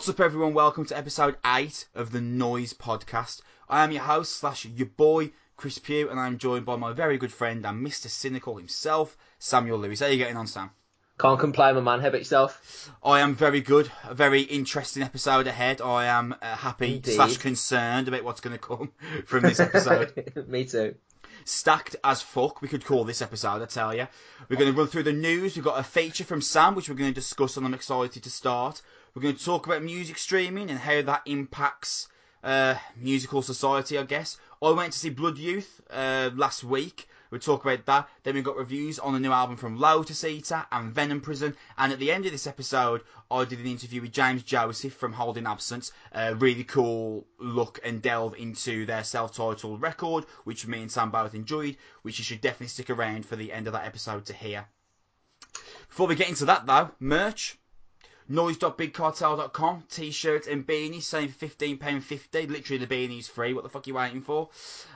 What's up, everyone? Welcome to episode 8 of the Noise Podcast. I am your host, slash your boy, Chris Pugh, and I'm joined by my very good friend and Mr. Cynical himself, Samuel Lewis. How are you getting on, Sam? Can't complain, my man. How about yourself? I am very good. A very interesting episode ahead. I am uh, happy Indeed. slash concerned about what's going to come from this episode. Me too. Stacked as fuck, we could call this episode, I tell you. We're going to run through the news. We've got a feature from Sam, which we're going to discuss, and I'm excited to start. We're going to talk about music streaming and how that impacts uh, musical society, I guess. I went to see Blood Youth uh, last week. We'll talk about that. Then we've got reviews on the new album from Eater and Venom Prison. And at the end of this episode, I did an interview with James Joseph from Holding Absence. A really cool look and delve into their self-titled record, which me and Sam both enjoyed, which you should definitely stick around for the end of that episode to hear. Before we get into that though, merch. Noise.bigcartel.com, t-shirts and beanies, selling for £15.50. Literally the beanies free, what the fuck are you waiting for?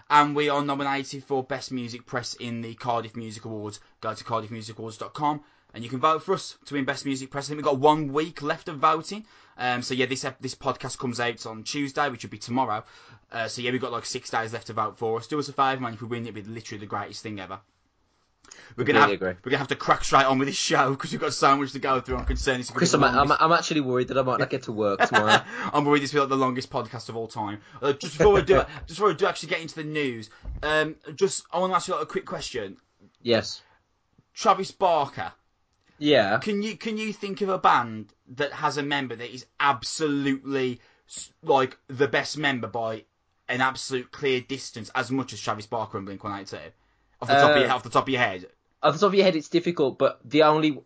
And we are nominated for Best Music Press in the Cardiff Music Awards. Go to cardiffmusicawards.com and you can vote for us to win Best Music Press. I think we've got one week left of voting. Um, so yeah, this this podcast comes out on Tuesday, which would be tomorrow. Uh, so yeah, we've got like six days left to vote for us. Do us a favour, man. If we win, it'd be literally the greatest thing ever. We're gonna have, agree. we're gonna have to crack straight on with this show because we've got so much to go through. I'm concerned it's Chris, I'm, I'm, I'm actually worried that I might not get to work tomorrow. I'm worried this will be like the longest podcast of all time. Uh, just before we do, just before we do actually get into the news, um, just I want to ask you like, a quick question. yes. Travis Barker, Yeah. can you can you think of a band that has a member that is absolutely like the best member by an absolute clear distance, as much as Travis Barker and Blink One Eight Two? Off the top of Uh, your off the top of your head, Off the top of your head, it's difficult, but the only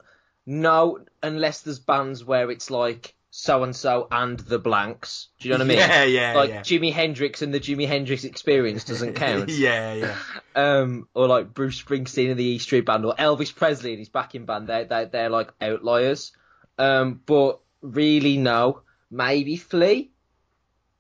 no, unless there's bands where it's like so and so and the blanks. Do you know what I mean? Yeah, yeah, Like yeah. Jimi Hendrix and the Jimi Hendrix Experience doesn't count. yeah, yeah. um, or like Bruce Springsteen and the E Street Band, or Elvis Presley and his backing band. They're they're, they're like outliers. Um, but really, no. Maybe Flea,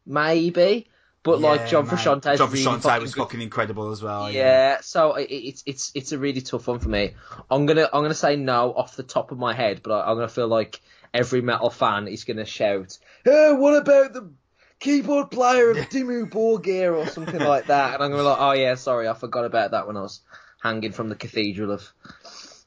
maybe. But like John. Frusciante, John really Frusciante fucking was good. fucking incredible as well. Yeah, so it, it's it's it's a really tough one for me. I'm gonna I'm gonna say no off the top of my head, but I, I'm gonna feel like every metal fan is gonna shout, "Hey, what about the keyboard player of Dimmu Borgir or something like that?" And I'm gonna be like, "Oh yeah, sorry, I forgot about that when I was hanging from the cathedral of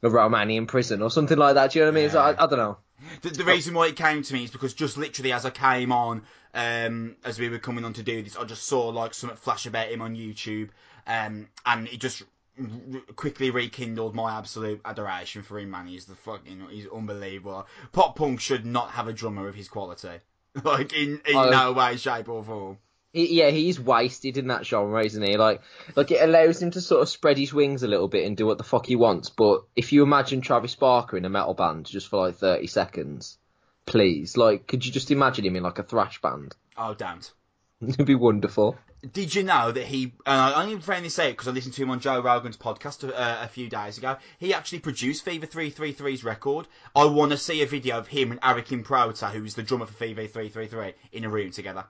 a Romanian prison or something like that." Do you know what I mean? So Yeah. I, I don't know. The, the reason why it came to me is because just literally as I came on, um, as we were coming on to do this, I just saw like something flash about him on YouTube, um, and it just r- quickly rekindled my absolute adoration for him. Man, he's the fucking, he's unbelievable. Pop punk should not have a drummer of his quality, like in in I- no way, shape or form. He, yeah, he's wasted in that genre, isn't he? Like, like it allows him to sort of spread his wings a little bit and do what the fuck he wants. But if you imagine Travis Barker in a metal band just for like thirty seconds, please, like, could you just imagine him in like a thrash band? Oh, don't. It'd be wonderful. Did you know that he? And I only found this out because I listened to him on Joe Rogan's podcast uh, a few days ago. He actually produced Fever 333's record. I want to see a video of him and Aric Improta, who's the drummer for Fever 333, in a room together.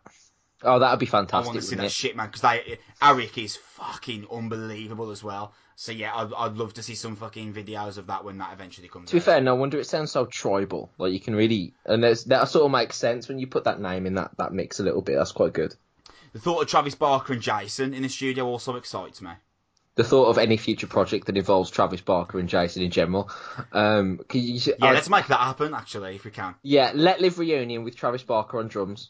Oh, that'd be fantastic. I want to see that it? shit, man, because Aric is fucking unbelievable as well. So yeah, I'd, I'd love to see some fucking videos of that when that eventually comes. To be out. fair, no wonder it sounds so tribal. Like you can really, and that sort of makes sense when you put that name in that that mix a little bit. That's quite good. the thought of Travis Barker and Jason in the studio also excites me. The thought of any future project that involves Travis Barker and Jason in general. Um, can you, Yeah, I- let's make that happen actually if we can. yeah, let live reunion with Travis Barker on drums.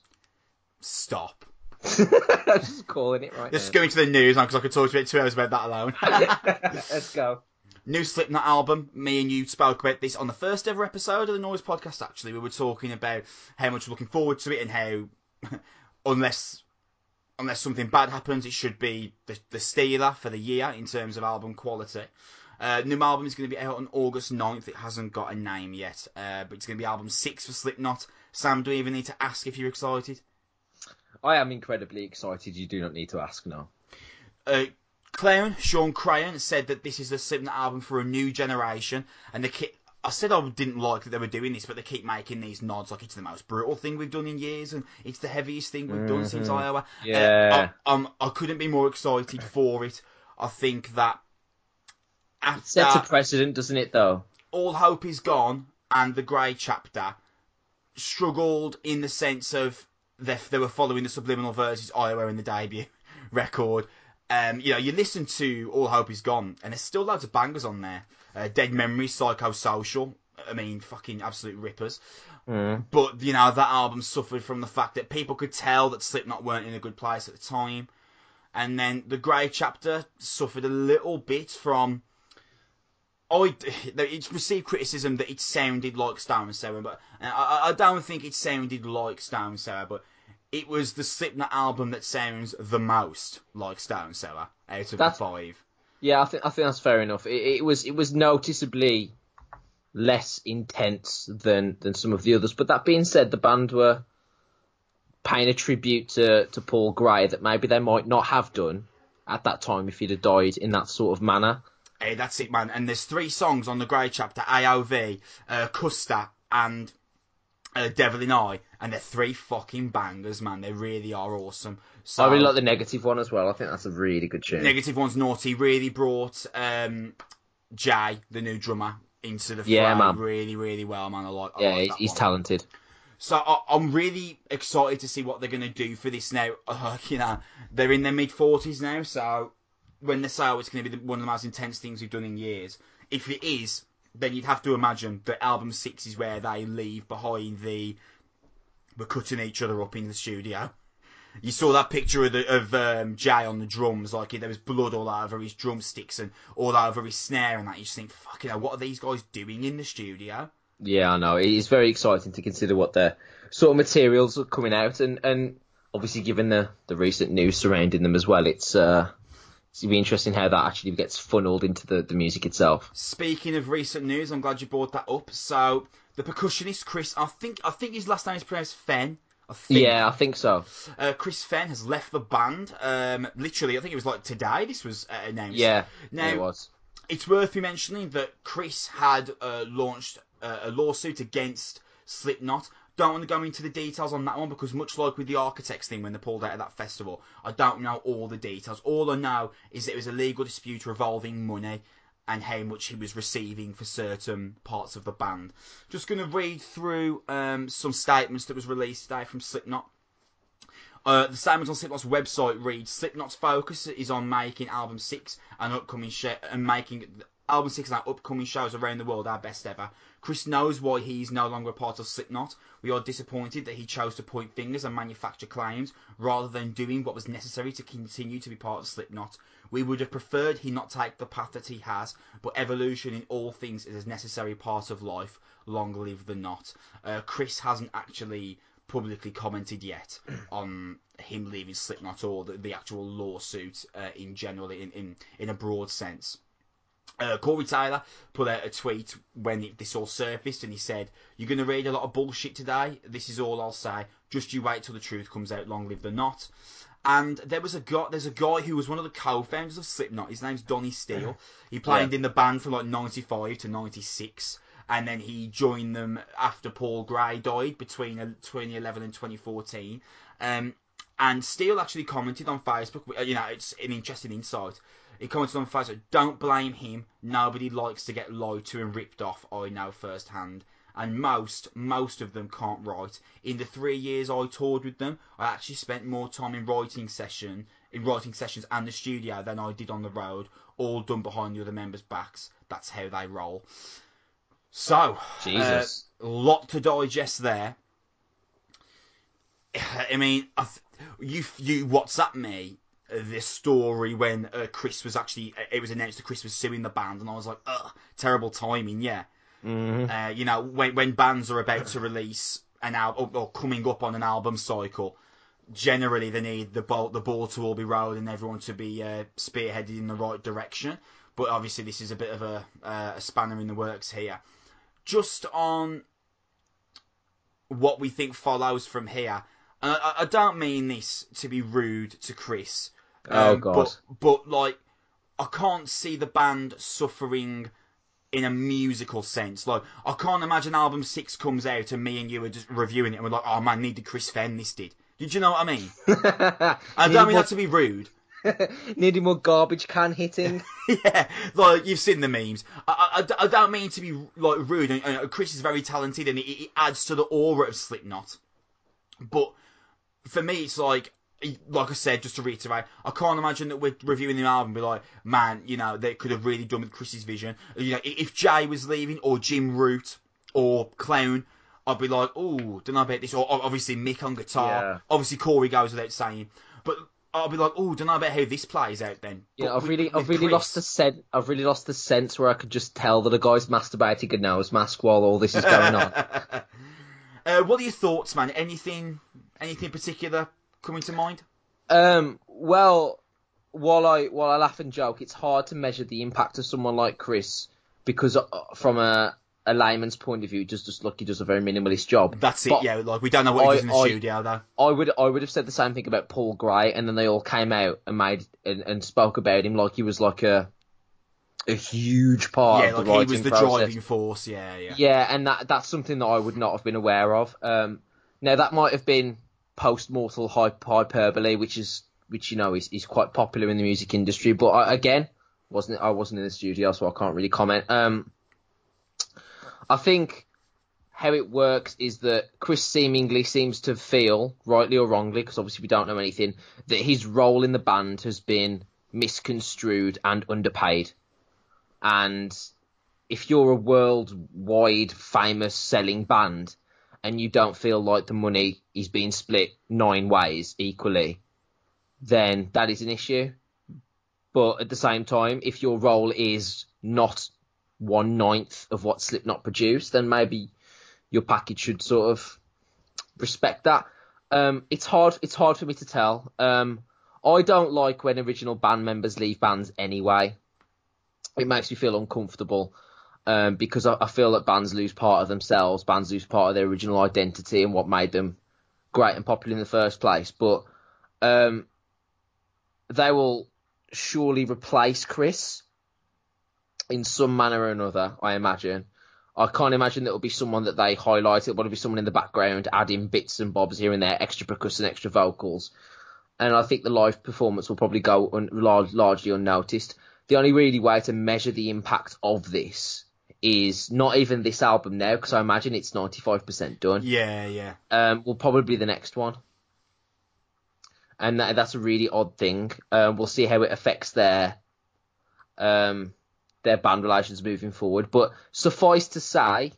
Stop. I'm just calling it right Let's now. go into the news now because I could talk to you about two hours about that alone. Let's go. New Slipknot album. Me and you spoke about this on the first ever episode of the Noise podcast. Actually, we were talking about how much we're looking forward to it and how, unless unless something bad happens, it should be the, the stealer for the year in terms of album quality. Uh, new album is going to be out on August 9th. It hasn't got a name yet, uh, but it's going to be album six for Slipknot. Sam, do we even need to ask if you're excited? I am incredibly excited. You do not need to ask now. uh, Clown Shawn Crahan said that this is the Slipknot album for a new generation, and they keep. I said I didn't like that they were doing this, but they keep making these nods like it's the most brutal thing we've done in years, and it's the heaviest thing we've done since Mhm. Iowa. Yeah. uh, I, um, I couldn't be more excited for it. I think that It sets a precedent, doesn't it? Though. all hope is gone and the grey chapter, struggled in the sense of they, they were following the Subliminal Verses Iowa in the debut record. Um, you know, you listen to All Hope Is Gone, and there's still loads of bangers on there. Uh, Dead Memories, Psychosocial. I mean, fucking absolute rippers. Mm. But you know that album suffered from the fact that people could tell that Slipknot weren't in a good place at the time, and then the Grey Chapter suffered a little bit from. I it's received criticism that it sounded like Stone Sour, but I, I don't think it sounded like Stone Sour, but it was the Slipknot album that sounds the most like Stone Sour out of That's- the five. Yeah, I think I think that's fair enough. It, it was it was noticeably less intense than than some of the others. But that being said, the band were paying a tribute to to Paul Gray that maybe they might not have done at that time if he'd have died in that sort of manner. Hey, that's it, man. And there's three songs on the Grey Chapter: AOV, uh, Custer, and uh, Devil in I, and they're three fucking bangers, man. They really are awesome. So I really like the negative one as well. I think that's a really good tune. Negative One's naughty really brought um, Jay, the new drummer, into the Yeah, man. really, really well, man. I like. I yeah, like he's, one. talented. So I, I'm really excited to see what they're going to do for this now. Uh, you know, they're in their mid forties now, so when they say oh, it's going to be the, one of the most intense things we've done in years, if it is, then you'd have to imagine that album six is where they leave behind the we're cutting each other up in the studio. You saw that picture of, the, of um, Jay on the drums, like there was blood all over his drumsticks and all over his snare, and that. You just think, fucking hell, what are these guys doing in the studio? Yeah, I know. It's very exciting to consider what their sort of materials are coming out, and, and obviously given the, the recent news surrounding them as well, it's uh, gonna be interesting how that actually gets funneled into the, the music itself. Speaking of recent news, I'm glad you brought that up. So the percussionist Chris, I think I think his last name is pronounced Fehn. I think. Yeah, I think so. Uh, Chris Fehn has left the band. Um, literally, I think it was like today. This was uh, announced. Yeah, Now it was. it's worth me mentioning that Chris had uh, launched uh, a lawsuit against Slipknot. Don't want to go into the details on that one because, much like with the Architects thing when they pulled out of that festival, I don't know all the details. All I know is it was a legal dispute revolving money and how much he was receiving for certain parts of the band. Just going to read through um, some statements that was released today from Slipknot. Uh, the statement on Slipknot's website reads: Slipknot's focus is on making album six and upcoming sh- and making album six and our upcoming shows around the world our best ever. Chris knows why he's no longer a part of Slipknot. We are disappointed that he chose to point fingers and manufacture claims rather than doing what was necessary to continue to be part of Slipknot. We would have preferred he not take the path that he has, but evolution in all things is a necessary part of life. Long live the knot. Uh, Chris hasn't actually publicly commented yet on him leaving Slipknot or the, the actual lawsuit uh, in general, in, in, in a broad sense. Uh, Corey Taylor put out a tweet when it, this all surfaced and he said, You're going to read a lot of bullshit today. This is all I'll say. Just you wait till the truth comes out. Long live the knot. And there was a guy, there's a guy who was one of the co-founders of Slipknot. His name's Donnie Steele. He played Yeah. in the band from like 95 to 96. And then he joined them after Paul Gray died between uh, 2011 and 2014. Um, and Steele actually commented on Facebook. uh, You know, it's an interesting insight. He commented on Facebook, "Don't blame him. Nobody likes to get lied to and ripped off. I know firsthand." And most, most of them can't write. In the three years I toured with them, I actually spent more time in writing session, in writing sessions and the studio than I did on the road. All done behind the other members' backs. That's how they roll. So, Jesus. uh, lot to digest there. I mean, I th- you you WhatsApp me this story when uh, Chris was actually uh, it was announced that Chris was suing the band, and I was like, ugh, terrible timing, yeah. hmm Uh, you know, when when bands are about to release an album or coming up on an album cycle, generally they need the ball the ball to all be rolled and everyone to be uh, spearheaded in the right direction. But obviously, this is a bit of a, uh, a spanner in the works here. Just on what we think follows from here. And I, I don't mean this to be rude to Chris. Oh, um, God. But, but like, I can't see the band suffering in a musical sense. Like, I can't imagine album six comes out and me and you are just reviewing it and we're like, oh man, needed Chris Fehn, this did. Did you know what I mean? I don't mean that to be rude. Needing more garbage can hitting. yeah, like you've seen the memes. I, I, I don't mean to be like rude. And, and Chris is very talented, and it, it adds to the aura of Slipknot. But for me, it's like, like I said, just to reiterate, I can't imagine that we're reviewing the album and be like, man, you know, they could have really done with Chris's vision. You know, if Jay was leaving, or Jim Root, or Clown, I'd be like, oh, don't know about this. Or obviously Mick on guitar. Yeah. Obviously Corey goes without saying. But I'll be like, oh, don't know about how this plays out then. Yeah, But I've with- really, I've really Chris- lost the sense. I've really lost the sense where I could just tell that a guy's masturbating now nose mask while all this is going on. uh, what are your thoughts, man? Anything, anything particular coming to mind? Um, well, while I while I laugh and joke, it's hard to measure the impact of someone like Chris because uh, from a a layman's point of view, just just like he does a very minimalist job. That's it. Yeah, like we don't know what he does in the I- studio though. I would I would have said the same thing about Paul Gray, and then they all came out and made and, and spoke about him like he was like a a huge part Yeah, of the like he was the process. driving force. Yeah, yeah. Yeah, and that that's something that I would not have been aware of. Um, now that might have been post-mortal hyperbole, which is which you know is, is quite popular in the music industry. But I, again, wasn't I wasn't in the studio, so I can't really comment. Um, I think how it works is that Chris seemingly seems to feel, rightly or wrongly, because obviously we don't know anything, that his role in the band has been misconstrued and underpaid. And if you're a worldwide famous selling band and you don't feel like the money is being split nine ways equally, then that is an issue. But at the same time, if your role is not one ninth of what Slipknot produced, then maybe your package should sort of respect that. Um, it's hard. It's hard for me to tell. Um, I don't like when original band members leave bands anyway. It makes me feel uncomfortable um, because I, I feel that bands lose part of themselves. Bands lose part of their original identity and what made them great and popular in the first place. But um, they will surely replace Chris in some manner or another. I imagine. I can't imagine that it'll be someone that they highlight. It'll be someone in the background, adding bits and bobs here and there, extra percussion, extra vocals. And I think the live performance will probably go un- lar- largely unnoticed. The only really way to measure the impact of this is not even this album now, because I imagine it's 95% done. Yeah, yeah. Um, will probably be the next one. And that, that's a really odd thing. Um, we'll see how it affects their um, their band relations moving forward. But suffice to say,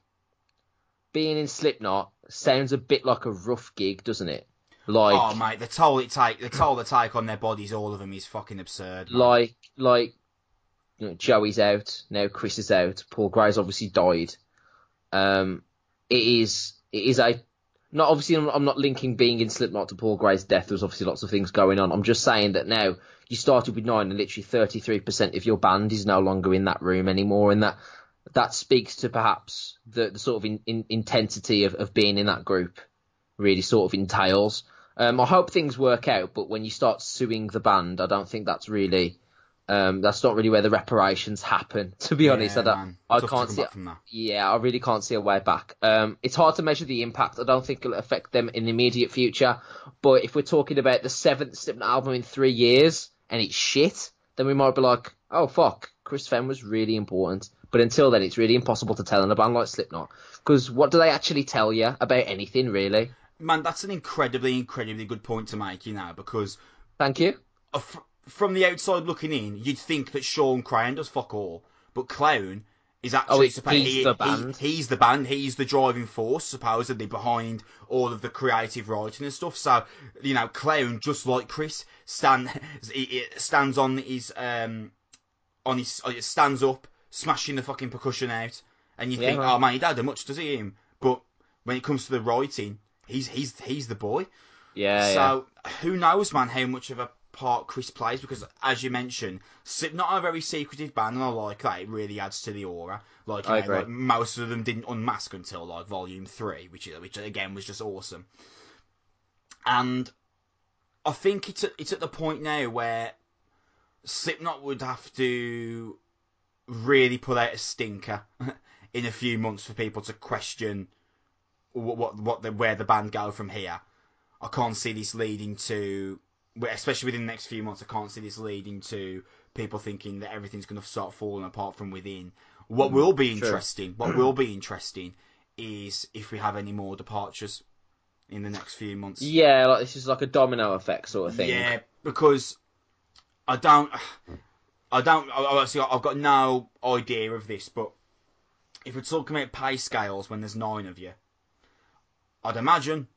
being in Slipknot sounds a bit like a rough gig, doesn't it? Like, oh mate, the toll it take, the toll they take on their bodies, all of them, is fucking absurd. man. like, like, you know, Joey's out now. Chris is out. Paul Gray's obviously died. Um, it is, it is a. Not obviously, I'm, I'm not linking being in Slipknot to Paul Gray's death. There's obviously lots of things going on. I'm just saying that now you started with nine, and literally 33% of your band is no longer in that room anymore, and that that speaks to perhaps the, the sort of in, in, intensity of, of being in that group. Really, sort of entails. Um, I hope things work out, but when you start suing the band, I don't think that's really um, that's not really where the reparations happen. To be honest, I Yeah, don't. I can't see. back from that. Yeah, I really can't see a way back. Um, it's hard to measure the impact. I don't think it'll affect them in the immediate future. But if we're talking about the seventh Slipknot album in three years and it's shit, then we might be like, oh fuck, Chris Fehn was really important. But until then, it's really impossible to tell in a band like Slipknot because what do they actually tell you about anything really? Man, that's an incredibly, incredibly good point to make, you know, because Thank you. From the outside looking in, you'd think that Shawn Crahan does fuck all, but Clown is actually Oh, he- supposed he's he, the he- band. he's the band. He's the driving force, supposedly behind all of the creative writing and stuff. So you know, Clown, just like Chris, stand he, he stands on his um on his uh, stands up, smashing the fucking percussion out, and you Yeah, think, oh man, he don't do much, does he? Him, but when it comes to the writing, he's he's he's the boy. Yeah, yeah. So who knows, man, how much of a part Chris plays? Because as you mentioned, Slipknot are a very secretive band, and I like that. It really adds to the aura. Like, you I know, agree. like most of them didn't unmask until like Volume Three, which which again was just awesome. And I think it's at, it's at the point now where Slipknot would have to really put out a stinker in a few months for people to question what what, what the, where the band go from here. I can't see this leading to especially within the next few months, I can't see this leading to people thinking that everything's going to start falling apart from within. What Mm, will be interesting, what will be interesting, is if we have any more departures in the next few months. Yeah, like this is like a domino effect sort of thing. Yeah, because I don't, I don't. I- Obviously, I've got no idea of this, but if we're talking about pay scales when there's nine of you, I'd imagine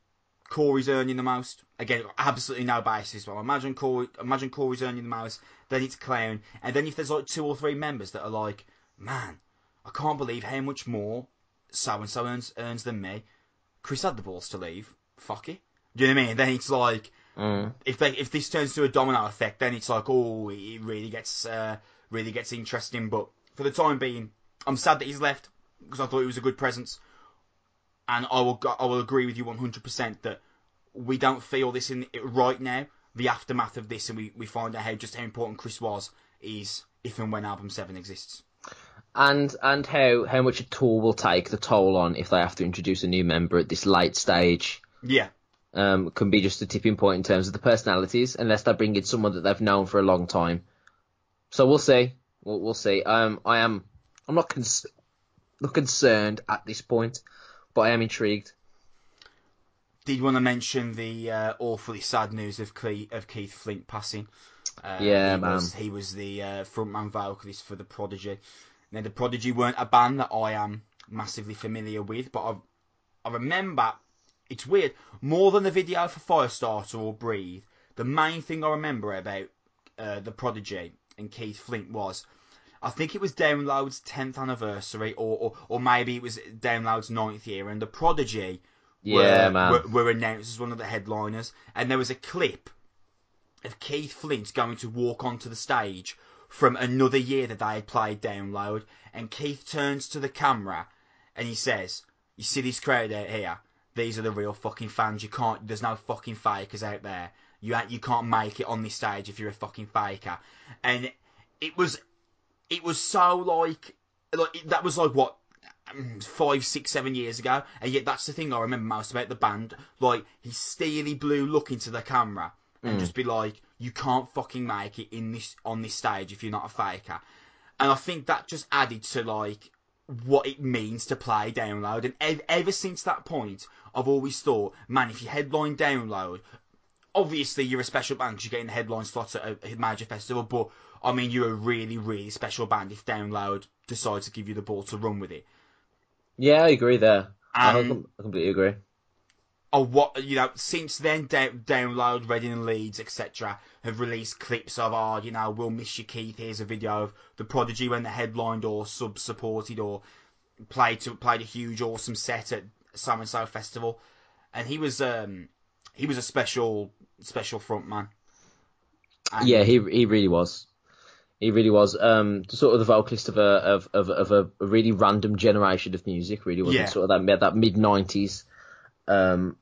Corey's earning the most. Again, absolutely no basis, but I imagine Corey, imagine Corey's earning the most. Then it's Clown, and then if there's like two or three members that are like, man, I can't believe how much more so and so earns earns than me. Chris had the balls to leave. Fuck it. Do you know what I mean? Then it's like Mm. if they if this turns to a domino effect, then it's like oh, it really gets uh, really gets interesting. But for the time being, I'm sad that he's left because I thought he was a good presence, and I will go- I will agree with you 100 percent that we don't feel this in right now. The aftermath of this, and we, we find out how just how important Chris was, is if and when album seven exists. And and how how much a tour will take the toll on if they have to introduce a new member at this late stage. Yeah, Um, can be just a tipping point in terms of the personalities, unless they bring in someone that they've known for a long time. So we'll see. We'll, we'll see. Um, I am. I'm not cons- not concerned at this point, but I am intrigued. did want to mention the uh, awfully sad news of Keith, of Keith Flint passing. Uh, Yeah, he was, man. he was the uh, frontman vocalist for the Prodigy. Now, the Prodigy weren't a band that I am massively familiar with, but I, I remember it's weird more than the video for Firestarter or Breathe. The main thing I remember about uh, the Prodigy and Keith Flint was. I think it was Download's 10th anniversary, or, or, or maybe it was Download's 9th year, and the Prodigy Yeah, were, man. Were, were announced as one of the headliners, and there was a clip of Keith Flint going to walk onto the stage from another year that they had played Download, and Keith turns to the camera and he says, "You see this crowd out here? These are the real fucking fans. You can't. There's no fucking fakers out there. You you can't make it on this stage if you're a fucking faker." And it was, it was so like, like that was like what um, five, six, seven years ago, and yet that's the thing I remember most about the band. Like his steely blue look into the camera and just be like, "You can't fucking make it in this on this stage if you're not a faker." And I think that just added to like what it means to play download. And ev- ever since that point, I've always thought, man, if you headline download, obviously you're a special band because you're getting the headline slots at a major festival, but I mean, you're a really, really special band if download decides to give you the ball to run with it. Yeah, I agree there. I, Um, I completely agree. Oh, what you know? Since then, down, download, Reading and Leeds, etc., have released clips of, oh, you know, we'll miss you, Keith. Here's a video of the Prodigy when they headlined or sub supported or played to played a huge, awesome set at So and So Festival, and he was um he was a special special frontman. And- Yeah, he he really was. He really was. Um, sort of the vocalist of a of of, of a, really random generation of music. Really wasn't Yeah. sort of that that mid nineties, um,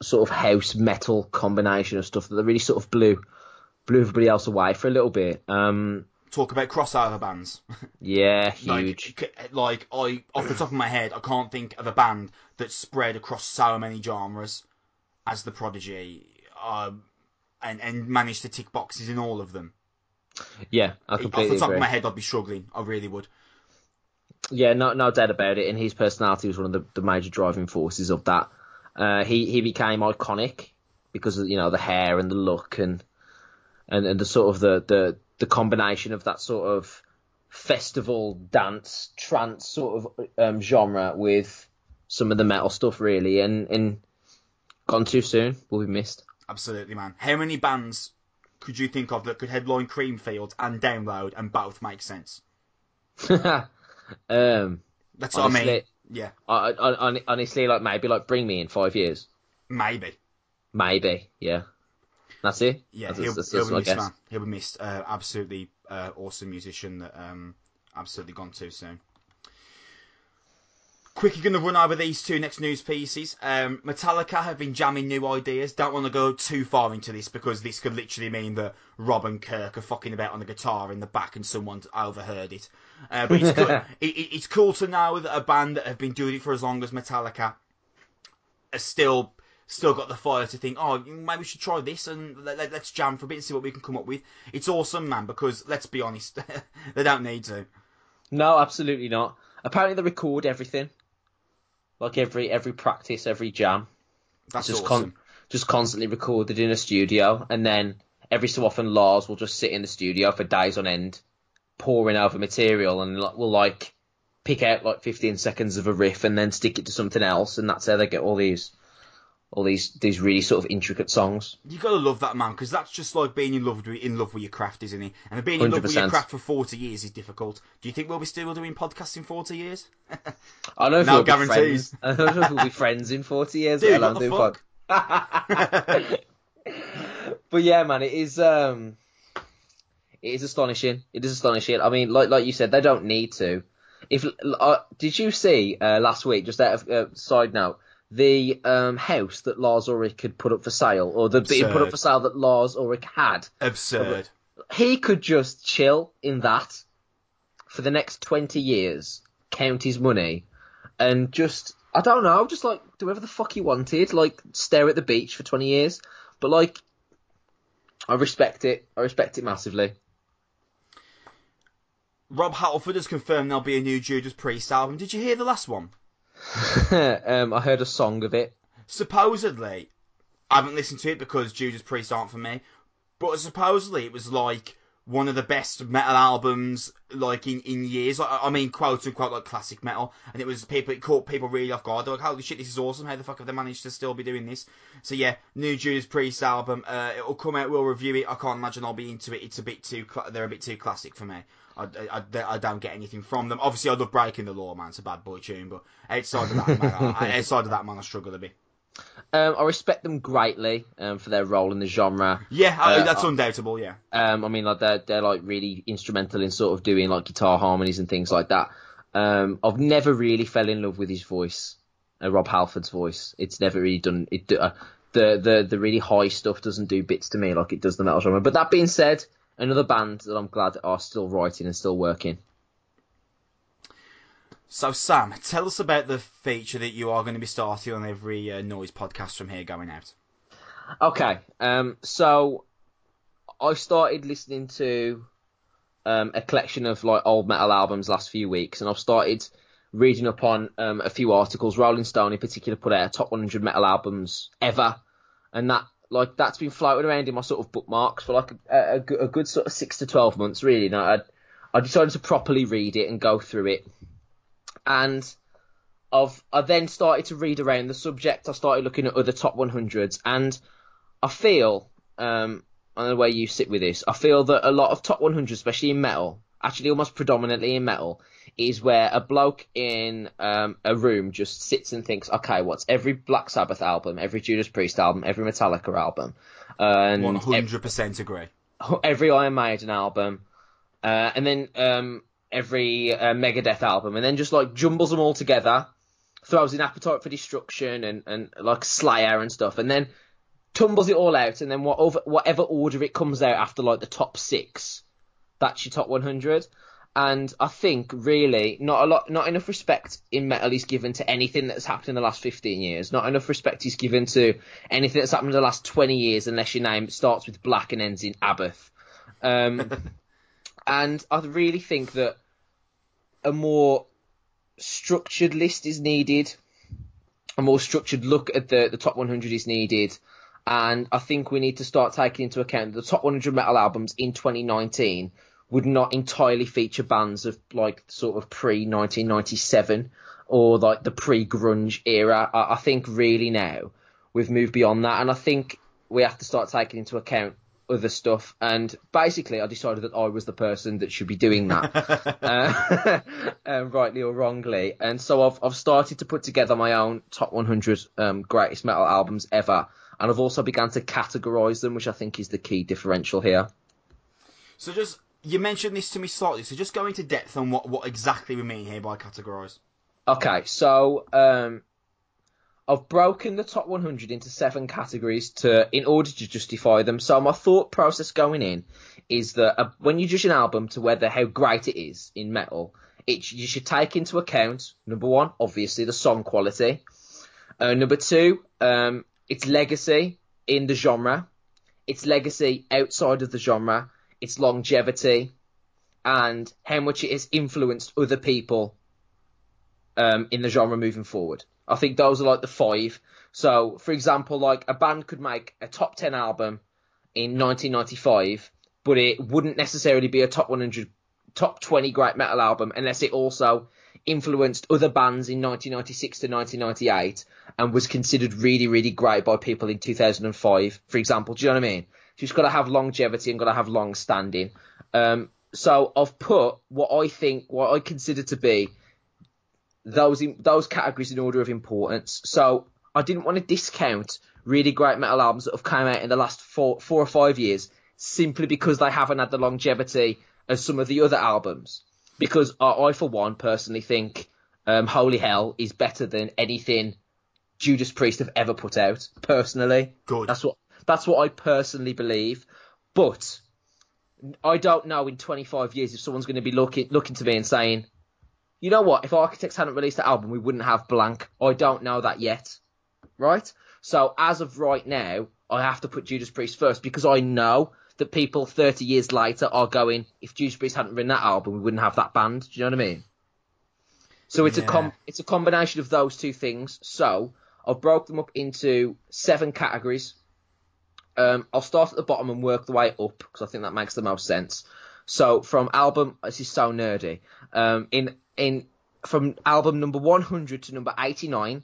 sort of house metal combination of stuff that really sort of blew blew everybody else away for a little bit. Um, talk about crossover bands. yeah, huge. Like, like I, off the top of my head, I can't think of a band that's spread across so many genres as the Prodigy, um, and and managed to tick boxes in all of them. Yeah, I completely off the top agree. of my head, I'd be struggling. I really would. Yeah, no, no doubt about it. And his personality was one of the, the major driving forces of that. Uh, he he became iconic because of you know the hair and the look and and, and the sort of the, the the combination of that sort of festival dance trance sort of um, genre with some of the metal stuff really and and gone too soon will be missed. Absolutely, man. How many bands could you think of that could headline Creamfields and Download and both make sense? um, That's what I mean. Yeah, I, I, honestly, like maybe like bring me in five years. maybe. Maybe, yeah. That's it. Yeah, that's, he'll, that's, he'll that's be what I missed, man. He'll be missed. Uh, absolutely uh, awesome musician that um, absolutely gone too soon. Quickly going to run over these two next news pieces. Um, Metallica have been jamming new ideas. Don't want to go too far into this because this could literally mean that Rob and Kirk are fucking about on the guitar in the back and someone overheard it. Uh, but it's cool, it, it- it's cool to know that a band that have been doing it for as long as Metallica are still still got the fire to think, oh, maybe we should try this and let, us jam for a bit and see what we can come up with. It's awesome, man, because let's be honest, they don't need to. No, absolutely not. Apparently, they record everything, like every every practice, every jam. That's just awesome. Con- just constantly recorded in a studio, and then every so often Lars will just sit in the studio for days on end, pouring over material, and will like pick out like 15 seconds of a riff and then stick it to something else, and that's how they get all these all these these really sort of intricate songs. You gotta love that man because that's just like being in love with in love with your craft, isn't it? And being in love with your craft for forty years is difficult. Do you think we'll be still doing podcasts in forty years? I don't know if No we'll guarantees. Be friends. I don't know if we'll be friends in 40 years. Dude, what the pod- but yeah, man, it is um, it is astonishing. It is astonishing. I mean, like like you said, they don't need to. If uh, did you see uh, last week? Just out of uh, side note, the um, house that Lars Ulrich had put up for sale, or the being put up for sale that Lars Ulrich had, Absurd. he could just chill in that for the next 20 years, count his money, and just, I don't know, just like do whatever the fuck he wanted, like stare at the beach for 20 years. But like, I respect it. I respect it massively. Rob Halford has confirmed there'll be a new Judas Priest album. Did you hear the last one? um, I heard a song of it. supposedly, I haven't listened to it because Judas Priest aren't for me, but supposedly it was like one of the best metal albums like in, in years. Like, I mean, quote unquote, like classic metal, and it was people. It caught people really off guard. They're like, "Holy shit, this is awesome! How the fuck have they managed to still be doing this?" So yeah, new Judas Priest album. Uh, it'll come out. We'll review it. I can't imagine I'll be into it. It's a bit too. They're a bit too classic for me. I, I, I, don't get anything from them. Obviously, I love Breaking the Law, man. It's a bad boy tune, but outside of that, man, I, outside of that, man, I struggle a bit. Um, I respect them greatly um, for their role in the genre. Yeah, I, Uh, that's undoubtable. Yeah, Um, I mean, like they're they're like really instrumental in sort of doing like guitar harmonies and things like that. Um, I've never really fell in love with his voice, uh, Rob Halford's voice. It's never really done it. Uh, the the the really high stuff doesn't do bits to me like it does the metal genre. But that being said, another band that I'm glad are still writing and still working. So, Sam, tell us about the feature that you are going to be starting on every uh, noise podcast from here going out. Okay, um, so I started listening to um, a collection of like old metal albums last few weeks, and I've started reading up on um, a few articles. Rolling Stone, in particular, put out a top 100 metal albums ever, and that like that's been floating around in my sort of bookmarks for like a, a, good- a good sort of six to 12 months, really. And I, I decided to properly read it and go through it, and I've I then started to read around the subject. I started looking at other top 100s, and I feel, um, know where you sit with this. I feel that a lot of top 100s, especially in metal, actually almost predominantly in metal, is where a bloke in um, a room just sits and thinks, okay, what's every Black Sabbath album, every Judas Priest album, every Metallica album, and hundred percent agree. every Iron Maiden album, uh, and then um, every uh, Megadeth album, and then just like jumbles them all together, throws in Appetite for Destruction and, and like Slayer and stuff, and then tumbles it all out, and then whatever, whatever order it comes out after like the top six, that's your top 100. And I think really not a lot, not enough respect in metal is given to anything that's happened in the last 15 years. Not enough respect is given to anything that's happened in the last 20 years, unless your name starts with black and ends in Abath. Um, and I really think that a more structured list is needed. A more structured look at the, the top 100 is needed. And I think we need to start taking into account the top 100 metal albums in 2019 would not entirely feature bands of like sort of pre 1997 or like the pre grunge era. I, I think really now we've moved beyond that. And I think we have to start taking into account other stuff. And basically, I decided that I was the person that should be doing that, uh, um, rightly or wrongly. And so I've I've started to put together my own top 100 um, greatest metal albums ever. And I've also begun to categorise them, which I think is the key differential here. So just you mentioned this to me slightly. So just go into depth on what what exactly we mean here by categorise. Okay, so um, I've broken the top 100 into seven categories to in order to justify them. So my thought process going in is that uh, when you judge an album to whether how great it is in metal, it you should take into account number one, obviously the song quality. Uh, number two, um, its legacy in the genre, its legacy outside of the genre, its longevity, and how much it has influenced other people um, in the genre moving forward. I think those are like the five. So, for example, like a band could make a top 10 album in 1995, but it wouldn't necessarily be a top 100, top 20 great metal album unless it also influenced other bands in 1996 to 1998 and was considered really, really great by people in 2005, for example. Do you know what I mean? It's got to have longevity and got to have long standing. Um, so I've put what I think, what I consider to be those in, those categories in order of importance. So I didn't want to discount really great metal albums that have come out in the last four, four or five years simply because they haven't had the longevity as some of the other albums. Because I, I for one, personally think um, Holy Hell is better than anything Judas Priest have ever put out. Personally, Good. That's what that's what I personally believe. But I don't know in 25 years if someone's going to be looking looking to me and saying, you know what, if Architects hadn't released that album, we wouldn't have blank. I don't know that yet, right? So as of right now, I have to put Judas Priest first because I know that people 30 years later are going, if Judas Priest hadn't written that album, we wouldn't have that band. Do you know what I mean? So it's a com- it's a combination of those two things. So I've broke them up into seven categories. Um, I'll start at the bottom and work the way up because I think that makes the most sense. So from album, this is so nerdy. Um, in in from album number 100 to number 89,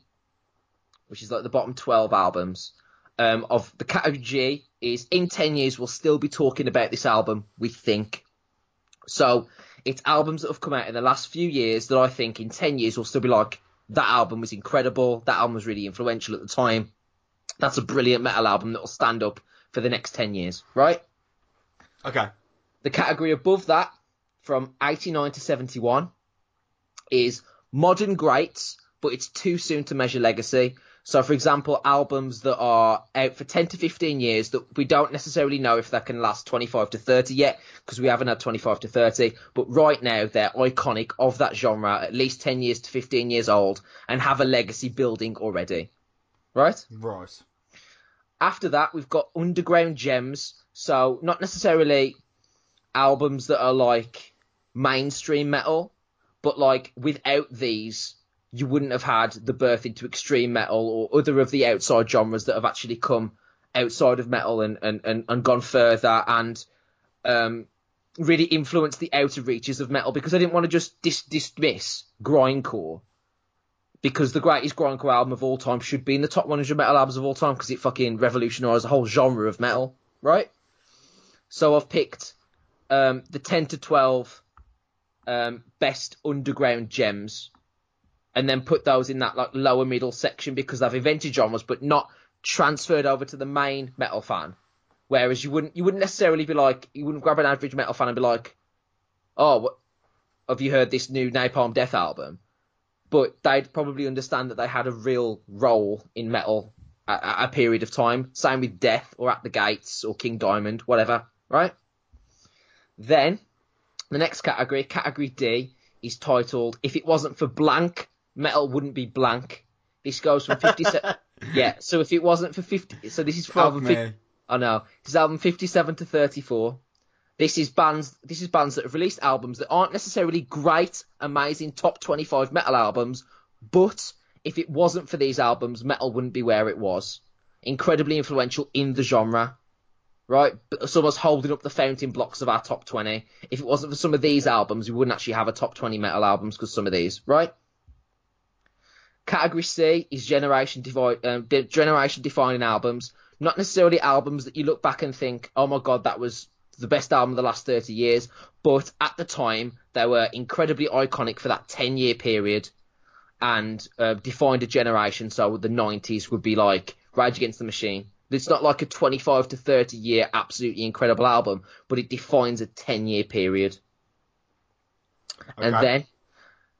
which is like the bottom 12 albums um, of the category G, is in 10 years we'll still be talking about this album. We think. So it's albums that have come out in the last few years that I think in 10 years will still be like that album was incredible. That album was really influential at the time. That's a brilliant metal album that will stand up for the next 10 years, right? Okay. The category above that, from 89 to 71, is modern greats, but it's too soon to measure legacy. So, for example, albums that are out for 10 to 15 years that we don't necessarily know if that can last 25 to 30 yet, because we haven't had 25 to 30, but right now they're iconic of that genre, at least 10 years to 15 years old, and have a legacy building already. Right? Right. After that, we've got underground gems. So not necessarily albums that are like mainstream metal, but like without these, you wouldn't have had the birth into extreme metal or other of the outside genres that have actually come outside of metal and, and, and, and gone further and um, really influenced the outer reaches of metal because I didn't want to just dis- dismiss grindcore because the greatest grindcore album of all time should be in the top 100 metal albums of all time because it fucking revolutionised the whole genre of metal, right? So I've picked um, the 10 to 12 um, best underground gems and then put those in that like lower middle section because they've invented genres but not transferred over to the main metal fan. Whereas you wouldn't you wouldn't necessarily be like you wouldn't grab an average metal fan and be like, oh, what, have you heard this new Napalm Death album? But they'd probably understand that they had a real role in metal at, at a period of time. Same with Death or At the Gates or King Diamond, whatever, right? Then the next category, category D, is titled "If It Wasn't for Blank, Metal Wouldn't Be Blank." This goes from fifty-seven. yeah, so if it wasn't for fifty, so this is Fuck album. 50, me. I know. This is album 57 to 34. This is bands. This is bands that have released albums that aren't necessarily great, amazing top 25 metal albums, but if it wasn't for these albums, metal wouldn't be where it was. Incredibly influential in the genre, right? Some of us holding up the fountain blocks of our top 20. If it wasn't for some of these albums, we wouldn't actually have a top 20 metal albums because some of these, right? Category C is generation divide, um, generation defining albums. Not necessarily albums that you look back and think, oh my god, that was the best album of the last 30 years. But at the time, they were incredibly iconic for that 10 year period and uh, defined a generation. So the 90s would be like Rage Against the Machine. It's not like a 25 to 30 year absolutely incredible album, but it defines a 10 year period. And then,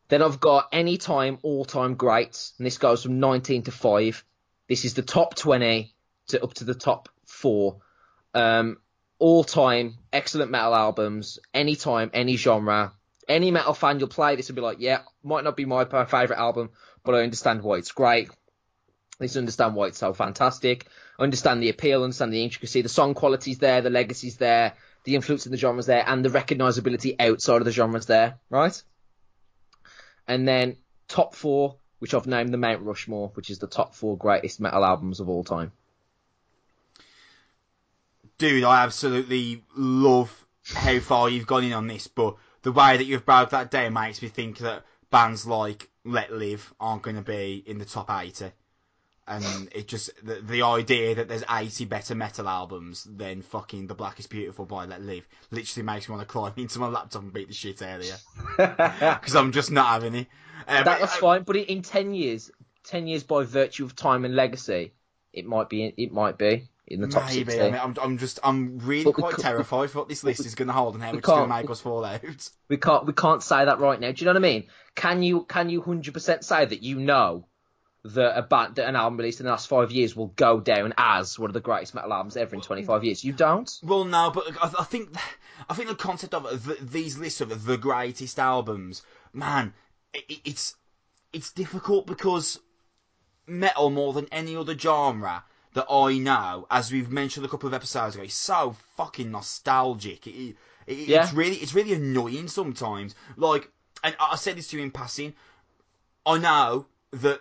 then I've got any time all time greats, and this goes from 19 to 5. This is the top 20 to up to the top four. Um, all time, excellent metal albums, anytime, any genre. Any metal fan you'll play this will be like, yeah, might not be my favourite album, but I understand why it's great. I understand why it's so fantastic. I Understand the appeal, understand the intricacy, the song quality's there, the legacy's there, the influence in the genre's there, and the recognisability outside of the genre's there, right? And then top four, which I've named the Mount Rushmore, which is the top four greatest metal albums of all time. Dude, I absolutely love how far you've gone in on this, but the way that you've broke that down makes me think that bands like Let Live aren't going to be in the top 80. And it just, the, the idea that there's 80 better metal albums than fucking The Blackest Beautiful by Let Live literally makes me want to climb into my laptop and beat the shit out of you. Because I'm just not having it. Uh, That but, was uh, fine, but in ten years, ten years by virtue of time and legacy, it might be. It might be in the top Maybe. I mean, I'm, I'm just, I'm really But quite terrified for what this list is going to hold and how it's going to make us fall out. We can't. We can't say that right now. Do you know what I mean? Can you? Can you hundred percent say that you know that a band, that an album released in the last five years will go down as one of the greatest metal albums ever in twenty five years? You don't. Well, no, but I, I think I think the concept of the, these lists of the greatest albums, man, it, it's it's difficult because metal more than any other genre that I know, as we've mentioned a couple of episodes ago, is so fucking nostalgic. It, it, Yeah. It's really it's really annoying sometimes. Like, and I said this to you in passing. I know that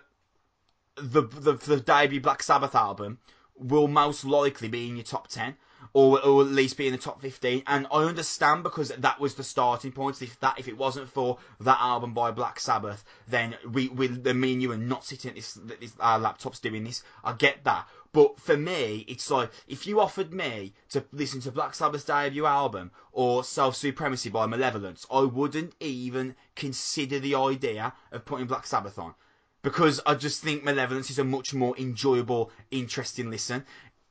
the, the the debut Black Sabbath album will most likely be in your top ten, or or at least be in the top fifteen. And I understand because that was the starting point. If that if it wasn't for that album by Black Sabbath, then we we then me and you are not sitting at this this our laptops doing this. I get that. But for me, it's like if you offered me to listen to Black Sabbath's debut album or Self Supremacy by Malevolence, I wouldn't even consider the idea of putting Black Sabbath on because I just think Malevolence is a much more enjoyable, interesting listen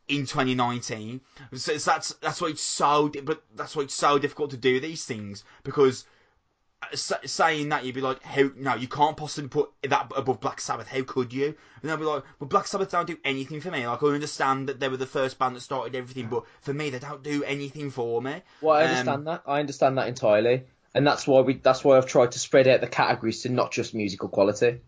in 2019. So that's that's why it's so, but that's why it's so difficult to do these things because saying that you'd be like, how no, you can't possibly put that above Black Sabbath. How could you? And I'd be like, well, Black Sabbath don't do anything for me. Like I understand that they were the first band that started everything, but for me, they don't do anything for me. Well, I Um, understand that. I understand that entirely, and that's why we. That's why I've tried to spread out the categories to not just musical quality.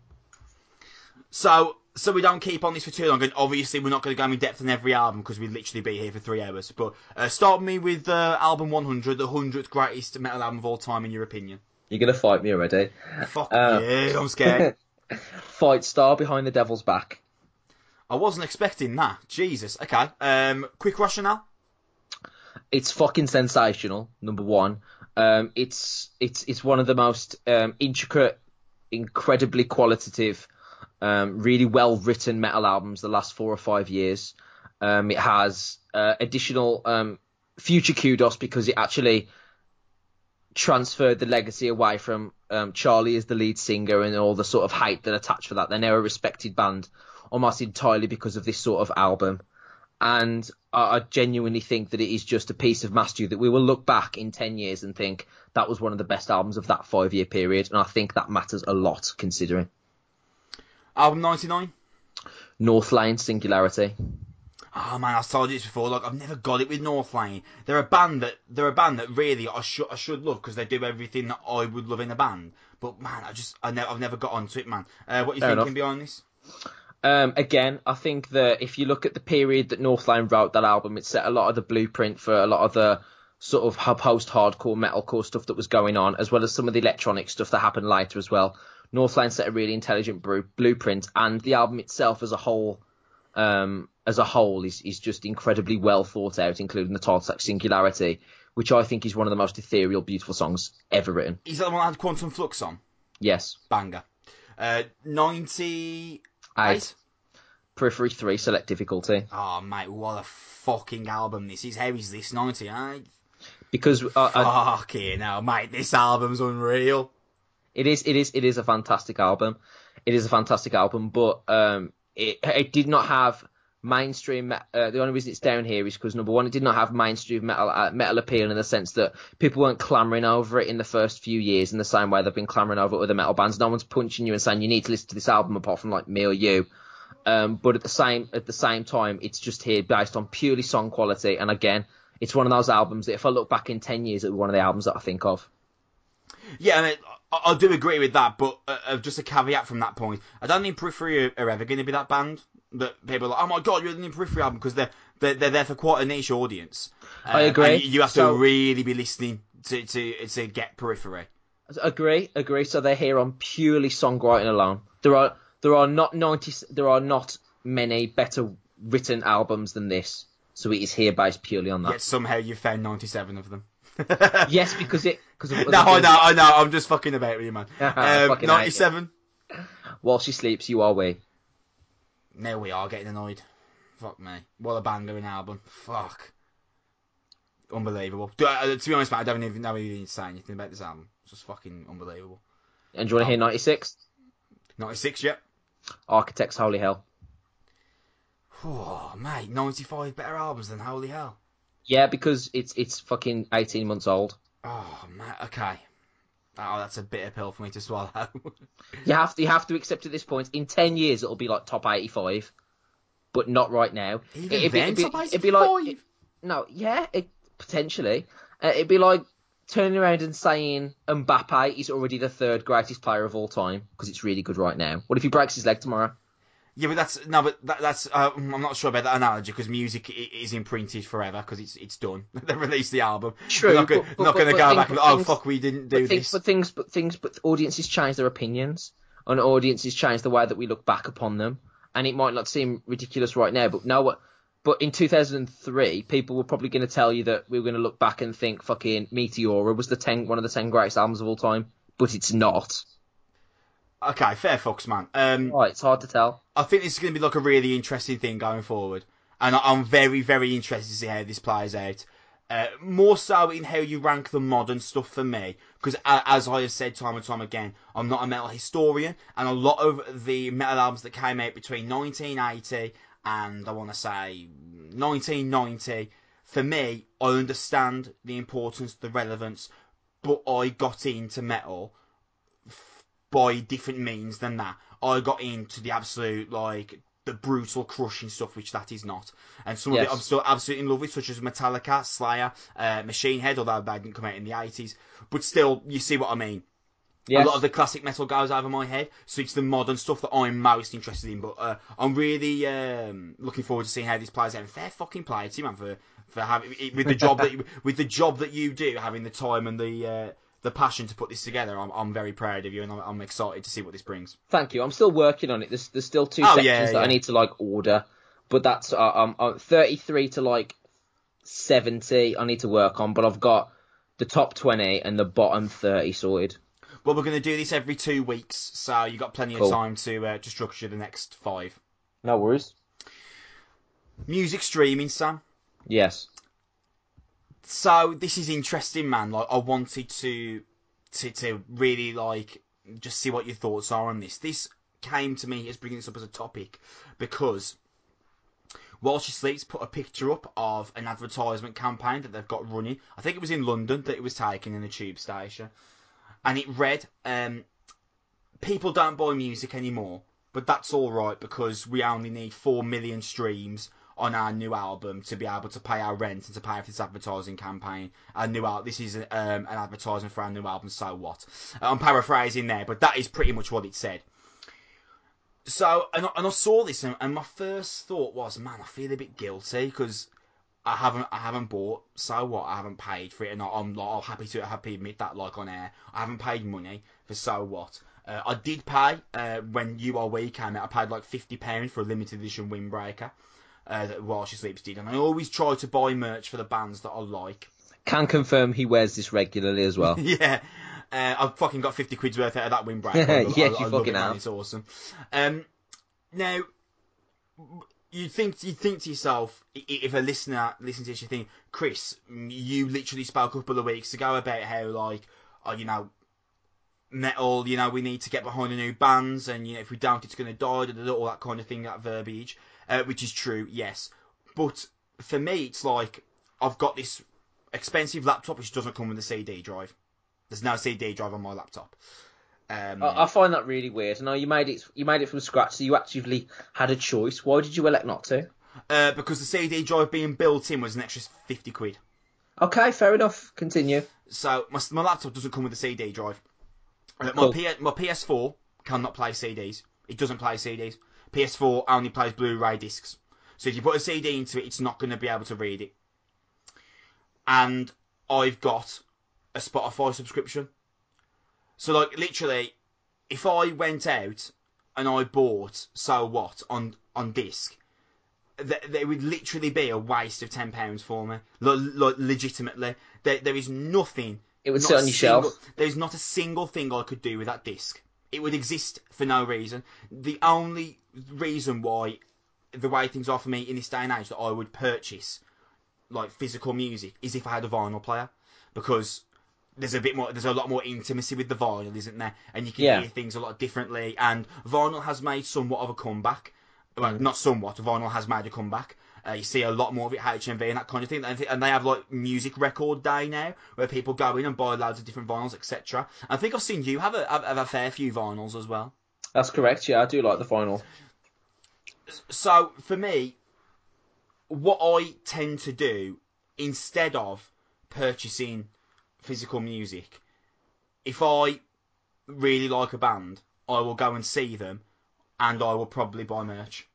So, so we don't keep on this for too long. And obviously, we're not going to go in depth on every album because we'd literally be here for three hours. But uh, start me with uh, album 100, the 100th greatest metal album of all time, in your opinion. You're gonna fight me already. Fuck Uh, yeah, I'm scared. Fightstar behind the Devil's back. I wasn't expecting that. Jesus. Okay. Um, quick rationale. It's fucking sensational. Number one. Um, it's it's it's one of the most um, intricate, incredibly qualitative, um, really well written metal albums the last four or five years. Um, it has uh, additional um, future kudos because it actually transferred the legacy away from um, Charlie as the lead singer and all the sort of hate that attached for that. They're now a respected band almost entirely because of this sort of album. And I, I genuinely think that it is just a piece of mastery that we will look back in 10 years and think that was one of the best albums of that five year period. And I think that matters a lot considering. Album 99. Northlane Singularity. Oh man, I've told you this before. Like I've never got it with Northlane. They're a band that they're a band that really I should I should love because they do everything that I would love in a band. But man, I just I ne- I've never got onto it, man. Uh, what you Fair thinking enough. behind this? Um, again, I think that if you look at the period that Northlane wrote that album, it set a lot of the blueprint for a lot of the sort of post-hardcore metalcore stuff that was going on, as well as some of the electronic stuff that happened later as well. Northlane set a really intelligent blueprint, and the album itself as a whole, um, as a whole, is is just incredibly well thought out, including the title track "Singularity," which I think is one of the most ethereal, beautiful songs ever written. Is that the one that had Quantum Flux on? Yes, Banger. Uh, 90. eight. Periphery three, select difficulty. Oh mate, what a fucking album this is. How is this 98? Because uh, I, Fucking hell, mate, this album's unreal. It is, it is, it is a fantastic album. It is a fantastic album, but um, it it did not have mainstream. Uh, the only reason it's down here is because number one, it did not have mainstream metal uh, metal appeal in the sense that people weren't clamoring over it in the first few years in the same way they've been clamoring over other metal bands. No one's punching you and saying you need to listen to this album apart from like me or you. Um, but at the same at the same time, it's just here based on purely song quality. And again, it's one of those albums that if I look back in ten years, it'll be one of the albums that I think of. Yeah, I, mean, I, I do agree with that, but uh, uh, just a caveat from that point. I don't think Periphery are, are ever going to be that band. that people are like, oh my god, you're the new Periphery album because they're, they're they're there for quite a niche audience. I Um, agree. you have So- to really be listening to to to get Periphery. Agree, agree. So they're here on purely songwriting alone. There are there are not ninety there are not many better written albums than this. So it is here based purely on that. Yet somehow you found 97 of them. Yes, because it because of No, I know, I know. I'm just fucking about with you, man. Um, 97. While she sleeps, you are we. Now we are getting annoyed. Fuck me. What a banger an album. Fuck. Unbelievable. Do, uh, to be honest, man, I don't even know if you need to say anything about this album. It's just fucking unbelievable. And do you want to hear ninety six? 96 yet? Architects Holy Hell. Oh, mate, 95 better albums than Holy Hell. Yeah, because it's it's fucking eighteen months old. Oh, mate, okay. Oh, that's a bitter pill for me to swallow. You have to you have to accept at this point. In ten years, it'll be like top eighty five, but not right now. Even It'd be- then, it'd be- top it'd be like 85? no, yeah, it, potentially. Uh, it'd be like turning around and saying Mbappe is already the third greatest player of all time because it's really good right now. What if he breaks his leg tomorrow? Yeah, but that's no, but that, that's uh, I'm not sure about that analogy because music is imprinted forever because it's it's done. they released the album. True, They're not, but- but- not going to go things- back and oh things- fuck, we didn't do but things, this. but things, but things, but audiences change their opinions, and audiences change the way that we look back upon them. And it might not seem ridiculous right now, but no, what? But in 2003, people were probably going to tell you that we were going to look back and think fucking Meteora was the ten, one of the ten greatest albums of all time, but it's not. Okay, fair fucks, man. Um, Right, it's hard to tell. I think this is going to be like a really interesting thing going forward, and I- I'm very, very interested to see how this plays out. Uh, more so in how you rank the modern stuff for me, because as I have said time and time again, I'm not a metal historian, and a lot of the metal albums that came out between 1980 and I want to say 1990, for me, I understand the importance, the relevance, but I got into metal by different means than that. I got into the absolute like the brutal crushing stuff, which that is not. And some of it I'm still absolutely in love with, such as Metallica, Slayer, uh, Machine Head, although they didn't come out in the 80s. But still, you see what I mean. Yes. A lot of the classic metal goes over my head, so it's the modern stuff that I'm most interested in. But uh, I'm really um, looking forward to seeing how this plays out. And fair fucking play to you, man, for for having with the job that you, with the job that you do, having the time and the uh, the passion to put this together. I'm I'm very proud of you, and I'm, I'm excited to see what this brings. Thank you. I'm still working on it. There's there's still two Oh, sections yeah, that yeah. I need to like order, but that's uh, I'm, I'm 33 to like 70. I need to work on, but I've got the top 20 and the bottom 30 sorted. Well, we're going to do this every two weeks, so you've got plenty Cool. of time to uh, to structure the next five. No worries. Music streaming, Sam. Yes. So this is interesting, man. Like I wanted to to to really like just see what your thoughts are on this. This came to me as bringing this up as a topic because while she sleeps put a picture up of an advertisement campaign that they've got running. I think it was in London that it was taken in a tube station, and it read, um, "People don't buy music anymore, but that's all right because we only need four million streams." On our new album to be able to pay our rent and to pay for this advertising campaign. Our new al- this is um, an advertisement for our new album. So what? I'm paraphrasing there, but that is pretty much what it said. So, and I, and I saw this, and, and my first thought was, man, I feel a bit guilty because I haven't, I haven't bought. So what? I haven't paid for it, and I, I'm, like, I'm happy to happy admit that, like on air, I haven't paid money for so what. Uh, I did pay uh, when We came out. I paid like fifty pounds for a limited edition Windbreaker. Uh, While She Sleeps did, and I always try to buy merch for the bands that I like. Can confirm he wears this regularly as well. yeah. Uh, I've fucking got 50 quid's worth out of that love- Yeah, I- you I love fucking it, man. It's awesome. Um, now, you think you think to yourself, if a listener listens to this, you think, Chris, you literally spoke a couple of weeks ago about how, like, oh, you know, metal, you know, we need to get behind the new bands, and, you know, if we don't, it's going to die, all that kind of thing, that verbiage, uh, which is true, yes. But for me, it's like, I've got this expensive laptop which doesn't come with a CD drive. There's no CD drive on my laptop. Um, I, I find that really weird. No, you made it. You made it from scratch, so you actually had a choice. Why did you elect not to? uh, because the CD drive being built in was an extra 50 quid. Okay, fair enough. Continue. So my, my laptop doesn't come with a CD drive. Uh, my, P, my PS4 cannot play CDs. It doesn't play CDs. PS4 only plays Blu-ray discs. So if you put a CD into it, it's not going to be able to read it. And I've got a Spotify subscription. So like literally, if I went out and I bought So What on on disc, th- there would literally be a waste of ten pounds for me. Like, like legitimately, there there is nothing. It would sit on your single- shelf. There's not a single thing I could do with that disc. It would exist for no reason. The only reason why the way things are for me in this day and age that I would purchase like physical music is if I had a vinyl player. Because there's a bit more there's a lot more intimacy with the vinyl isn't there? And you can Yeah. hear things a lot differently. And vinyl has made somewhat of a comeback. Well Mm. not somewhat vinyl has made a comeback. Uh, you see a lot more of it HMV and that kind of thing. And, they have like music record day now where people go in and buy loads of different vinyls etc I think I've seen you have a have a fair few vinyls as well That's correct. Yeah, I do like the final. so for me, what I tend to do instead of purchasing physical music, if I really like a band, I will go and see them, and I will probably buy merch.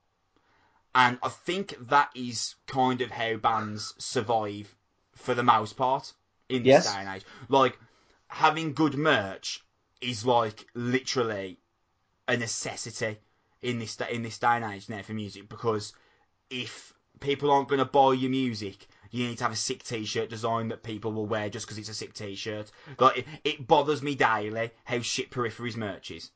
And I think that is kind of how bands survive for the most part in this Yes. day and age. Like having good merch is like literally a necessity in this in this day and age now for music because if people aren't going to buy your music, you need to have a sick T-shirt design that people will wear just because it's a sick T-shirt. Like it, it bothers me daily how shit peripheries merch is.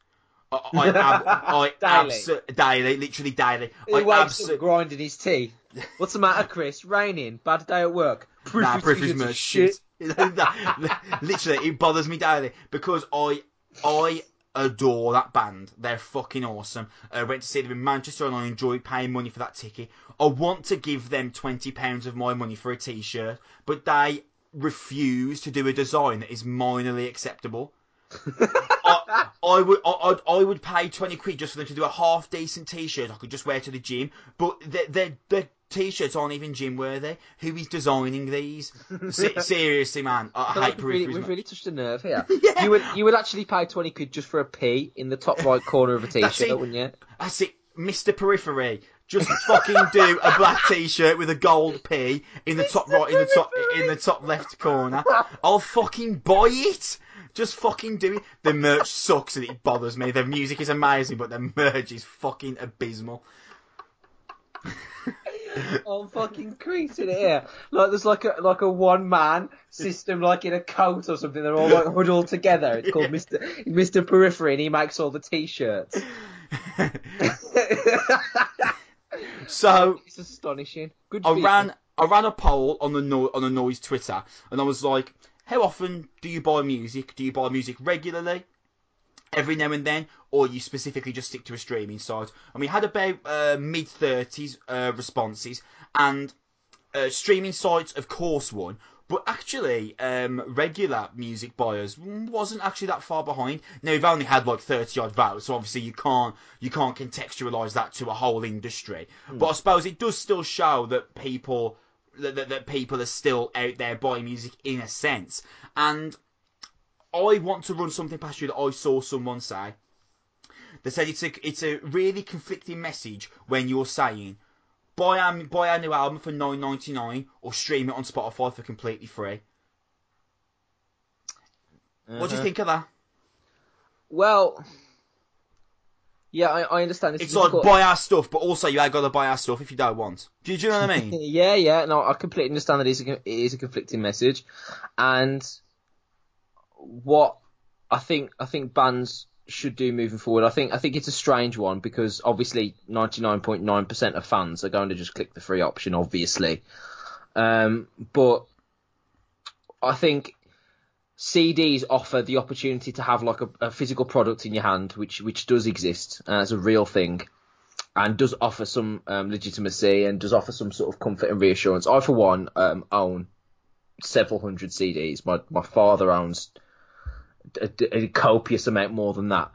I, I, ab- I Daily? abso- daily, literally daily. He I wakes abso- up grinding his teeth. What's the matter, Chris? Raining? Bad day at work? Nah, Periphery's Periphery's t-shirts merch shit. Literally, it bothers me daily because I I adore that band. They're fucking awesome. Uh, I went to see them in Manchester and I enjoyed paying money for that ticket. I want to give them twenty pounds of my money for a T-shirt, but they refuse to do a design that is minorly acceptable. I, I would I, I'd- I would pay twenty quid just for them to do a half decent T-shirt I could just wear to the gym, but their their, their T-shirts aren't even gym worthy. Who is designing these? Se- seriously, man, I, hate we've really, we've really touched a nerve here. Yeah. You would you would actually pay twenty quid just for a P in the top right corner of a t-shirt, wouldn't you? That's it, Mr. Periphery. Just fucking do a black T-shirt with a gold P in the top right, in the top, in the top left corner. I'll fucking buy it. Just fucking do it. The merch sucks and it bothers me. The music is amazing, but the merch is fucking abysmal. I'm fucking creasing it here. Like there's like a like a one man system, like in a coat or something. They're all like huddled together. It's called Mister Mister Periphery, and he makes all the t-shirts. so it's astonishing. Good. I you. ran I ran a poll on the no- on the noise Twitter, and I was like, "How often do you buy music? Do you buy music regularly, every now and then, or you specifically just stick to a streaming site?" And we had about uh, mid thirties uh, responses, and uh, streaming sites, of course, won. But actually, um, regular music buyers wasn't actually that far behind. Now we've only had like thirty odd votes, so obviously you can't you can't contextualize that to a whole industry. But I suppose it does still show that people that, that, that people are still out there buying music in a sense. And I want to run something past you that I saw someone say. They said it's a it's a really conflicting message when you're saying buy our buy our new album for nine ninety nine or stream it on Spotify for completely free. What do you Uh-huh. think of that? Well, yeah, I, I understand. It's, It's like buy our stuff, but also you have got to buy our stuff if you don't want. Do you, do you know what I mean? yeah, yeah. No, I completely understand that it is a, it is a conflicting message, and what I think I think bands should do moving forward. I think I think it's a strange one because obviously ninety nine point nine percent of fans are going to just click the free option, obviously. Um, but I think CDs offer the opportunity to have like a, a physical product in your hand, which which does exist as a real thing and does offer some um, legitimacy and does offer some sort of comfort and reassurance. I, for one, um, own several hundred CDs. My my father owns a, a copious amount more than that,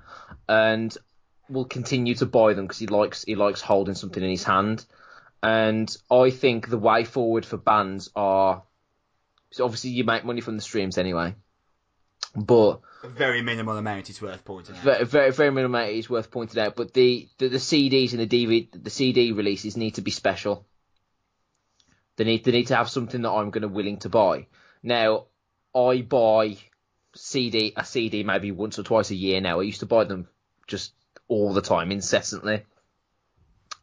and will continue to buy them because he likes he likes holding something in his hand. And I think the way forward for bands are so obviously you make money from the streams anyway, but A very minimal amount is worth pointing out. Very, very, very minimal amount is worth pointing out. But the, the, the CDs and the DVD, the CD releases need to be special. They need they need to have something that I'm going to willing to buy. Now, I buy CD a CD maybe once or twice a year now. I used to buy them just all the time, incessantly,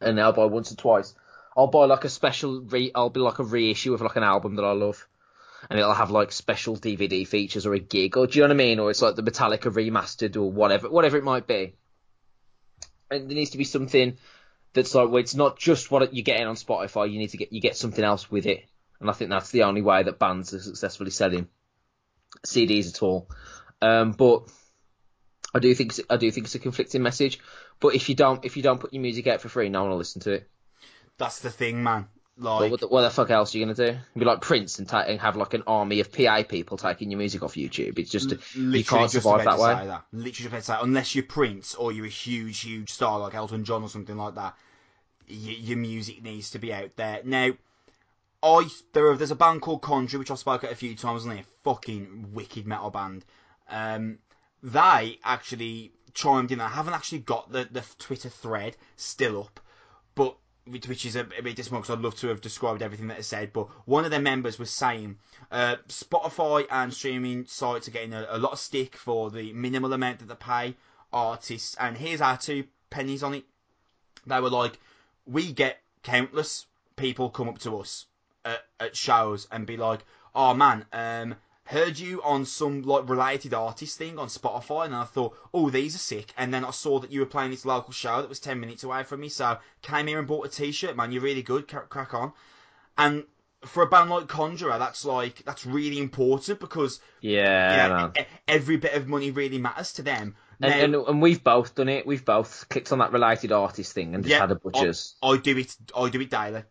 and now I buy once or twice. I'll buy like a special re. I'll be like a reissue of like an album that I love, and it'll have like special DVD features or a gig, or do you know what I mean? Or it's like the Metallica remastered or whatever, whatever it might be. And there needs to be something that's like, it's not just what you're getting on Spotify. You need to get you get something else with it, and I think that's the only way that bands are successfully selling CDs at all. Um, but I do think I do think it's a conflicting message. But if you don't if you don't put your music out for free, no one will listen to it. That's the thing, man. Like, what, the, what the fuck else are you gonna do? Be like Prince and, ta- and have like an army of PA people taking your music off YouTube. It's just literally you can't just survive that way. that. Literally just say, unless you're Prince or you're a huge, huge star like Elton John or something like that, y- your music needs to be out there. Now, I there there's a band called Conjurer which I spoke at a few times on here. Fucking wicked metal band. Um, they actually chimed in. I haven't actually got the the Twitter thread still up, but which, is a, a bit dismal because I'd love to have described everything that is said. But one of their members was saying uh, Spotify and streaming sites are getting a, a lot of stick for the minimal amount that they pay artists. And here's our two pennies on it. They were like, we get countless people come up to us at, at shows and be like, "Oh man, um, heard you on some like related artist thing on Spotify," and I thought, "Oh, these are sick." And then I saw that you were playing this local show that was ten minutes away from me, so came here and bought a T-shirt. Man, you're really good. Crack, crack on. And for a band like Conjurer, that's like that's really important because Yeah, you know, every bit of money really matters to them. Now, And, and and we've both done it. We've both clicked on that related artist thing and just Yeah, had a butchers. I do it. I do it daily.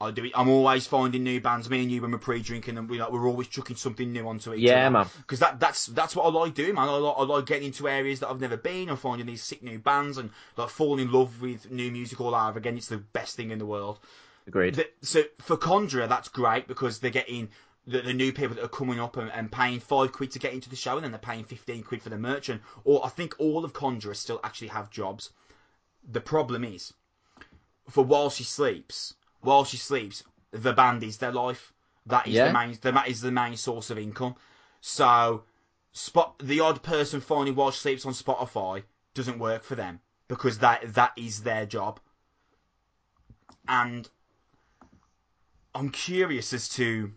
I do it. I'm always finding new bands. Me and you, when we're pre-drinking, and we like we're always chucking something new onto each Yeah, other. Yeah, man. Because that that's that's what I like doing, man. I like, I like getting into areas that I've never been. and finding these sick new bands and like falling in love with new music all over again. It's the best thing in the world. Agreed. The- so for Conjurer, that's great because they're getting the, the new people that are coming up and, and paying five quid to get into the show, and then they're paying fifteen quid for the merchant. Or I think all of Conjurer still actually have jobs. The problem is, for while she sleeps, while she sleeps, the band is their life. That is Yeah. the main. That is the main source of income. So, spot the odd person finding while she sleeps on Spotify doesn't work for them because that that is their job. And I'm curious as to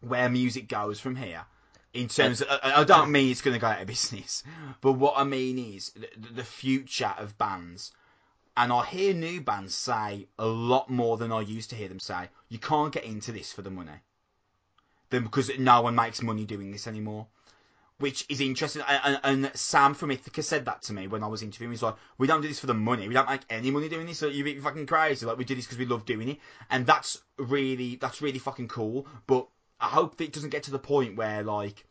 where music goes from here. In terms, of, I, don't mean it's going to go out of business, but what I mean is the future of bands. And I hear new bands say a lot more than I used to hear them say. You can't get into this for the money, then because no one makes money doing this anymore. Which is interesting, and, and, Sam from Ithaca said that to me when I was interviewing. He's like, "We don't do this for the money. We don't make any money doing this. So you're fucking crazy. Like we do this because we love doing it, and that's really that's really fucking cool. But I hope that it doesn't get to the point where like,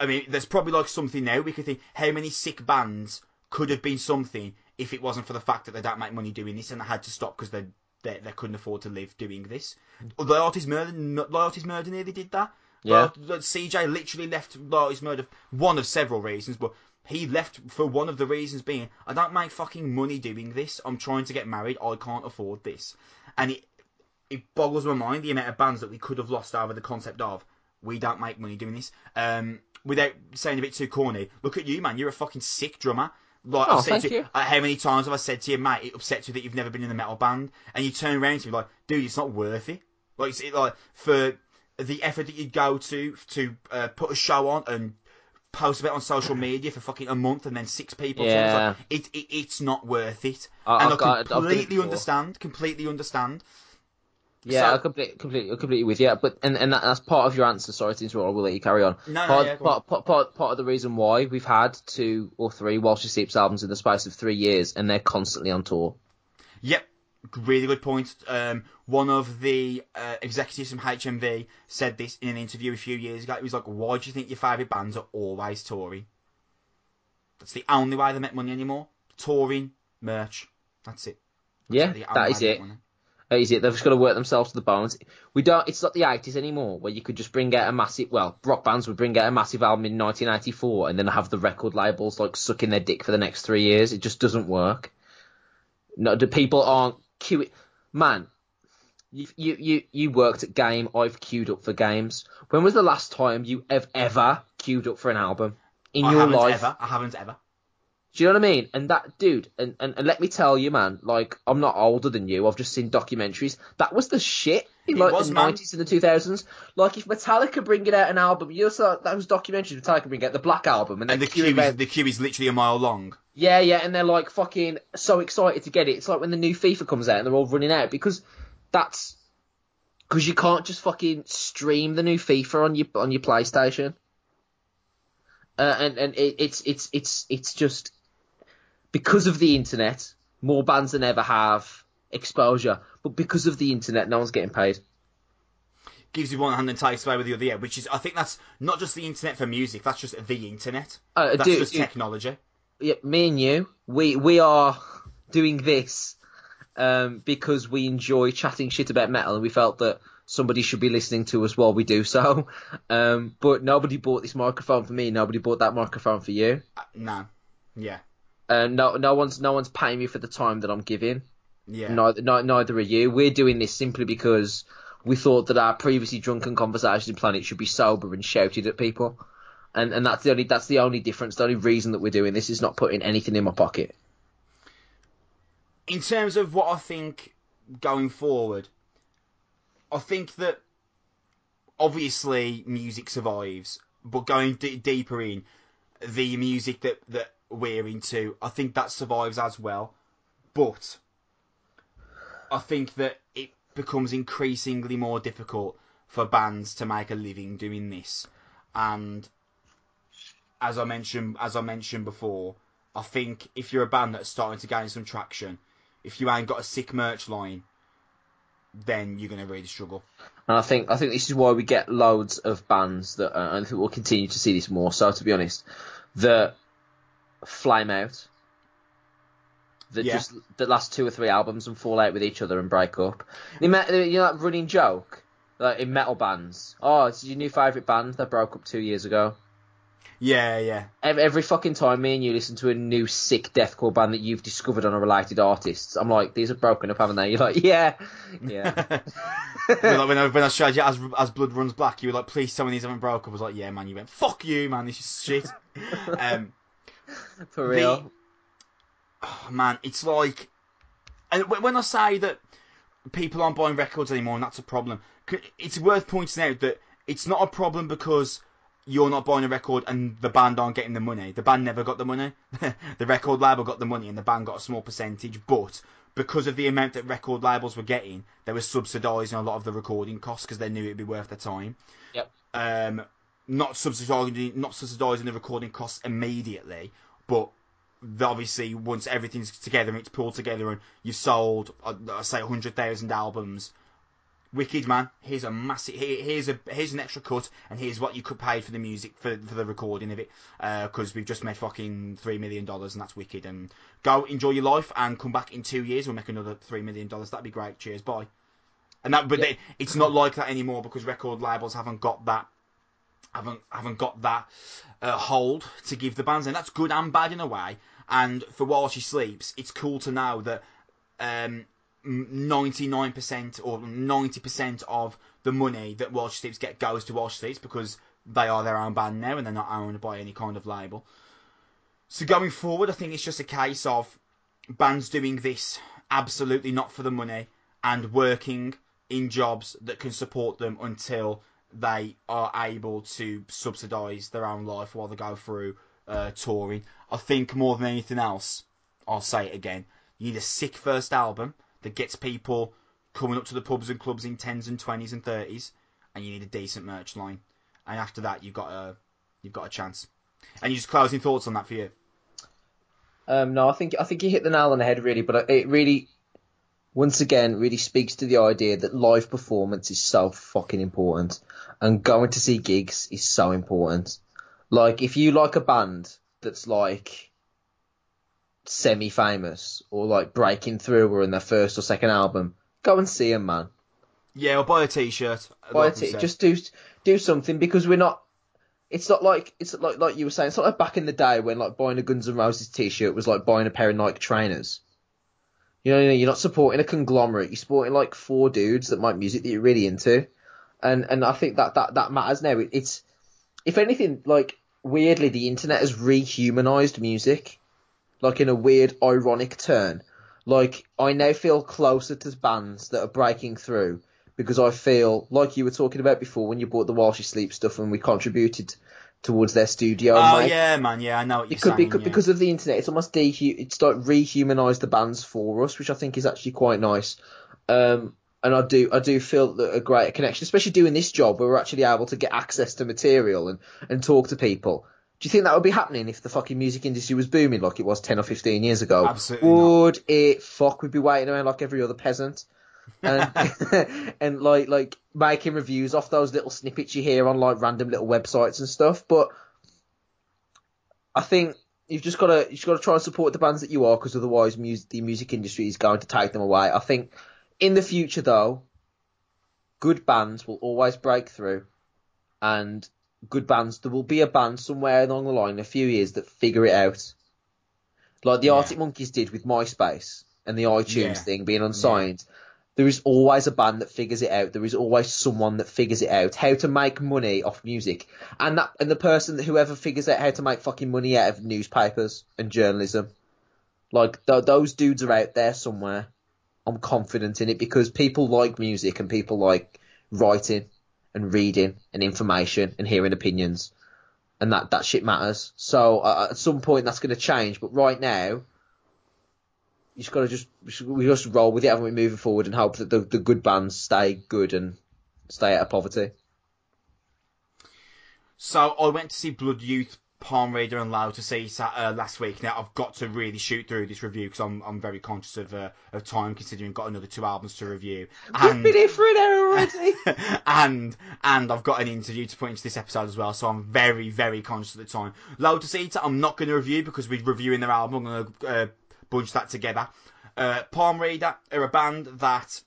I mean, there's probably like something now we could think how many sick bands could have been something if it wasn't for the fact that they don't make money doing this and they had to stop because they, they they couldn't afford to live doing this. Loyalty's murder, loyalty's murder nearly did that. Yeah. Loyalty- CJ literally left Loyalty's murder for one of several reasons, but he left for one of the reasons being I don't make fucking money doing this. I'm trying to get married. I can't afford this, and it it boggles my mind the amount of bands that we could have lost over the concept of we don't make money doing this. Um, without saying a bit too corny, look at you, man. You're a fucking sick drummer. Like Oh, I've said to you. uh, how many times have I said to you, mate? It upsets you that you've never been in a metal band, and you turn around to me like, dude, it's not worth it. Like, it's, it, like for the effort that you'd go to to uh, put a show on and post about on social media for fucking a month and then six people. it's Yeah. like, it, it it's not worth it. I- and I've I got- completely before. understand. Completely understand. Yeah, So- I completely, completely, completely with you. But and, and that, that's part of your answer. Sorry to interrupt. I will let you carry on. No, no, part, yeah, go on. part, part, part, part of the reason why we've had two or three While She Sleeps albums in the space of three years, and they're constantly on tour. Yep, really good point. Um, one of the uh, executives from HMV said this in an interview a few years ago. He was like, "Why do you think your favourite bands are always touring? That's the only way they make money anymore. Touring, merch. That's it. Yeah, The only that is it. money." Is it? They've just got to work themselves to the bones. We don't. It's not the eighties anymore, where you could just bring out a massive. Well, rock bands would bring out a massive album in 1984 and then have the record labels like sucking their dick for the next three years. It just doesn't work. No, the people aren't queuing. Man, you you you you worked at Game. I've queued up for games. When was the last time you have ever queued up for an album in I your life? ever. I haven't ever. Do you know what I mean? And that dude, and, and, and let me tell you, man, like I'm not older than you. I've just seen documentaries. That was the shit in It like was, the nineties and the two thousands. Like if Metallica bringing out an album, you saw those documentaries. Metallica bring out the Black Album, and, And the queue is the queue is literally a mile long. yeah, yeah, and they're like fucking so excited to get it. It's like when the new FIFA comes out and they're all running out because that's because you can't just fucking stream the new FIFA on your on your PlayStation. Uh, and and it, it's it's it's it's just because of the internet, more bands than ever have exposure, but because of the internet, no one's getting paid. Gives you one hand and takes away with the other. Yeah, which is I think that's not just the internet for music. That's just the internet. Uh, That's dude, just dude, technology. yeah, me and you, we we are doing this um, because we enjoy chatting shit about metal, and we felt that somebody should be listening to us while we do so. Um, but nobody bought this microphone for me. Nobody bought that microphone for you. Uh, no. Yeah. Uh, no, no one's no one's paying me for the time that I'm giving. Yeah. Neither, ni- neither are you. We're doing this simply because we thought that our previously drunken conversations in Planet should be sober and shouted at people. And and that's the only that's the only difference. The only reason that we're doing this is not putting anything in my pocket. in terms of what I think going forward, I think that obviously music survives, but going d- deeper in the music that that we're into, I think that survives as well. But I think that it becomes increasingly more difficult for bands to make a living doing this, and as I mentioned, as I mentioned before, I think if you're a band that's starting to gain some traction, if you ain't got a sick merch line, then you're gonna really struggle. And I think I think this is why we get loads of bands that, uh, and I think we'll continue to see this more. So to be honest, that flame out, that Yeah. just that last two or three albums and fall out with each other and break up. You know, you know that running joke like in metal bands. Oh, it's your new favourite band that broke up two years ago. Yeah, yeah. Every, every fucking time me and you listen to a new sick deathcore band that you've discovered on a related artist, I'm like, these are broken up, haven't they? You're like, yeah, yeah. Like when I when I showed you as as blood runs black, you were like, please tell me these haven't broke. up. I was like, yeah, man. You went, fuck you, man. This is shit. um, For real. oh, man, it's like, and when when I say that people aren't buying records anymore, and that's a problem. It's worth pointing out that it's not a problem because you're not buying a record and the band aren't getting the money. The band never got the money. the record label got the money and the band got a small percentage. But because of the amount that record labels were getting, they were subsidising a lot of the recording costs because they knew it'd be worth their time. Yep. Um, not subsidising, not subsidising the recording costs immediately, but obviously once everything's together and it's pulled together and you've sold, uh, I say, hundred thousand albums. Wicked man, here's a massive. Here, here's a here's an extra cut, and here's what you could pay for the music for for the recording of it, because we've just made fucking three million dollars, and that's wicked. And go enjoy your life, and come back in two years, we'll make another three million dollars. That'd be great. Cheers, bye. And that, but Yeah. they, it's not like that anymore because record labels haven't got that, haven't haven't got that uh, hold to give the bands, and that's good and bad in a way. And for while she sleeps, it's cool to know that um, 99% or 90% of the money that While She Sleeps get goes to While She Sleeps because they are their own band now and they're not owned by any kind of label. So going forward, I think it's just a case of bands doing this absolutely not for the money and working in jobs that can support them until they are able to subsidise their own life while they go through uh, touring. I think more than anything else, I'll say it again, you need a sick first album that gets people coming up to the pubs and clubs in tens and twenties and thirties, and you need a decent merch line. And after that, you've got a you've got a chance. And just closing thoughts on that for you. Um, no, I think I think you hit the nail on the head really, but it really, once again, really speaks to the idea that live performance is so fucking important, and going to see gigs is so important. Like, if you like a band that's like semi-famous or like breaking through or in their first or second album, go and see them, man. Yeah, or buy a t-shirt. Buy a we t- said. just do do something because we're not. It's not like it's like like you were saying. It's not like back in the day when like buying a Guns N' Roses t-shirt was like buying a pair of Nike trainers. You know, you're not supporting a conglomerate. You're supporting like four dudes that make music that you're really into, and and I think that that that matters now. It, it's if anything, like weirdly, the internet has rehumanized music, like in a weird ironic turn. Like I now feel closer to bands that are breaking through because I feel like you were talking about before when you bought the While She Sleeps stuff and we contributed towards their studio. Oh yeah, man. Yeah, I know what you're It could be saying. could- yeah. because of the internet. It's almost dehu- It's like rehumanized the bands for us, which I think is actually quite nice. Um, and I do I do feel that a greater connection, especially doing this job where we're actually able to get access to material and and talk to people. Do you think that would be happening if the fucking music industry was booming like it was ten or fifteen years ago? Absolutely not. Would it fuck? We'd be waiting around like every other peasant. And and like like making reviews off those little snippets you hear on like random little websites and stuff. But I think you've just got to you've got to try and support the bands that you are, because otherwise, music, the music industry is going to take them away. I think in the future, though, good bands will always break through, and good bands there will be a band somewhere along the line in a few years that figure it out, like the Yeah. Arctic Monkeys did with MySpace and the iTunes Yeah. thing being unsigned. There is always a band that figures it out. There is always someone that figures it out how to make money off music, and that and the person that whoever figures out how to make fucking money out of newspapers and journalism, like th- those dudes are out there somewhere. I'm confident in it because people like music and people like writing and reading and information and hearing opinions, and that that shit matters. So uh, at some point that's going to change, but right now. You just gotta just we just roll with it, haven't we? Moving forward and hope that the, the good bands stay good and stay out of poverty. So I went to see Blood Youth, Palm Reader, and Loud to see uh, last week. Now I've got to really shoot through this review because I'm I'm very conscious of uh, of time, considering I've got another two albums to review. We've been here for an hour already. and and I've got an interview to put into this episode as well, so I'm very very conscious of the time. Loud to see I'm not going to review because we're reviewing their album. I'm going to uh, bunch that together. Uh, Palm Reader are a band that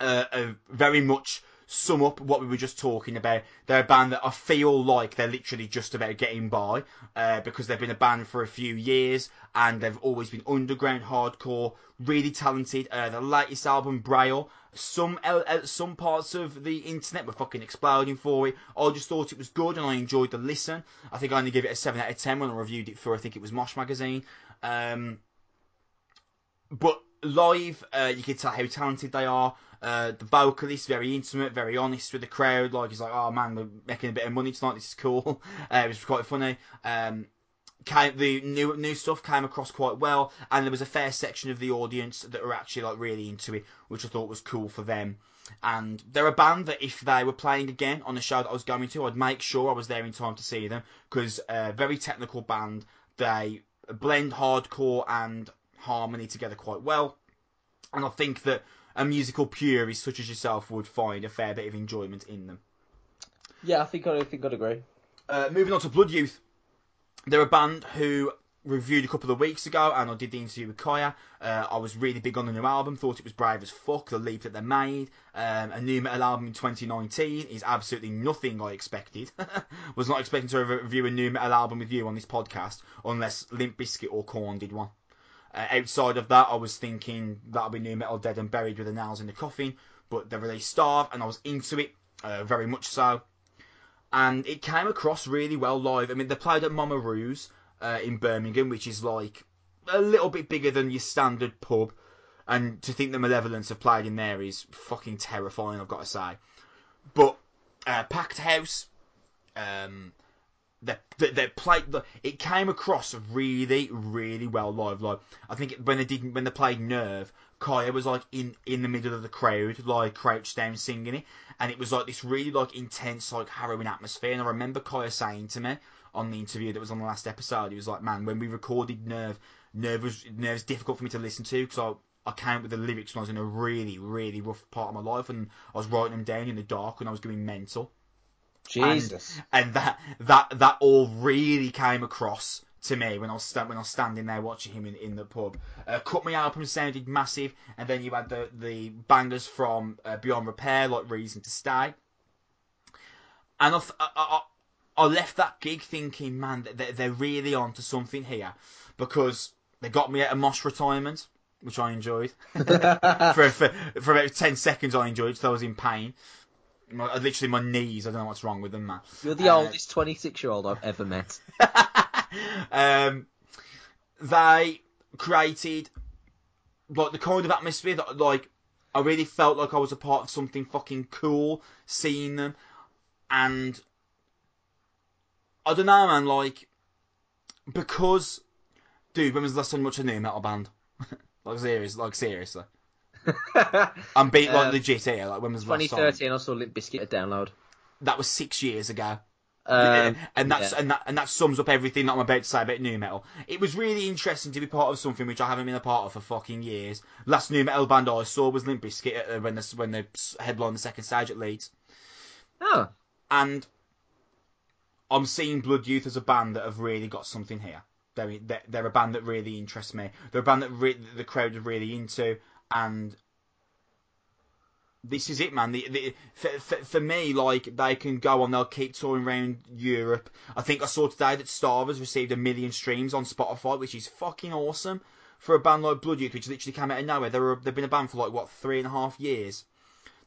uh, uh, very much sum up what we were just talking about. They're a band that I feel like they're literally just about getting by uh, because they've been a band for a few years and they've always been underground hardcore, really talented. Uh, the latest album, Braille, some el- some parts of the internet were fucking exploding for it. I just thought it was good and I enjoyed the listen. I think I only gave it a seven out of ten when I reviewed it for I think it was Mosh magazine. Um, but live, uh, you can tell how talented they are. Uh, the vocalist, very intimate, very honest with the crowd. Like he's like, "Oh man, we're making a bit of money tonight. This is cool." Uh, it was quite funny. Um, came, the new new stuff came across quite well, and there was a fair section of the audience that were actually like really into it, which I thought was cool for them. And they're a band that if they were playing again on the show that I was going to, I'd make sure I was there in time to see them because uh, very technical band. They blend hardcore and harmony together quite well, and I think that a musical purist such as yourself would find a fair bit of enjoyment in them. yeah, I think I think I'd agree. Uh, moving on to Blood Youth. They're a band who reviewed a couple of weeks ago, and I did the interview with Kaya. Uh, I was really big on the new album, thought it was brave as fuck, the leap that they made. Um, a nu metal album in 2019 is absolutely nothing I expected. was not expecting to review a nu metal album with you on this podcast, unless Limp Bizkit or Korn did one. Uh, outside of that, I was thinking that'll be nu metal dead and buried with the nails in the coffin, but they released Starve, and I was into it, uh, very much so and it came across really well live. I mean, they played at Mama Roux's uh, in Birmingham, which is like a little bit bigger than your standard pub. And to think the Malevolence have played in there is fucking terrifying, I've got to say. But uh, packed house, um, they, they played. the- It came across really, really well live. Like I think when they did when they played Nerve, Kaya was like in in the middle of the crowd, like crouched down singing it, and it was like this really like intense, like harrowing atmosphere. And I remember Kaya saying to me on the interview that was on the last episode, he was like, "Man, when we recorded Nerve, Nerve was Nerve's difficult for me to listen to because I." I came up with the lyrics when I was in a really, really rough part of my life, and I was writing them down in the dark when I was going mental Jesus. and that that that all really came across to me when I was when I was standing there watching him in, in the pub. Uh, Cut Me album sounded massive, and then you had the the bangers from uh, Beyond Repair like Reason to Stay. And I, th- I, I, I left that gig thinking, man, they're, they're really on to something here because they got me at a Mosh retirement, which I enjoyed. for, for, for about 10 seconds, I enjoyed so I was in pain. My, literally, my knees, I don't know what's wrong with them, man. You're the Uh, oldest 26 year old I've ever met. um, they created like the kind of atmosphere that like I really felt like I was a part of something fucking cool seeing them and I don't know man like because dude when was the last time you watched a nu metal band like serious like seriously I'm being like Um, legit here like when was the 2013, I saw Limp Bizkit at download. that was six years ago Um, and that's yeah. and that and that sums up everything that I'm about to say about nu metal. It was really interesting to be part of something which I haven't been a part of for fucking years. Last nu metal band I saw was Limp Bizkit uh, when they when they headlined the second stage at Leeds, Oh, and I'm seeing Blood Youth as a band that have really got something here. They're they're, they're a band that really interests me. They're a band that re- the crowd are really into, and this is it, man. The, the, for, for, for me, like they can go on, they'll keep touring around Europe. I think I saw today that Starvers received a million streams on Spotify, which is fucking awesome for a band like Blood Youth, which literally came out of nowhere. They're they've been a band for like what three and a half years.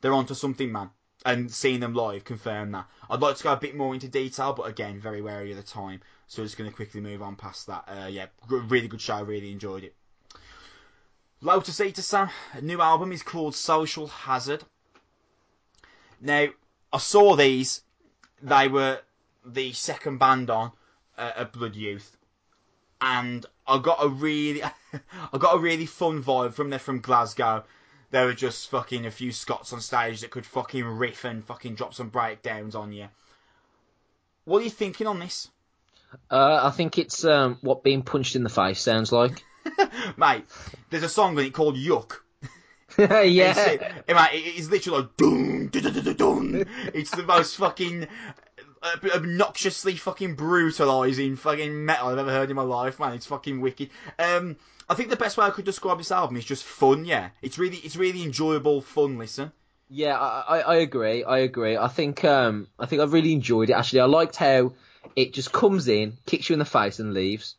They're onto something, man. And seeing them live confirm that. I'd like to go a bit more into detail, but again, very wary of the time. So just going to quickly move on past that. Uh, yeah, really good show. Really enjoyed it. Lotus Eater Sam, a new album is called Social Hazard. Now, I saw these. They were the second band on uh, at Blood Youth, and I got a really, I got a really fun vibe from them from Glasgow. They were just fucking a few Scots on stage that could fucking riff and fucking drop some breakdowns on you. What are you thinking on this, uh, I think it's um, what being punched in the face sounds like. mate? There's a song in it called Yuck. yeah. It's, it, mate, it- it's literally like dun, dun, dun, dun. It's the most fucking obnoxiously fucking brutalizing fucking metal I've ever heard in my life, man. It's fucking wicked. Um, I think the best way I could describe this album is just fun. Yeah, it's really, it's really enjoyable, fun listen. Yeah, I, I, I agree. I agree. I think um, I think I really enjoyed it. Actually, I liked how it just comes in, kicks you in the face, and leaves.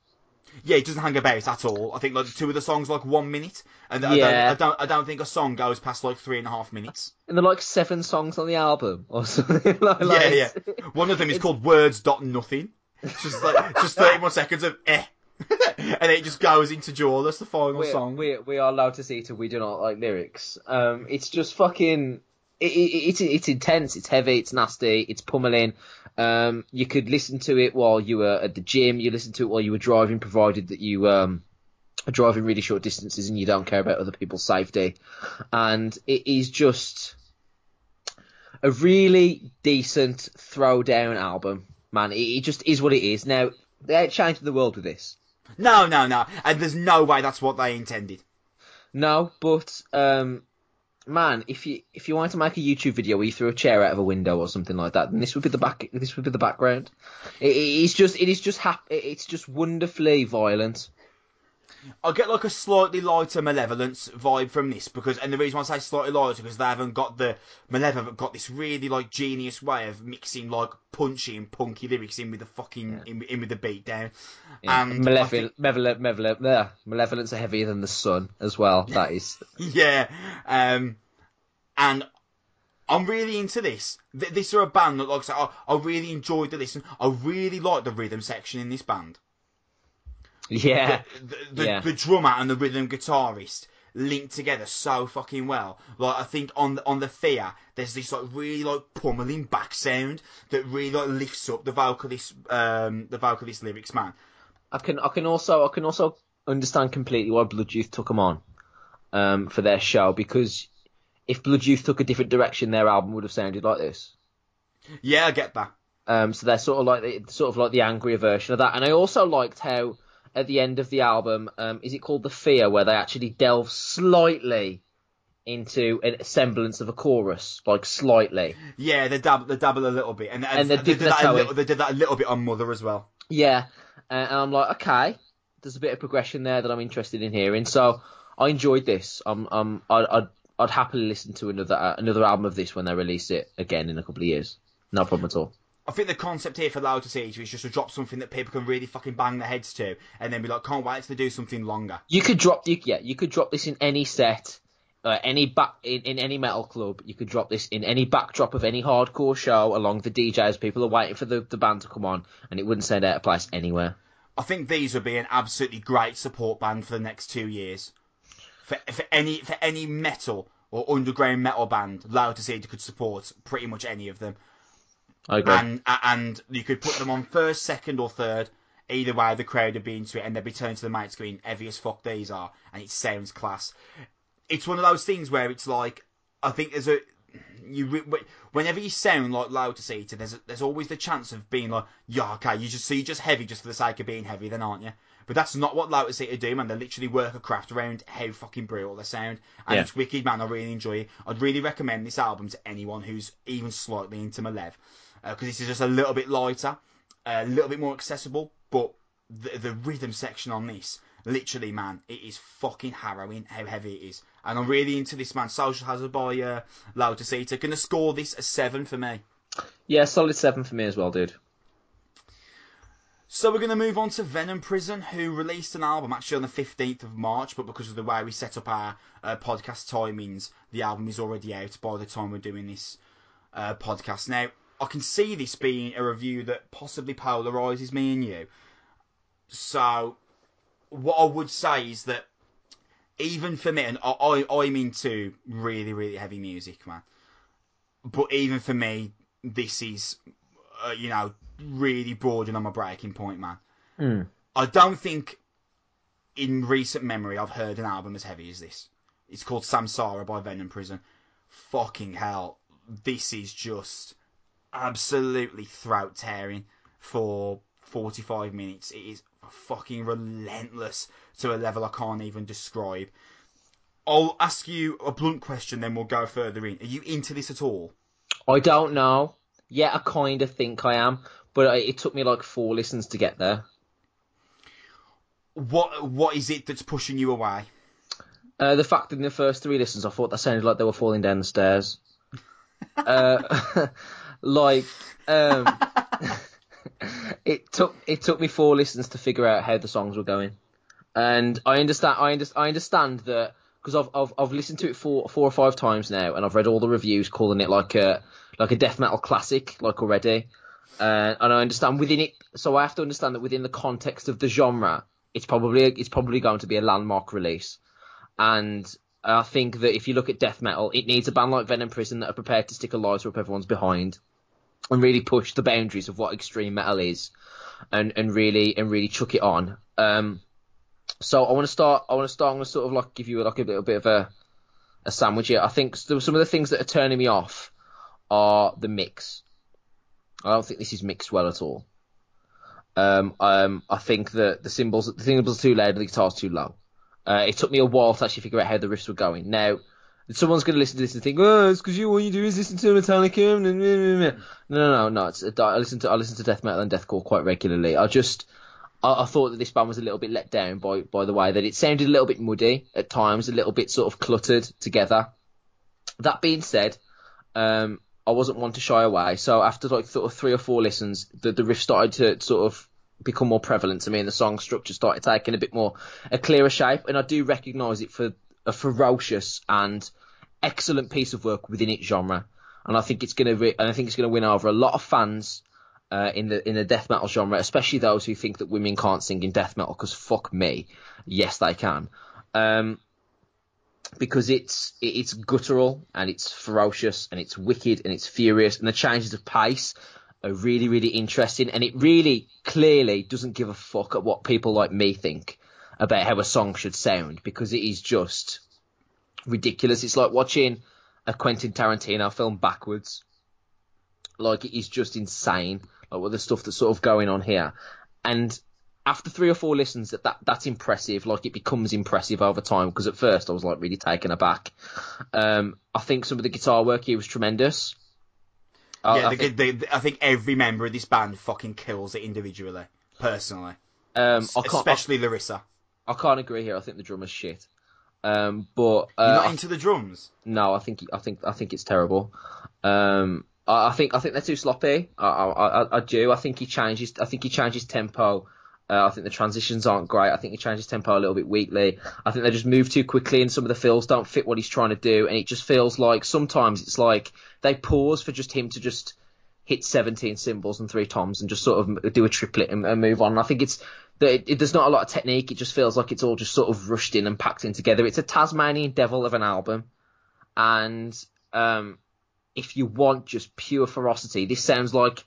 Yeah, it doesn't hang about at all. I think like two of the songs like one minute, and I, don't, I don't, I don't think a song goes past like three and a half minutes. And there are like seven songs on the album or something like, Yeah, like yeah. One of them is called Words Dot Nothing. It's just like just thirty more seconds of eh, and it just goes into Jaw. That's the final we, song. we we are allowed to see it. We do not like lyrics. Um, it's just fucking. It, it, it's it's intense. It's heavy. It's nasty. It's pummeling. Um, you could listen to it while you were at the gym. You listen to it while you were driving, provided that you um are driving really short distances and you don't care about other people's safety. And it is just a really decent throwdown album, man. It, it just is what it is. Now they're changing the world with this. No, no, no. And there's no way that's what they intended. No, but um, man, if you if you wanted to make a YouTube video where you threw a chair out of a window or something like that, then this would be the back. This would be the background. It, it is just it is just hap- It's just wonderfully violent. I get like a slightly lighter Malevolence vibe from this because, and the reason why I say slightly lighter because they haven't got the Malevolent got this really like genius way of mixing like punchy and punky lyrics in with the fucking in, in with the beat down. Yeah. And Malevolent, malevolent, malevolent, yeah. Malevolence are heavier than the sun as well. That is. Yeah, um, and I'm really into this. Th- This are a band that, like I said, I, I really enjoyed the listen. I really like the rhythm section in this band. Yeah. the, the, Yeah. the drummer and the rhythm guitarist linked together so fucking well. Like I think on the, on the Fear, there's this like really like pummeling back sound that really like lifts up the vocalist um the vocalist lyrics, man. I can I can also I can also understand completely why Blood Youth took them on um, for their show because if Blood Youth took a different direction, their album would have sounded like this. Yeah, I get that. Um, so they're sort of like the, sort of like the angrier version of that. And I also liked how at the end of the album, um, is it called the Fear, where they actually delve slightly into a semblance of a chorus, like slightly. Yeah, they dabble they dabble a little bit, and, And they they did that a little, they did that a little bit on Mother as well. Yeah. and I'm like, okay, there's a bit of progression there that I'm interested in hearing. So I enjoyed this. Um, um, I'd, I'd, I'd happily listen to another uh, another album of this when they release it again in a couple of years. No problem at all. I think the concept here for Lotus Eater is just to drop something that people can really fucking bang their heads to, and then be like, can't wait to do something longer. You could drop, you, yeah, you could drop this in any set, uh, any back in, in any metal club. You could drop this in any backdrop of any hardcore show along the DJs. People are waiting for the, the band to come on, and it wouldn't sound out of place anywhere. I think these would be an absolutely great support band for the next two years. For, for any for any metal or underground metal band, Lotus Eater could support pretty much any of them. Agree. and and you could put them on first, second, or third. Either way, the crowd would be into it, and they'd be turning to the mate screen. Heavy as fuck these are, and it sounds class. It's one of those things where it's like I think there's a you whenever you sound like Lotus Eater there's a, there's always the chance of being like yeah okay you just so you're just heavy just for the sake of being heavy then aren't you but that's not what Lotus Eater do man they literally work a craft around how fucking brutal they sound and Yeah. it's wicked man I really enjoy it I'd really recommend this album to anyone who's even slightly into Malev because this is just a little bit lighter a little bit more accessible but the, the rhythm section on this literally man it is fucking harrowing how heavy it is and I'm really into this man Social Hazard by uh, to gonna score this a 7 for me Yeah, solid seven for me as well, dude. So we're going to move on to Venom Prison, who released an album actually on the 15th of March, but because of the way we set up our uh, podcast timings, the album is already out by the time we're doing this uh, podcast. Now, I can see this being a review that possibly polarises me and you. So, what I would say is that even for me, and I, I, I'm into really, really heavy music, man. But even for me, this is, uh, you know, really bordering on my breaking point, man. Hmm. I don't think in recent memory I've heard an album as heavy as this. It's called Samsara by Venom Prison. Fucking hell, this is just absolutely throat tearing for 45 minutes. It is fucking relentless to a level I can't even describe. I'll ask you a blunt question, then we'll go further in. Are you into this at all? I don't know. Yeah, I kind of think I am, but I- it took me like four listens to get there. What What is it that's pushing you away? Uh, the fact that in the first three listens, I thought that sounded like they were falling down the stairs. uh, like, um, it took it took me four listens to figure out how the songs were going, and I understand. I, under, I understand that because I've, I've I've listened to it four four or five times now, and I've read all the reviews calling it like a like a death metal classic, like already. Uh, and I understand within it, so I have to understand that within the context of the genre, it's probably it's probably going to be a landmark release. And I think that if you look at death metal, it needs a band like Venom Prison that are prepared to stick a lighter up everyone's behind and really push the boundaries of what extreme metal is, and and really and really chuck it on. Um, so I want to start. I want to start. I'm going to sort of like give you like a little bit of a a sandwich here. I think some of the things that are turning me off are the mix. I don't think this is mixed well at all. Um, um, I think that the cymbals, the cymbals are too loud and the guitar's too low. Uh, it took me a while to actually figure out how the riffs were going. Now, someone's going to listen to this and think, "Oh, it's because you all you do is listen to Metallica." No, no, no, no. It's, I listen to I listen to death metal and deathcore quite regularly. I just I, I thought that this band was a little bit let down by by the way that it sounded a little bit muddy at times, a little bit sort of cluttered together. That being said, um, I wasn't one to shy away. So after like sort of three or four listens, the the riff started to sort of become more prevalent to me, and the song structure started taking a bit more a clearer shape. And I do recognise it for a ferocious and excellent piece of work within its genre. And I think it's gonna re- and I think it's gonna win over a lot of fans. Uh, in the in the death metal genre, especially those who think that women can't sing in death metal, because fuck me, yes they can. Um, because it's it's guttural and it's ferocious and it's wicked and it's furious and the changes of pace are really really interesting and it really clearly doesn't give a fuck at what people like me think about how a song should sound because it is just ridiculous. It's like watching a Quentin Tarantino film backwards. Like it is just insane. Like what the stuff that's sort of going on here. And after three or four listens, that, that that's impressive. Like it becomes impressive over time. Because at first I was like really taken aback. Um, I think some of the guitar work here was tremendous. I- yeah, I the, think- the, the- I think every member of this band fucking kills it individually, personally. Um, I I, especially Larissa. I can't agree here. I think the drummer's shit. Um, but You're uh, not I- into the drums. no, I think I think I think it's terrible. Um, I, I think I think they're too sloppy. I, I, I, I do. I think he changes. I think he changes tempo. Uh, I think the transitions aren't great. I think he changes tempo a little bit weakly. I think they just move too quickly, and some of the fills don't fit what he's trying to do. And it just feels like sometimes it's like they pause for just him to just hit 17 cymbals and three toms and just sort of do a triplet and, and move on. And I think it's that it, there's not a lot of technique. It just feels like it's all just sort of rushed in and packed in together. It's a Tasmanian devil of an album, and um, if you want just pure ferocity, this sounds like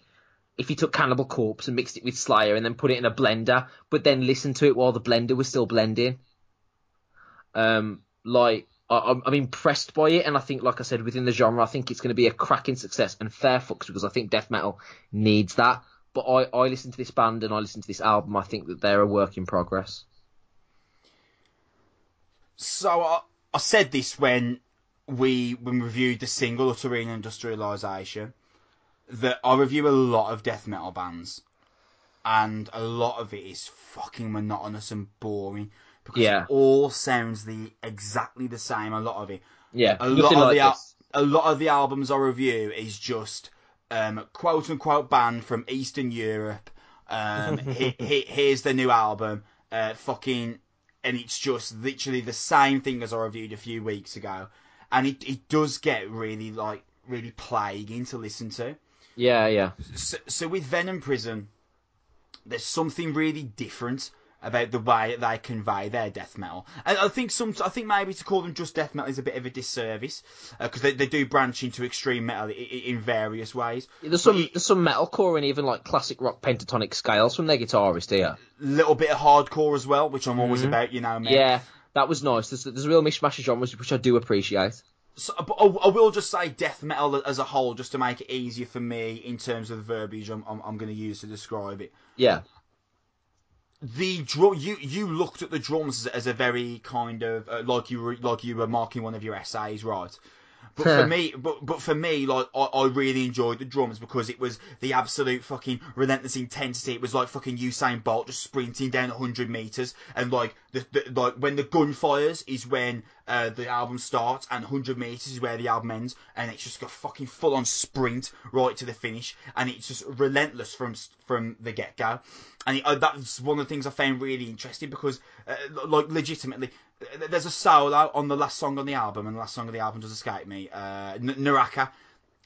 if you took Cannibal Corpse and mixed it with Slayer and then put it in a blender, but then listened to it while the blender was still blending. Um, like I, I'm, I'm impressed by it, and I think, like I said, within the genre, I think it's going to be a cracking success and fair fucks because I think death metal needs that. But I, I listen to this band and I listen to this album. I think that they're a work in progress. So I, I said this when we when we reviewed the single Uterine Industrialization that I review a lot of death metal bands and a lot of it is fucking monotonous and boring because Yeah. it all sounds the exactly the same. A lot of it. Yeah, A lot of like the al- a lot of the albums I review is just um, quote unquote band from Eastern Europe. Um, he, he, here's the new album. Uh, fucking, and it's just literally the same thing as I reviewed a few weeks ago, and it it does get really like really plaguing to listen to. Yeah, yeah. So, so with Venom Prison, there's something really different about the way that they convey their death metal. And I think some, I think maybe to call them just death metal is a bit of a disservice uh, because they, they do branch into extreme metal i- i- in various ways. There's some there's some metalcore and even like classic rock pentatonic scales from their guitarist here. little bit of hardcore as well, which I'm always mm-hmm. about, you know. Man. Yeah, that was nice. There's, there's a real mishmash of genres which I do appreciate. So, uh, but I, I will just say death metal as a whole, just to make it easier for me in terms of the verbiage I'm, I'm, I'm going to use to describe it. Yeah, the drum you you looked at the drums as, as a very kind of uh, like you were like you were marking one of your essays right but for me but but for me like I, I really enjoyed the drums because it was the absolute fucking relentless intensity. It was like fucking Usain Bolt just sprinting down 100 meters and like the, the like when the gun fires is when uh, the album starts and 100 meters is where the album ends and it's just a fucking full on sprint right to the finish and it's just relentless from from the get go and it, uh, that's one of the things I found really interesting because uh, like legitimately there's a solo on the last song on the album and the last song of the album does escape me uh, Naraka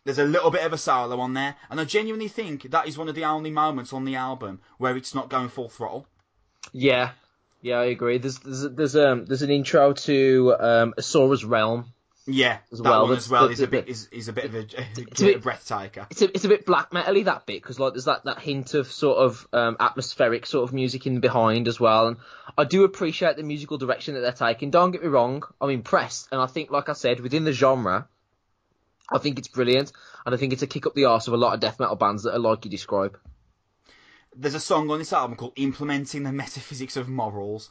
there's a little bit of a solo on there and I genuinely think that is one of the only moments on the album where it's not going full throttle yeah, yeah. I agree. There's there's there's um there's an intro to um Asura's Realm. Yeah As that well, one as well the- is a bit is, is a bit of a, a a bit- breath taker It's a it's a bit black metal-y that bit because like there's that that hint of sort of um atmospheric sort of music in behind as well, and I do appreciate the musical direction that they're taking. Don't get me wrong, I'm impressed, and I think like I said within the genre. I think it's brilliant, and I think it's a kick up the arse of a lot of death metal bands that are like you describe. there's a song on this album called "Implementing the Metaphysics of Morals,"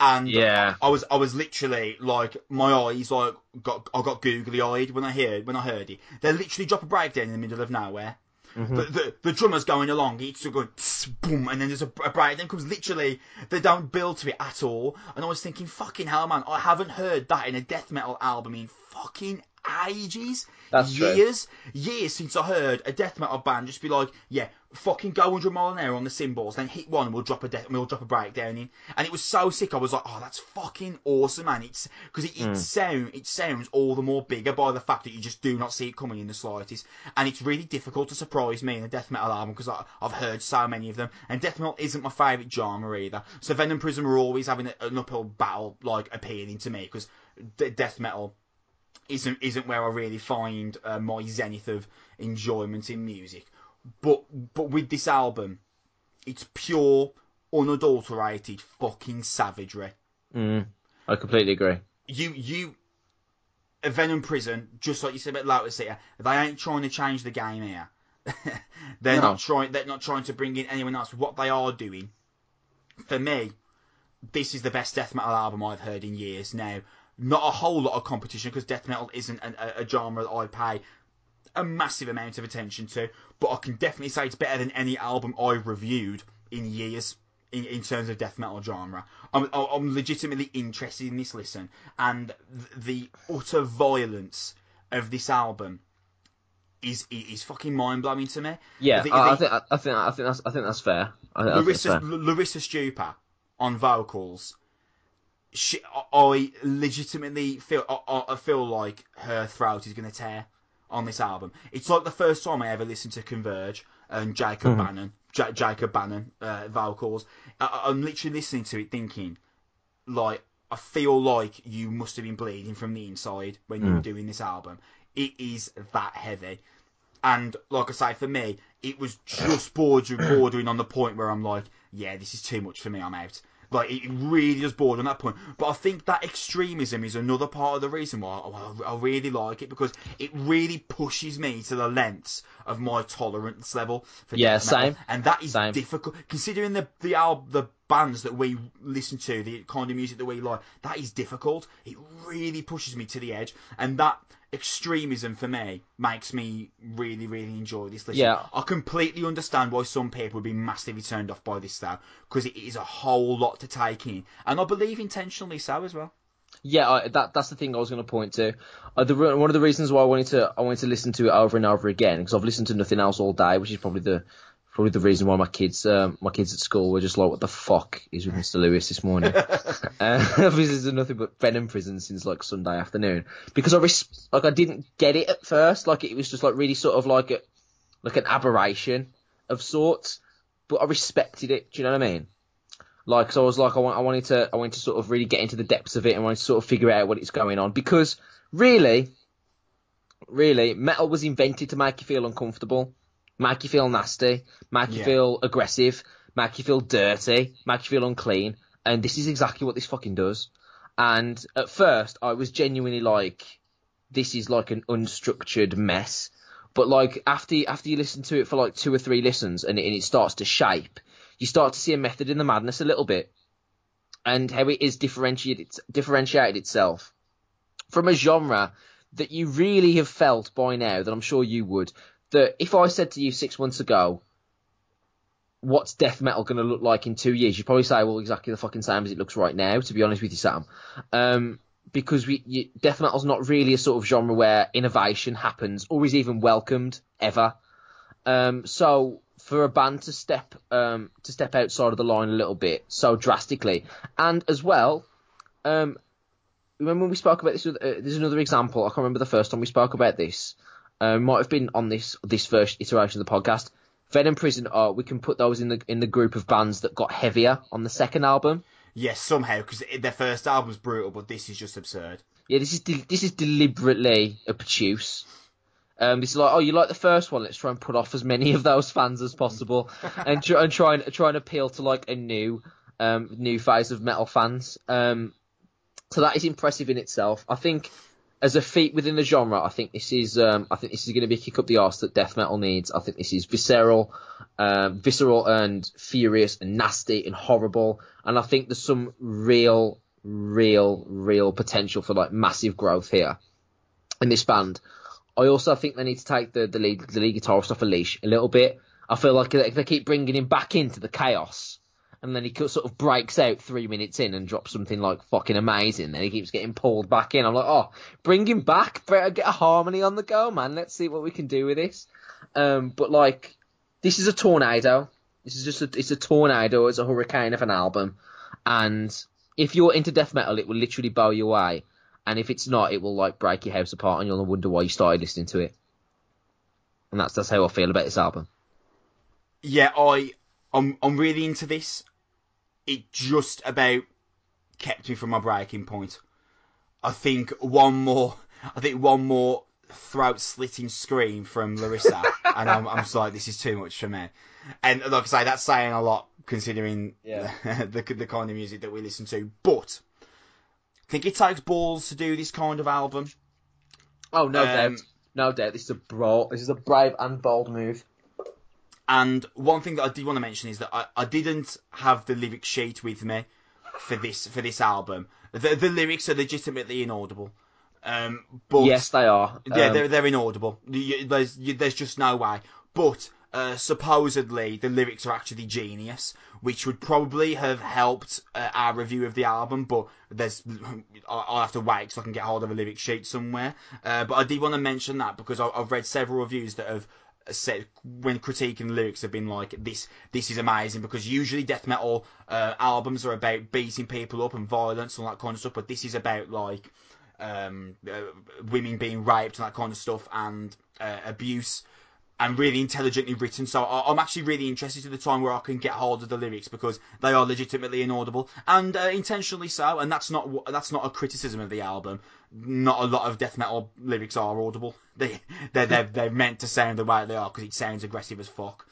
and Yeah. I was I was literally like my eyes like got I got googly eyed when I heard when I heard it. They literally drop a breakdown in the middle of nowhere. Mm-hmm. The, the the drummer's going along, it's going tss, boom, and then there's a, a breakdown comes literally. They don't build to it at all, and I was thinking, fucking hell, man, I haven't heard that in a death metal album in fucking ages, That's true. years, years since I heard a death metal band just be like, yeah, fucking go 100 mile an hour on the cymbals, then hit one, and we'll drop a death, we'll drop a breakdown in, and it was so sick. I was like, oh, that's fucking awesome, man. It's because it, it hmm. sound it sounds all the more bigger by the fact that you just do not see it coming in the slightest, and it's really difficult to surprise me in a death metal album because I've heard so many of them, and death metal isn't my favourite genre either. So Venom Prison were always having an uphill battle, like appealing to me because death metal isn't isn't where I really find uh, my zenith of enjoyment in music. But but with this album, it's pure, unadulterated fucking savagery. Mm, I completely agree. You you, a Venom Prison, just like you said about Lotus they ain't trying to change the game here. they're No. not trying. They're not trying to bring in anyone else. What they are doing, for me, this is the best death metal album I've heard in years. Now, not a whole lot of competition because death metal isn't an, a, a genre that I pay a massive amount of attention to, but I can definitely say it's better than any album I've reviewed in years. in, in terms of death metal genre. I'm, I'm legitimately interested in this listen, and the utter violence of this album is is fucking mind blowing to me. Yeah, the, I, think I think I think that's I think that's fair. I, Larissa, I fair. Larissa Stupar on vocals. She, I legitimately feel I, I feel like her throat is going to tear on this album. It's like the first time I ever listened to Converge and Jacob mm-hmm. Bannon, J- Jacob Bannon uh, vocals. I, I'm literally listening to it thinking, like, I feel like you must have been bleeding from the inside when mm. you were doing this album. It is that heavy. And like I say, for me, it was just bordering, bordering on the point where I'm like, yeah, this is too much for me. I'm out. Like it really does border on that point. But I think that extremism is another part of the reason why I, I really like it because it really pushes me to the lengths of my tolerance level for yeah, death metal. same. And that is same. difficult considering the the al- the bands that we listen to, the kind of music that we like. That is difficult. It really pushes me to the edge, and that extremism for me makes me really, really enjoy this listen. Yeah. I completely understand why some people would be massively turned off by this style because it is a whole lot to take in, and I believe intentionally so as well. Yeah, I, that that's the thing I was going to point to. Uh, the, one of the reasons why I wanted to I wanted to listen to it over and over again because I've listened to nothing else all day, which is probably the probably the reason why my kids, um, my kids at school were just like, "What the fuck is with Mr. Lewis this morning?" uh, this is nothing but Venom prison since like Sunday afternoon because I res- like I didn't get it at first, like it was just like really sort of like a like an aberration of sorts, but I respected it. Do you know what I mean? Like, so I was like, I, want, I wanted to, I wanted to sort of really get into the depths of it and wanted to sort of figure out what it's going on because really, really, metal was invented to make you feel uncomfortable make you feel nasty, make you yeah. feel aggressive, make you feel dirty, make you feel unclean. And this is exactly what this fucking does. And at first, I was genuinely like, this is like an unstructured mess. But like after after you listen to it for like two or three listens and it, and it starts to shape, you start to see a method in the madness a little bit, and how it is differentiated differentiated itself from a genre that you really have felt by now that I'm sure you would that if I said to you six months ago, what's death metal going to look like in two years? You'd probably say, well, exactly the fucking same as it looks right now, to be honest with you, Sam. Um, because we, you, death metal's not really a sort of genre where innovation happens or is even welcomed ever. Um, so for a band to step um, to step outside of the line a little bit so drastically, and as well, um, remember when we spoke about this? Uh, there's another example. I can't remember the first time we spoke about this uh, might have been on this this first iteration of the podcast. Venom Prison, uh, we can put those in the in the group of bands that got heavier on the second album. Yes, somehow because their first album album's brutal, but this is just absurd. Yeah, this is de- this is deliberately obtuse. Um, this is like, oh, you like the first one? Let's try and put off as many of those fans as possible, and try and try and try and appeal to like a new um, new phase of metal fans. Um, so that is impressive in itself. I think as a feat within the genre, I think this is um, I think this is going to be a kick up the arse that death metal needs. I think this is visceral, um, visceral and furious and nasty and horrible. And I think there's some real, real, real potential for like massive growth here in this band. I also think they need to take the the lead the lead guitarist off a leash a little bit. I feel like if they keep bringing him back into the chaos, and then he sort of breaks out three minutes in and drops something like fucking amazing. Then he keeps getting pulled back in. I'm like, oh, bring him back. Better get a harmony on the go, man. Let's see what we can do with this. Um, but like, this is a tornado. This is just a, it's a tornado. It's a hurricane of an album, and if you're into death metal, it will literally blow you away. And if it's not, it will like break your house apart, and you'll wonder why you started listening to it. And that's that's how I feel about this album. Yeah, I I'm I'm really into this it just about kept me from my breaking point. I think one more, I think one more throat slitting scream from Larissa, and I'm, I'm just like, this is too much for me. And like I say, that's saying a lot considering yeah. the, the kind of music that we listen to. But think it takes balls to do this kind of album. Oh no um, doubt, no doubt. This is a bro. This is a brave and bold move. And one thing that I did want to mention is that I, I didn't have the lyric sheet with me for this for this album. The, the lyrics are legitimately inaudible. Um, but yes, they are. Yeah, um, they're they're inaudible. You, there's you, there's just no way. But uh, supposedly the lyrics are actually genius, which would probably have helped uh, our review of the album. But there's, I'll have to wait so I can get hold of a lyric sheet somewhere. Uh, but I did want to mention that because I've read several reviews that have said when critiquing lyrics have been like this this is amazing because usually death metal uh, albums are about beating people up and violence and that kind of stuff but this is about like um, uh, women being raped and that kind of stuff and abuse and really intelligently written. So I, am actually really interested to the time where I can get hold of the lyrics because they are legitimately inaudible and uh, intentionally so. And that's not that's not a criticism of the album. Not a lot of death metal lyrics are audible. They they're they're, they're meant to sound the way they are because it sounds aggressive as fuck.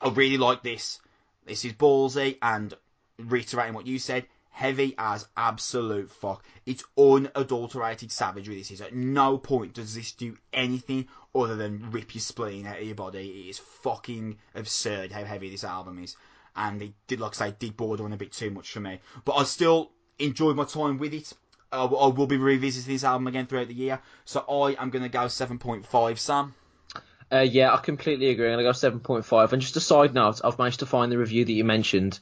I really like this. This is ballsy and reiterating what you said heavy as absolute fuck. It's unadulterated savagery. This is at no point does this do anything other than rip your spleen out of your body. It is fucking absurd how heavy this album is, and it did, like I say, did border on a bit too much for me. But I still enjoyed my time with it. I will be revisiting this album again throughout the year, so I am going to go seven point five. Sam. Uh, yeah, I completely agree. I'm going to go 7.5. And just a side note, I've managed to find the review that you mentioned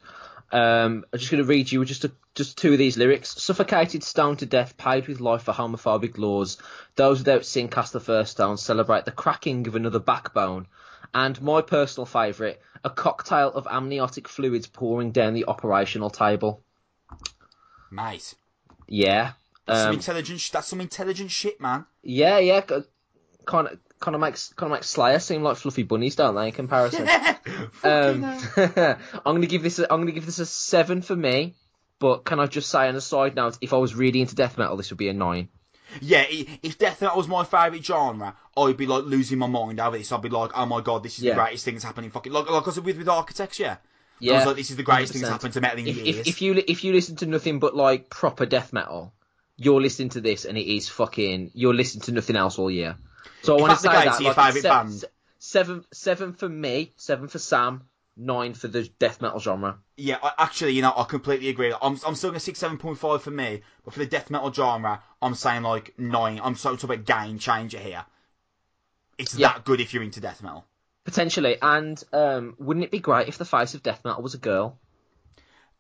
um, I'm just going to read you just a, just two of these lyrics. Suffocated, stoned to death, paid with life for homophobic laws. Those without sin cast the first stone. Celebrate the cracking of another backbone. And my personal favourite, a cocktail of amniotic fluids pouring down the operational table. Nice. Yeah. That's um, some intelligent. That's some intelligent shit, man. Yeah, yeah. Kind of kind of makes kind of makes Slayer seem like fluffy bunnies, don't they? In comparison, um, I'm gonna give this a, I'm gonna give this a seven for me. But can I just say on a side note, if I was really into death metal, this would be a nine. Yeah, if death metal was my favourite genre, I'd be like losing my mind over this. I'd be like, oh my god, this is yeah. the greatest thing that's happening. Fucking like like I said with with Architects, yeah. Yeah, I was like, this is the greatest 100%. thing that's happened to metal in if, years. If, if you if you listen to nothing but like proper death metal, you're listening to this and it is fucking. You're listening to nothing else all year. So I want to say that. Like, favourite seven, band? Seven, seven for me, seven for Sam, nine for the death metal genre. Yeah, I, actually, you know, I completely agree. I'm, I'm still going to six, seven point five for me, but for the death metal genre, I'm saying like nine. I'm so talking about game changer here. It's yeah. that good if you're into death metal. Potentially, and um, wouldn't it be great if the face of death metal was a girl?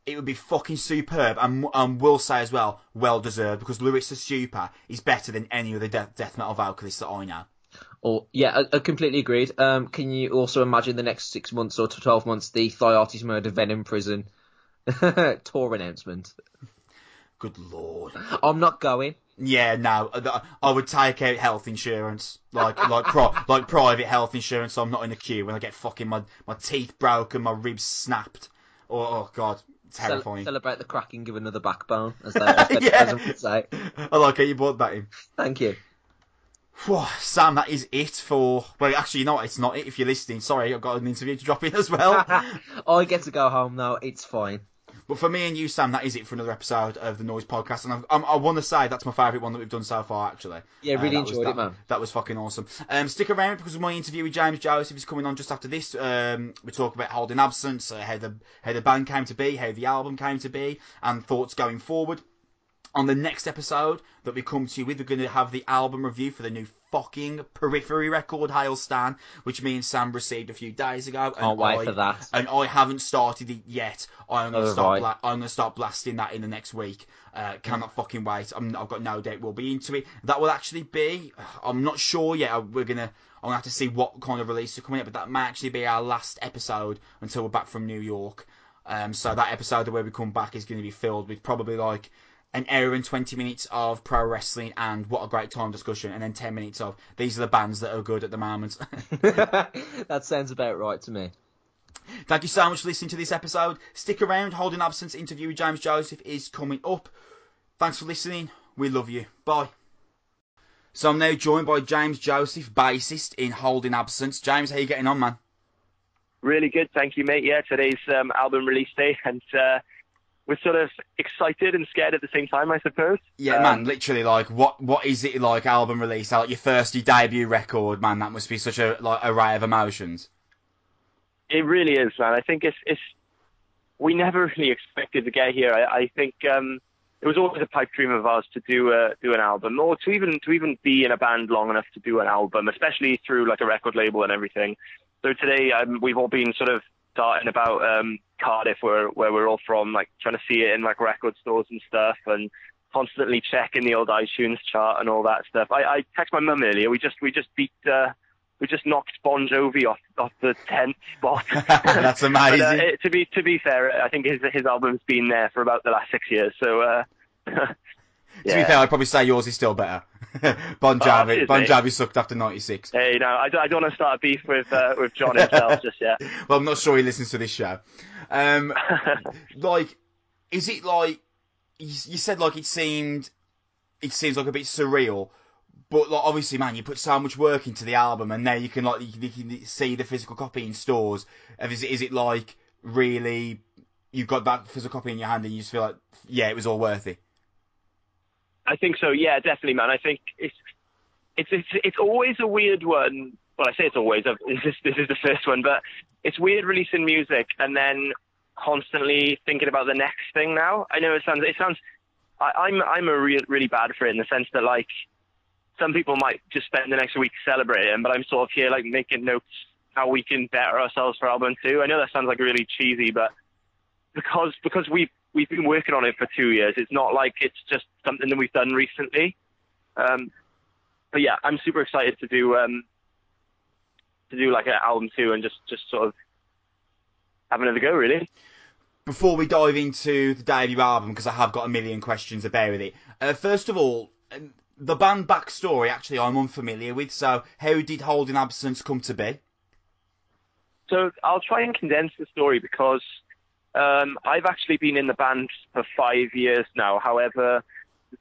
It would be fucking superb, and, and will say as well, well deserved, because Larissa Stupar is better than any other de- death metal vocalist that I know. Or yeah, I, I completely agreed. Um, can you also imagine the next six months or twelve months the Thy Art Is Murder Venom prison tour announcement? Good lord! I'm not going. Yeah, no, I would take out health insurance, like like pro, like private health insurance, so I'm not in the queue when I get fucking my, my teeth broken, my ribs snapped. Oh, oh god, terrifying. celebrate the cracking of another backbone, as they, yeah. would say. I like how you brought that in. Thank you. Whew, Sam, that is it for. Well, actually, you know what? It's not it if you're listening. Sorry, I've got an interview to drop in as well. I get to go home now. It's fine. But for me and you, Sam, that is it for another episode of the Noise Podcast, and I, I, I want to say that's my favourite one that we've done so far. Actually, yeah, really uh, enjoyed was, it, man. That was fucking awesome. Um, stick around because my interview with James Joseph is coming on just after this. Um, we talk about holding absence, uh, how the how the band came to be, how the album came to be, and thoughts going forward. On the next episode that we come to you with, we're going to have the album review for the new fucking Periphery record, Hail Stan, which me and Sam received a few days ago. Can't wait I, for that. And I haven't started it yet. I'm gonna, start, bla- I'm gonna start blasting that in the next week. Uh, cannot fucking wait. i have got no doubt we'll be into it. That will actually be. I'm not sure yet. We're gonna. I'm gonna have to see what kind of release are coming up, but that might actually be our last episode until we're back from New York. Um, so that episode where we come back is going to be filled with probably like an hour and 20 minutes of pro wrestling and what a great time discussion, and then 10 minutes of these are the bands that are good at the moment. that sounds about right to me. Thank you so much for listening to this episode. Stick around, Holding Absence interview with James Joseph is coming up. Thanks for listening. We love you. Bye. So I'm now joined by James Joseph, bassist in Holding Absence. James, how you getting on, man? Really good, thank you, mate. Yeah, today's um, album release day, and uh, we're sort of excited and scared at the same time, I suppose. Yeah, um, man, literally, like, what what is it like album release? Like your first, your debut record, man. That must be such a like array of emotions. It really is, man. I think it's it's we never really expected to get here. I, I think um, it was always a pipe dream of ours to do a do an album, or to even to even be in a band long enough to do an album, especially through like a record label and everything. So today um, we've all been sort of darting about um, Cardiff, where where we're all from, like trying to see it in like record stores and stuff, and constantly checking the old iTunes chart and all that stuff. I, I text my mum earlier. We just we just beat. Uh, we just knocked Bon Jovi off off the tenth spot. That's amazing. but, uh, it, to be to be fair, I think his his album's been there for about the last six years. So uh, To be fair, I'd probably say yours is still better. bon Jovi, cheers, Bon mate. Jovi sucked after '96. hey, no, I, don't- I don't want to start a beef with uh, with John himself just yet. Well, I'm not sure he listens to this show. Um, like, is it like you, you said? Like, it seemed, it seems like a bit surreal. But like, obviously, man, you put so much work into the album, and now you can like you can, you can see the physical copy in stores. Is it, is it like really? You've got that physical copy in your hand, and you just feel like, yeah, it was all worth it. I think so. Yeah, definitely, man. I think it's it's it's, it's always a weird one. Well, I say it's always. This is this is the first one, but it's weird releasing music and then constantly thinking about the next thing. Now I know it sounds it sounds. I, I'm I'm a real really bad for it in the sense that like some people might just spend the next week celebrating, but I'm sort of here like making notes how we can better ourselves for album two. I know that sounds like really cheesy, but because because we we've been working on it for two years. It's not like it's just something that we've done recently. Um, but yeah, I'm super excited to do um, to do like an album two and just just sort of have another go. Really. before we dive into the day of your album, because I have got a million questions to bear with it. Uh, first of all, um, the band backstory, actually, I'm unfamiliar with. So, how did Holding Absence come to be? So I'll try and condense the story because um, I've actually been in the band for five years now. However,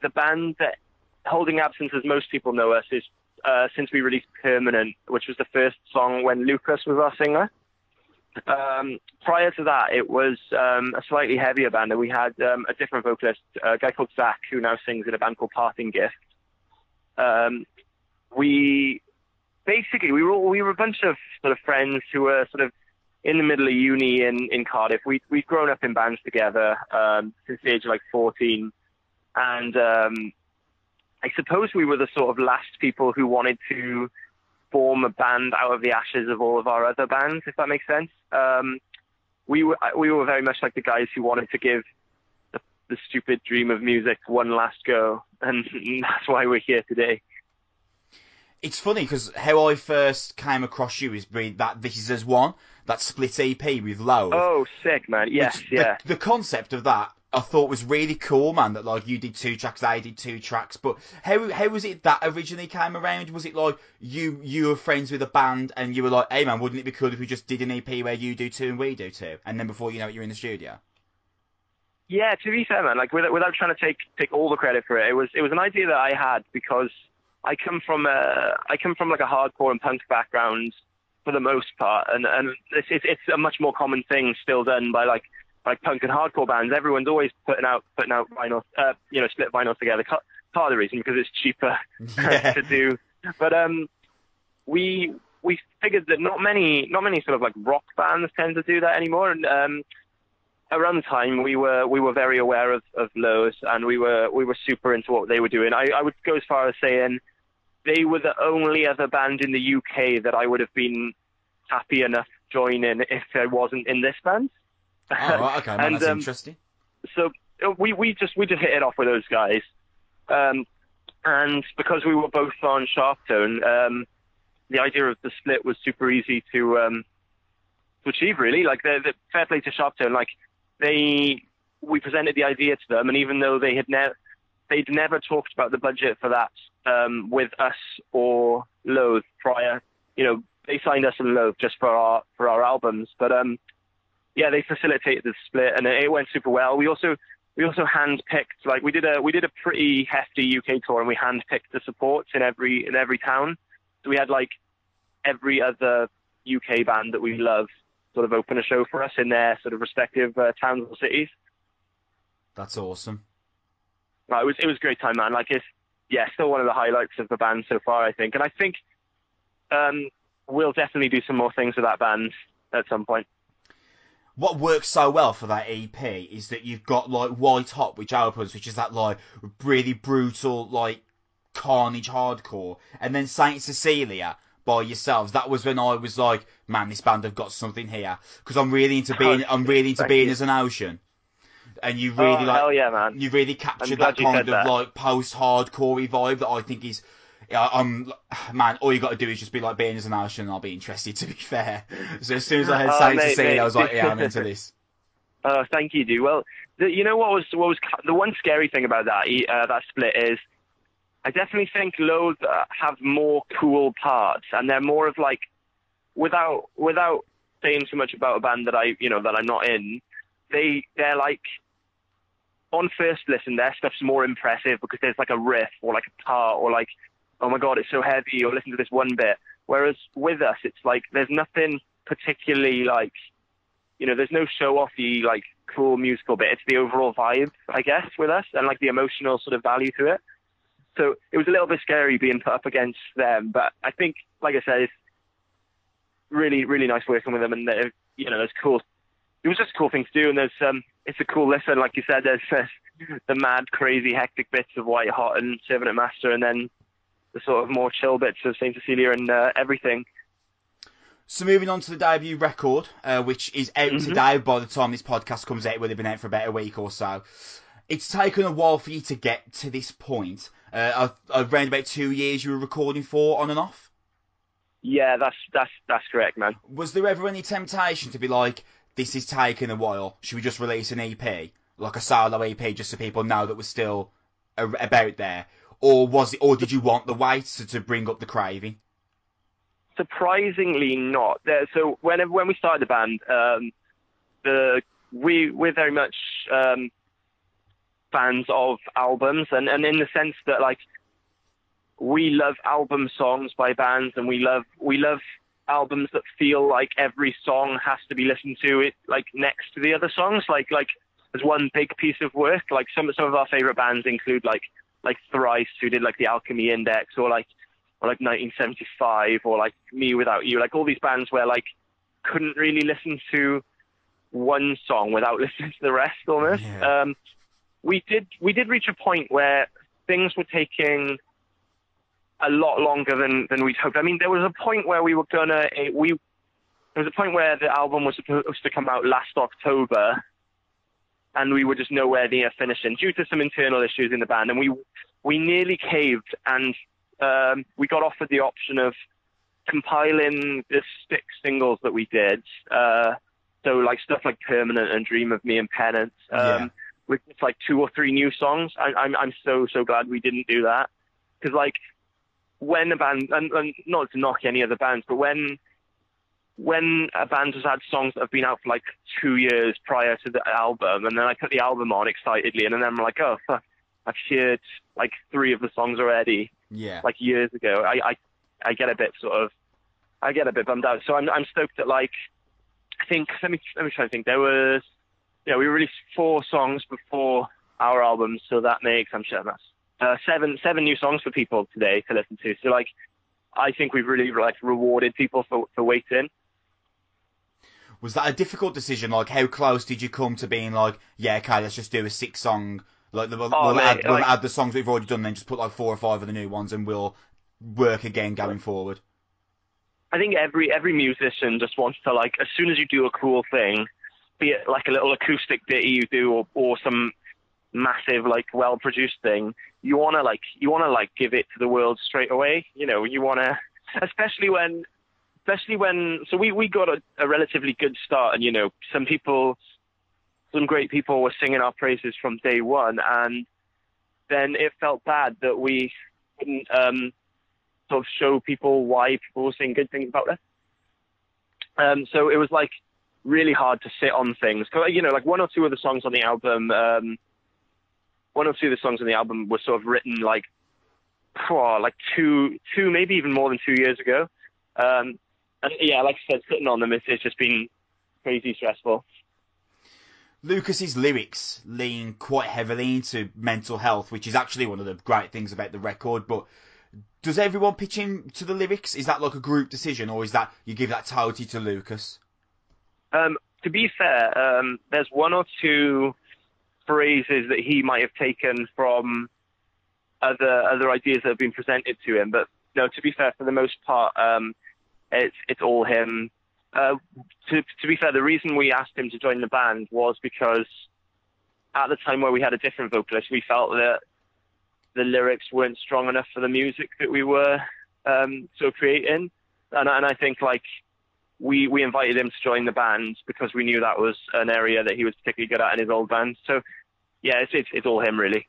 the band that Holding Absence, as most people know us, is uh, since we released Permanent, which was the first song when Lucas was our singer. Um, prior to that, it was um, a slightly heavier band, and we had um, a different vocalist, a guy called Zach, who now sings in a band called Parting Gift. Um, we basically we were we were a bunch of sort of friends who were sort of in the middle of uni in, in Cardiff. We we've grown up in bands together um, since the age of like 14, and um, I suppose we were the sort of last people who wanted to form a band out of the ashes of all of our other bands, if that makes sense. Um, we were we were very much like the guys who wanted to give the, the stupid dream of music one last go, and that's why we're here today. It's funny because how I first came across you is read that This Is As One, that split EP with Loathe. Oh, sick, man! Yes, Which- yeah. The, the concept of that I thought was really cool, man. That like you did two tracks, I did two tracks. But how how was it that originally came around? Was it like you you were friends with a band and you were like, hey man, wouldn't it be cool if we just did an EP where you do two and we do two, and then before you know it, you're in the studio? Yeah, to be fair, man, like without, without trying to take take all the credit for it, it was it was an idea that I had because I come from a I come from like a hardcore and punk background for the most part, and and it's it's, it's a much more common thing still done by like like punk and hardcore bands. Everyone's always putting out putting out vinyls, uh, you know, split vinyls together. Part of the reason because it's cheaper Yeah. to do, but um, we we figured that not many not many sort of like rock bands tend to do that anymore, and um, around the time we were we were very aware of, of Lowe's and we were we were super into what they were doing. I, I would go as far as saying they were the only other band in the UK that I would have been happy enough joining if I wasn't in this band. Oh, right, okay, man, And, that's um, interesting. so uh, we we just we just hit it off with those guys, um, and because we were both on Sharptone, um, the idea of the split was super easy to um, to achieve. Really, like the, the fair play to Sharptone, like they we presented the idea to them, and even though they had never they'd never talked about the budget for that um, with us or Loathe prior, you know, they signed us and Loathe just for our for our albums, but um, yeah, they facilitated the split and it went super well. We also we also handpicked like we did a we did a pretty hefty UK tour and we handpicked the supports in every in every town. So we had like every other UK band that we love sort of open a show for us in their sort of respective uh, towns or cities. That's awesome. Uh, it was it was a great time, man. Like it's yeah, still one of the highlights of the band so far, I think. And I think um, we'll definitely do some more things with that band at some point. What works so well for that EP is that you've got like White Hot, which opens, which is that like really brutal, like carnage hardcore, and then Saint Cecilia by yourselves. That was when I was like, man, this band have got something here because I'm really into being, I'm really into Thank being you. as an ocean, and you oh, really oh, like hell yeah, man. you really captured that kind of that. like post-hardcore vibe that I think is. Yeah, I'm man. All you got to do is just be like being as an ocean, and I'll be interested. To be fair, so as soon as I heard Oh, Saint mate, Cecilia, mate. I was like, yeah, I'm into this. Oh, thank you, dude. Well, the, you know what was what was the one scary thing about that uh, that split is, I definitely think Loathe uh, have more cool parts, and they're more of like, without without saying too much about a band that I you know that I'm not in, they they're like. On first listen, their stuff's more impressive because there's like a riff or like a part or like, oh my god, it's so heavy. Or listen to this one bit. Whereas with us, it's like there's nothing particularly like you know, there's no show offy like cool musical bit. It's the overall vibe, I guess, with us and like the emotional sort of value to it. So it was a little bit scary being put up against them, but I think, like I said, it's really, really nice working with them, and you know, it's cool. It was just a cool thing to do, and there's um, it's a cool listen, like you said. There's the mad, crazy, hectic bits of White Hot and Servant and Master, and then the sort of more chill bits of Saint Cecilia and uh, everything. So moving on to the debut record, uh, which is out Mhm. today. By the time this podcast comes out, it would have been out for about a week or so. It's taken a while for you to get to this point. Uh, around about two years you were recording for on and off. Yeah, that's that's that's correct, man. Was there ever any temptation to be like, this is taking a while, should we just release an EP? Like a solo EP just so people know that we're still about there? Or was it, or did you want the wait to, to bring up the craving? surprisingly not. So whenever when we started the band, um, the we we're very much um, fans of albums, and and in the sense that like we love album songs by bands, and we love we love albums that feel like every song has to be listened to it like next to the other songs, like like as one big piece of work. Like some some of our favorite bands include like like Thrice, who did like the Alchemy Index, or like or like 1975 or like mewithoutYou, like all these bands where like couldn't really listen to one song without listening to the rest almost. Yeah. Um, we did we did reach a point where things were taking a lot longer than than we'd hoped. I mean, there was a point where we were gonna eh, we there was a point where the album was supposed to come out last October, and we were just nowhere near finishing due to some internal issues in the band, and we we nearly caved and um, we got offered the option of compiling the six singles that we did. Uh, so like stuff like Permanent and Dream of Me and Penance. Um, Yeah. With just like two or three new songs. I, I'm I'm so so glad we didn't do that because like when a band and, and not to knock any other bands, but when when a band has had songs that have been out for like two years prior to the album, and then I put the album on excitedly, and then I'm like, oh fuck, I've heard like three of the songs already Yeah. like years ago. I, I I get a bit sort of I get a bit bummed out. So I'm I'm stoked that like I think let me let me try to think. There was yeah we released four songs before our album, so that makes I'm sure that's uh, seven seven new songs for people today to listen to. So like I think we've really like rewarded people for for waiting. Was that a difficult decision? Like, how close did you come to being like, yeah, okay, let's just do a six song, like, we'll, Oh, we'll, mate, add, we'll like- add the songs we've already done, then just put like four or five of the new ones, and we'll work again going forward. I think every every musician just wants to like as soon as you do a cool thing, be it like a little acoustic ditty you do or, or some massive like well produced thing, you wanna like you wanna like give it to the world straight away. You know, you wanna especially when especially when so we, we got a, a relatively good start and you know, some people some great people were singing our praises from day one and then it felt bad that we couldn't um sort of show people why people were saying good things about us. Um, so it was like really hard to sit on things. 'Cause, You know, like one or two of the songs on the album, um, one or two of the songs on the album were sort of written like, like two, two, maybe even more than two years ago. Um, yeah, like I said, sitting on them, it's, it's just been crazy stressful. Lucas's lyrics lean quite heavily into mental health, which is actually one of the great things about the record. But does everyone pitch in to the lyrics? Is that like a group decision, or is that you give that totally to Lucas? Um, to be fair, um, there's one or two phrases that he might have taken from other other ideas that have been presented to him. But no, to be fair, for the most part, um, it's it's all him. Uh, to to be fair, the reason we asked him to join the band was because at the time where we had a different vocalist, we felt that the lyrics weren't strong enough for the music that we were um, so creating, and and I think like we we invited him to join the band because we knew that was an area that he was particularly good at in his old band. So yeah, it's it's, it's all him really.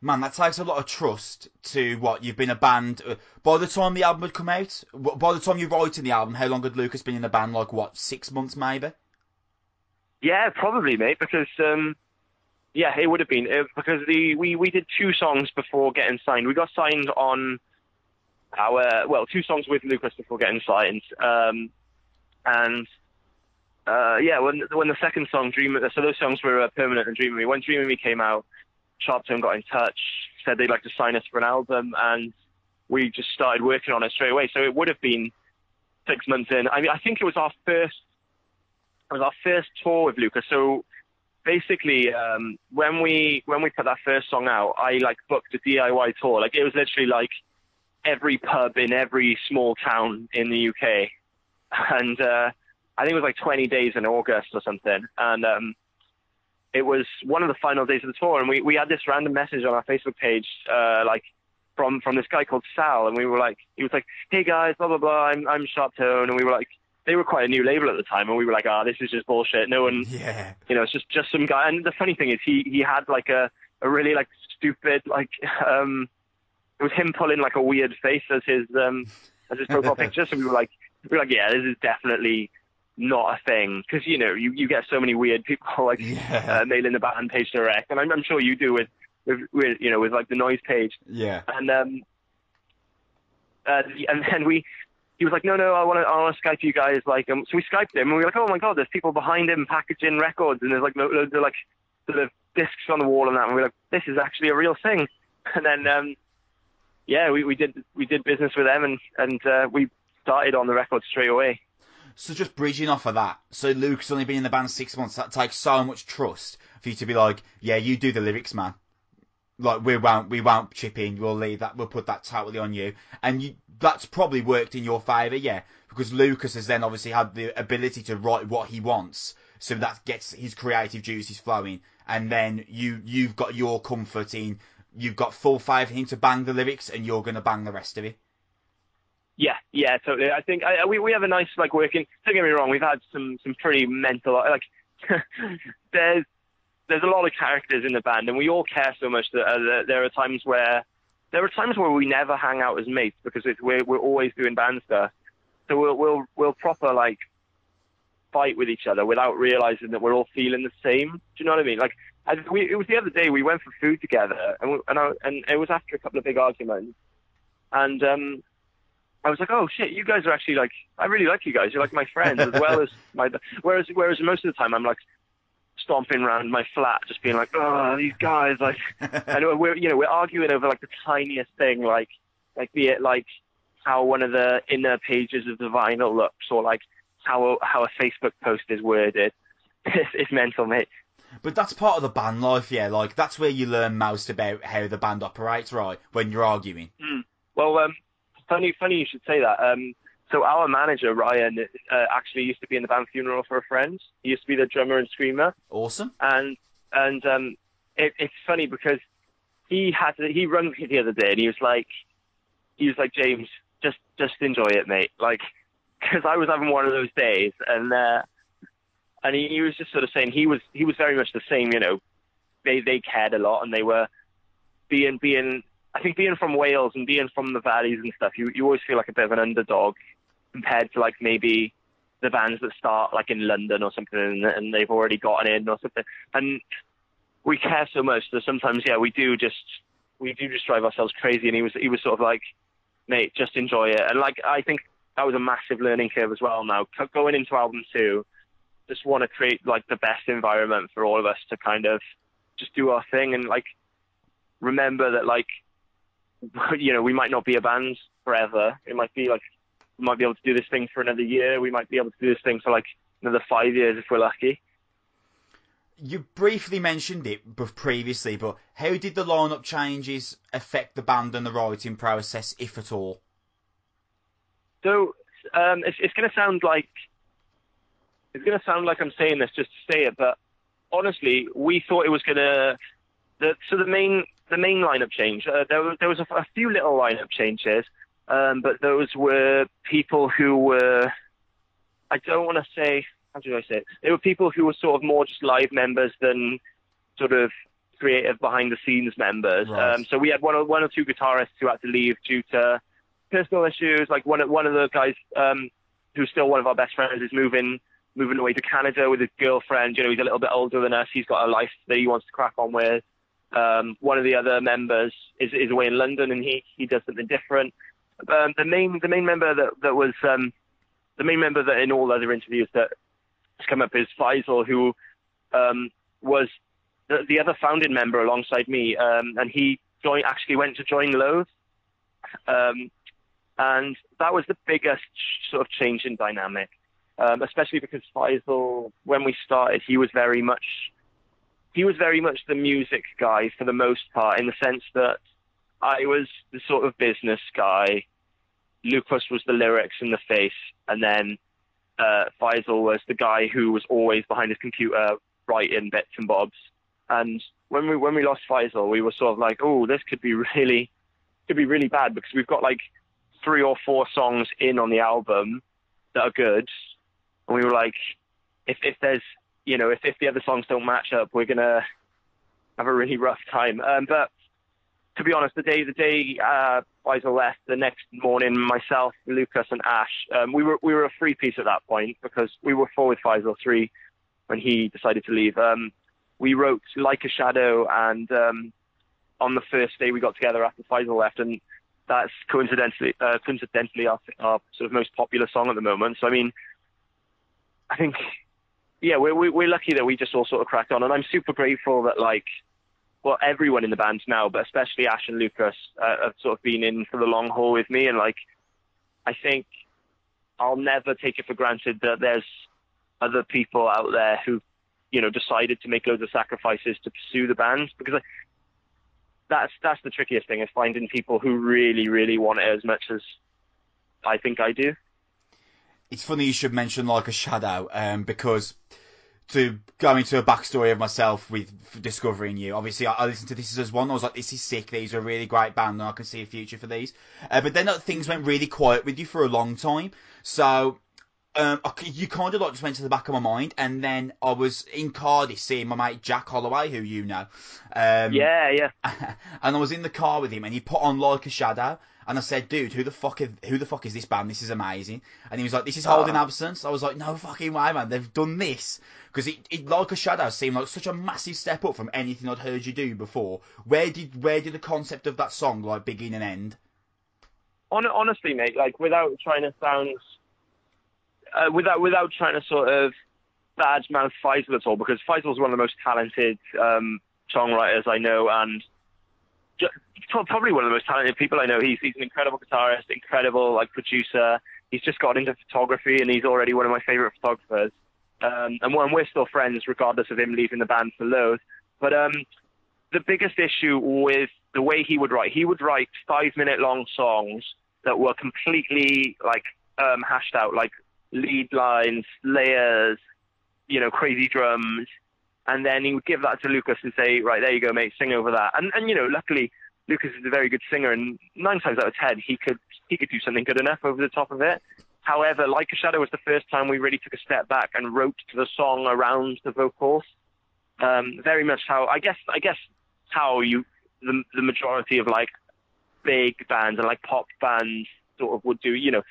Man, that takes a lot of trust to what you've been a band. Uh, by the time the album had come out, by the time you're writing the album, how long had Lucas been in the band? Like what, six months maybe? Yeah, probably, mate. Because um, yeah, it would have been uh, because the we we did two songs before getting signed. We got signed on our well, two songs with Lucas before getting signed. Um, and uh, yeah, when when the second song Dream, so those songs were uh, Permanent and Dream of Me. When Dream of Me came out, Sharptone got in touch, said they'd like to sign us for an album, and we just started working on it straight away. So it would have been six months in. I mean, I think it was our first, it was our first tour with Lucas. So basically, um, when we when we put that first song out, I like booked a DIY tour. Like it was literally like every pub in every small town in the UK and uh, I think it was like 20 days in August or something, and um, it was one of the final days of the tour, and we, we had this random message on our Facebook page, uh, like from from this guy called Sal, and we were like, he was like, hey guys, blah blah blah, I'm I'm Sharptone, and we were like, they were quite a new label at the time, and we were like, ah, oh, this is just bullshit. No one, yeah, you know, it's just just some guy. And the funny thing is, he he had like a a really like stupid like um, it was him pulling like a weird face as his um as his profile picture. So we were like, we were like, yeah, this is definitely not a thing because you know you, you get so many weird people like yeah. uh, mailing the band page direct, and I'm, I'm sure you do with, with with you know with like the noise page. Yeah. And um, uh, and then we. He was like, no, no, I want to, I want to Skype you guys. Like, um, so we Skyped him, and we were like, oh my god, there's people behind him packaging records, and there's like loads of like sort of discs on the wall and that. And we are like, this is actually a real thing. And then, um, yeah, we, we did we did business with them, and and uh, we started on the record straight away. So just bridging off of that, so Luke's only been in the band six months. That takes so much trust for you to be like, yeah, you do the lyrics, man. Like we won't, we won't chip in. We'll leave that. We'll put that totally on you. And you, that's probably worked in your favour, yeah, because Lucas has then obviously had the ability to write what he wants, so that gets his creative juices flowing. And then you, you've got your comfort in, you've got full in him to bang the lyrics, and you're gonna bang the rest of it. Yeah, yeah, totally. I think I, we we have a nice like working. Don't get me wrong, we've had some some pretty mental like there's there's a lot of characters in the band, and we all care so much that, uh, there are times where there are times where we never hang out as mates because we're we're always doing band stuff. So we'll we'll we'll proper like fight with each other without realizing that we're all feeling the same. Do you know what I mean? Like we, it was the other day we went for food together, and we, and I, and it was after a couple of big arguments, and um I was like, oh shit, you guys are actually like, I really like you guys. You're like my friends as well as my. Whereas, whereas most of the time I'm like stomping around my flat, just being like, oh, these guys, like, and we're you know we're arguing over like the tiniest thing, like like be it like how one of the inner pages of the vinyl looks, or like how a, how a Facebook post is worded. It's, it's mental, mate. But that's part of the band life, yeah. Like that's where you learn most about how the band operates, right? When you're arguing. Mm. Well, um, funny, funny you should say that. Um, so our manager Ryan uh, actually used to be in the band funeral for a friend. He used to be the drummer and screamer. Awesome. And and um, it, it's funny because he had to, he run me the other day and he was like he was like James, just just enjoy it, mate. Like because I was having one of those days and uh, and he, he was just sort of saying he was he was very much the same. You know, they they cared a lot and they were being being I think being from Wales and being from the valleys and stuff, you you always feel like a bit of an underdog compared to like maybe the bands that start like in London or something and, and they've already gotten in or something. And we care so much that sometimes, yeah, we do just we do just drive ourselves crazy. And he was he was sort of like, mate, just enjoy it. And like I think that was a massive learning curve as well. Now going into album two, just want to create like the best environment for all of us to kind of just do our thing and like remember that like you know, we might not be a band forever. It might be like we might be able to do this thing for another year. We might be able to do this thing for like another five years if we're lucky. You briefly mentioned it previously, but how did the lineup changes affect the band and the writing process, if at all? So um, it's, it's going to sound like it's going to sound like I'm saying this just to say it, but honestly, we thought it was going to. The, so the main the main lineup change. Uh, there, was, there was a, a, few little lineup changes, um, but those were people who were. I don't want to say. How do I say it? They were people who were sort of more just live members than sort of creative behind the scenes members. Right. Um, so we had one or, one or two guitarists who had to leave due to personal issues. Like one one of the guys um, who's still one of our best friends is moving moving away to Canada with his girlfriend. You know, he's a little bit older than us. He's got a life that he wants to crack on with. Um, one of the other members is, is away in London and he, he does something different. Um, the main the main member that that was um, the main member that in all other interviews that has come up is Feisal, who um, was the, the other founding member alongside me, um, and he joined, actually went to join Loathe. Um, and that was the biggest sort of change in dynamic, especially because Feisal, when we started, he was very much he was very much the music guy for the most part, in the sense that I was the sort of business guy, Lucas was the lyrics and the face, and then uh, Feisal was the guy who was always behind his computer writing bits and bobs. And when we when we lost Feisal, we were sort of like, oh, this could be really could be really bad because we've got like three or four songs in on the album that are good, and we were like, if if there's you know if if the other songs don't match up, we're gonna have a really rough time. Um, but to be honest, the day the day uh, Feisal left, the next morning, myself, Lucas, and Ash, um, we were we were a free piece at that point because we were four with Feisal, three when he decided to leave. Um, we wrote Like a Shadow, and um, on the first day we got together after Feisal left, and that's coincidentally uh, coincidentally our, our sort of most popular song at the moment. So I mean, I think yeah, we're we're lucky that we just all sort of cracked on, and I'm super grateful that like well everyone in the band now, but especially Ash and Lucas uh, have sort of been in for the long haul with me, and like I think I'll never take it for granted that there's other people out there who you know decided to make loads of sacrifices to pursue the band because that's that's the trickiest thing is finding people who really really want it as much as I think I do. It's funny you should mention like a shadow, um, because to go into a backstory of myself with discovering you. Obviously, I, I, listened to this as one. I was like, "This is sick. These are a really great band, and I can see a future for these." Uh, but then uh, things went really quiet with you for a long time. So um, you kind of like just went to the back of my mind, and then I was in Cardiff seeing my mate Jack Holloway, who you know. Um, yeah, yeah. and I was in the car with him, and he put on like a shadow, and I said, "Dude, who the fuck is who the fuck is this band? This is amazing." And he was like, "This is Holding oh. Absence." I was like, "No fucking way, man! They've done this." Because it, it, like a shadow seemed like such a massive step up from anything I'd heard you do before. Where did where did the concept of that song like begin and end? Honestly, mate, like without trying to sound uh, without without trying to sort of badmouth Feisal at all, because Feisal's one of the most talented um, songwriters I know, and probably one of the most talented people I know. He's he's an incredible guitarist, incredible like producer. He's just got into photography, and he's already one of my favorite photographers. Um, and we're still friends, regardless of him leaving the band for Loathe. But um, the biggest issue with the way he would write, he would write five minute long songs that were completely like um, hashed out, like lead lines, layers, you know, crazy drums, and then he would give that to Lucas and say, right, there you go, mate, sing over that. And and you know, luckily Lucas is a very good singer, and nine times out of ten he could he could do something good enough over the top of it. However, Like a Shadow was the first time we really took a step back and wrote the song around the vocals. Um, very much how I guess I guess how you the the majority of like big bands and like pop bands sort of would do. You know,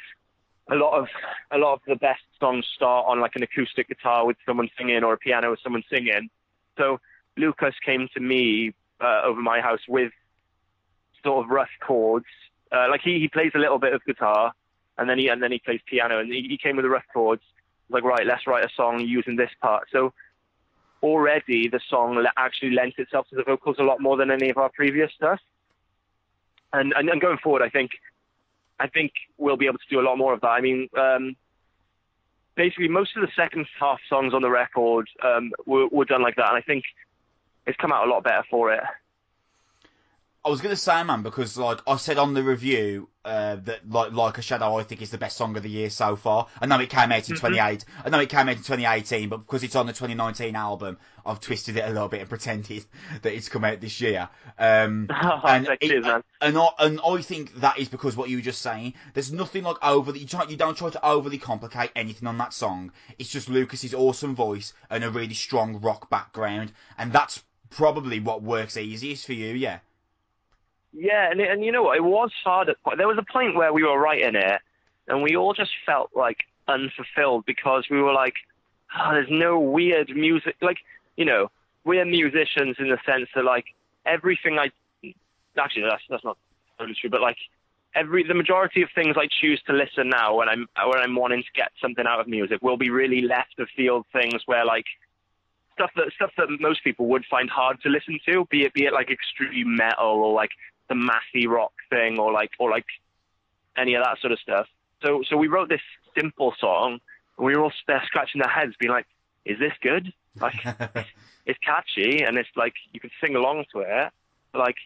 a lot of a lot of the best songs start on like an acoustic guitar with someone singing or a piano with someone singing. So Lucas came to me uh, over my house with sort of rough chords. Uh, like he, he plays a little bit of guitar, and then he and then he plays piano, and he, he came with the rough chords. Like right, let's write a song using this part. So already the song actually lent itself to the vocals a lot more than any of our previous stuff. And and, and going forward, I think I think we'll be able to do a lot more of that. I mean, um, basically most of the second half songs on the record um, were, were done like that, and I think it's come out a lot better for it. I was gonna say, man, because like I said on the review uh, that like like a shadow, I think is the best song of the year so far. I know it came out in Mhm. 28. I know it came out in 2018, but because it's on the 2019 album, I've twisted it a little bit and pretended that it's come out this year. Um, and it- you, man. and I, and I think that is because what you were just saying. There's nothing like overly. You, try, you don't try to overly complicate anything on that song. It's just Lucas's awesome voice and a really strong rock background, and that's probably what works easiest for you. Yeah. Yeah, and and you know what? It was hard. At, there was a point where we were writing it, and we all just felt like unfulfilled because we were like, oh, there's no weird music. Like, you know, we're musicians in the sense that like everything I actually that's that's not totally true, but like every the majority of things I choose to listen now when I'm when I'm wanting to get something out of music will be really left of field things where like stuff that stuff that most people would find hard to listen to, be it be it like extreme metal or like the massy rock thing or like or like any of that sort of stuff. So so we wrote this simple song and we were all there scratching their heads being like, Is this good? Like it's catchy and it's like you can sing along to it. But like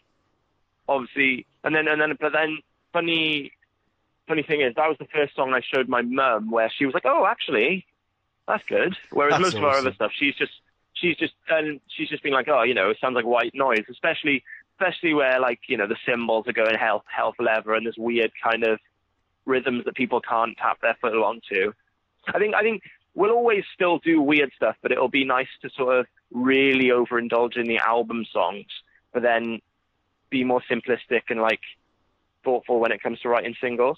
obviously and then and then but then funny funny thing is that was the first song I showed my mum where she was like, Oh actually that's good. Whereas That's most of our other stuff she's just she's just and she's just been like, Oh, you know, it sounds like white noise, especially especially where like, you know, the cymbals are going health health leather and there's weird kind of rhythms that people can't tap their foot onto. I think I think we'll always still do weird stuff, but it'll be nice to sort of really overindulge in the album songs, but then be more simplistic and like thoughtful when it comes to writing singles.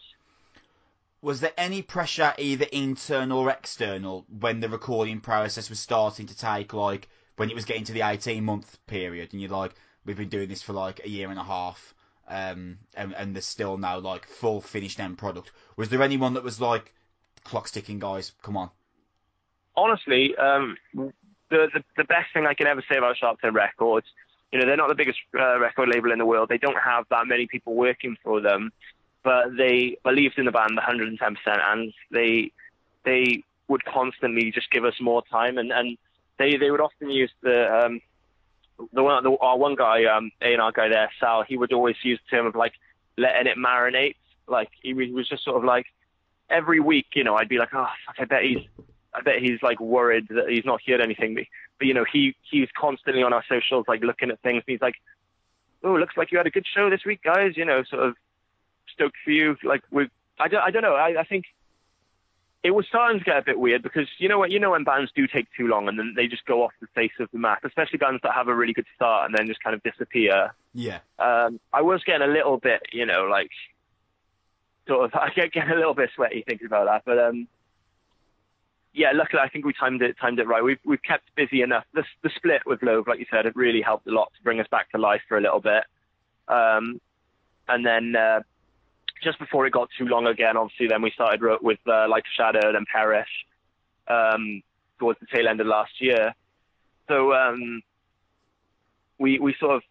Was there any pressure, either internal or external, when the recording process was starting to take, like, when it was getting to the 18 month period, and you're like, we've been doing this for like a year and a half, um, and, and there's still no, like, full finished end product. Was there anyone that was like, clock's ticking, guys, come on? honestly, um, the, the the best thing I can ever say about Sharptone Records, you know, they're not the biggest uh, record label in the world. They don't have that many people working for them, but they believed in the band 110%, and they they would constantly just give us more time, and and they they would often use the um the one the, our one guy um A and R guy there Sal he would always use the term of like letting it marinate like he was- just sort of like every week you know I'd be like oh fuck I bet he's I bet he's like worried that he's not heard anything. But, but you know, he he's constantly on our socials, like looking at things. And he's like, "Oh, looks like you had a good show this week, guys. You know, sort of stoked for you." Like we, I don't, I don't know. I, I think it was starting to get a bit weird because you know what, you know when bands do take too long and then they just go off the face of the map, especially bands that have a really good start and then just kind of disappear Yeah. um, I was getting a little bit, you know, like sort of, I get getting a little bit sweaty thinking about that. But um, yeah, luckily I think we timed it timed it right. We've we've kept busy enough. The the split with Loathe, like you said, it really helped a lot to bring us back to life for a little bit. Um, and then uh, just before it got too long again, obviously, then we started with uh, Like a Shadow and then Perish um, towards the tail end of last year. So um, we we sort of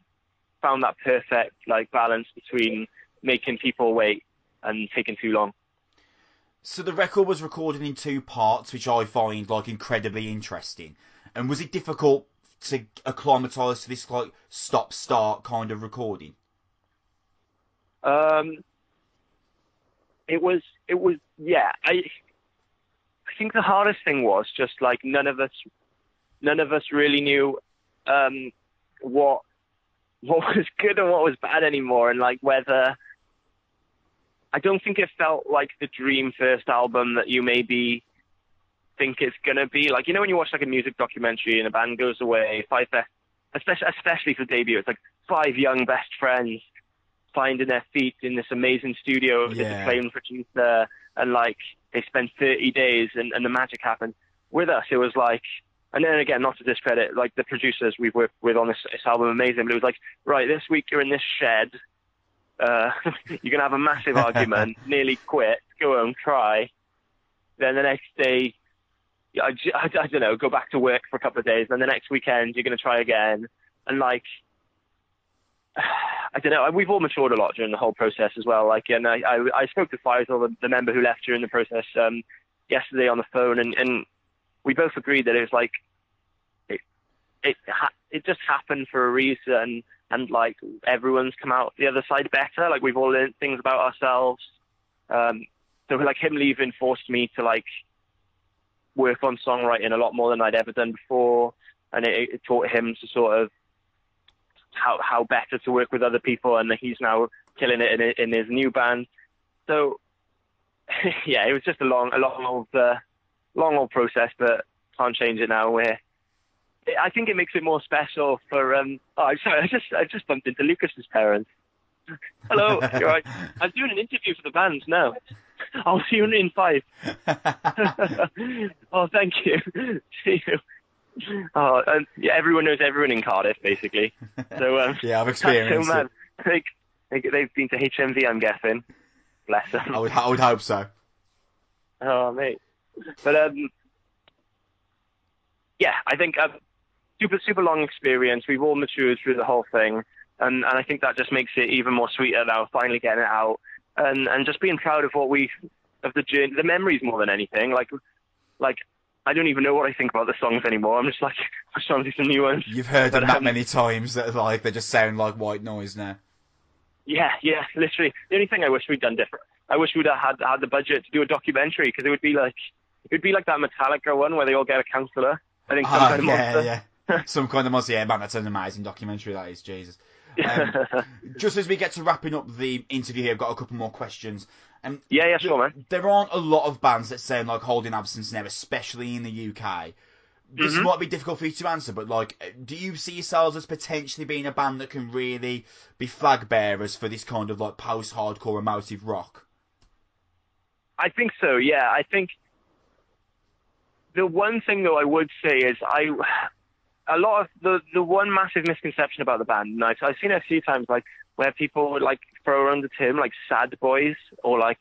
found that perfect like balance between making people wait and taking too long. So the record was recorded in two parts, which I find like incredibly interesting. And was it difficult to acclimatise to this like stop-start kind of recording? Um, it was it was yeah. I I think the hardest thing was just like none of us none of us really knew um, what what was good and what was bad anymore, and like whether I don't think it felt like the dream first album that you maybe think it's gonna be. Like you know when you watch like a music documentary and a band goes away, five especially especially for debut, it's like five young best friends finding their feet in this amazing studio with this acclaimed producer, and like they spend 30 days and, and the magic happened. With us, it was like, and then again, not to discredit like the producers we've worked with on this, this album, amazing, but it was like, right, this week you're in this shed, uh, you're gonna have a massive argument, nearly quit, go home, try. Then the next day, I, I, I don't know, go back to work for a couple of days. Then the next weekend, you're gonna try again, and like, I don't know. We've all matured a lot during the whole process as well. Like, and I, I, I spoke to Feisal, the, the member who left during the process. Um, yesterday on the phone, and, and we both agreed that it was like it it ha- it just happened for a reason, and like everyone's come out the other side better. Like we've all learned things about ourselves. Um, so like him leaving forced me to like work on songwriting a lot more than I'd ever done before, and it, it taught him to sort of how how better to work with other people, and he's now killing it in, in his new band. So yeah, it was just a long, a long old, uh, long old process, but can't change it now. Where I think it makes it more special for. Um, oh, I'm sorry, I just I just bumped into Lucas's parents. Hello, you're right. I'm doing an interview for the band now. I'll see you in five. oh, thank you. see you. Oh, and yeah, everyone knows everyone in Cardiff, basically. So um, yeah, I've experienced so it. mad. Like, they, they've been to HMV, I'm guessing. Bless them. I would, I would hope so. Oh, mate. But um, yeah, I think um, super super long experience. We've all matured through the whole thing, and and I think that just makes it even more sweeter now. Finally getting it out, and and just being proud of what we of the journey, the memories more than anything. Like like I don't even know what I think about the songs anymore. I'm just like I'm trying to do some new ones. You've heard them that um, many times that like they just sound like white noise now. Yeah, yeah, literally. The only thing I wish we'd done different, I wish we'd have had had the budget to do a documentary because it would be like it would be like that Metallica one where they all get a counselor. I think some Ah, kind of yeah, monster. yeah. Some kind of monster. Yeah, man, that's an amazing documentary. That is Jesus. Um, just as we get to wrapping up the interview here, I've got a couple more questions. Um, yeah, yeah, sure, man. there aren't a lot of bands that sound like Holding Absence now, especially in the UK. This Mhm. might be difficult for you to answer, but like, do you see yourselves as potentially being a band that can really be flag bearers for this kind of like post-hardcore emotive rock? I think so. Yeah, I think the one thing though I would say is I a lot of the the one massive misconception about the band, and I, I've seen it a few times, like where people would like throw around the term like sad boys or like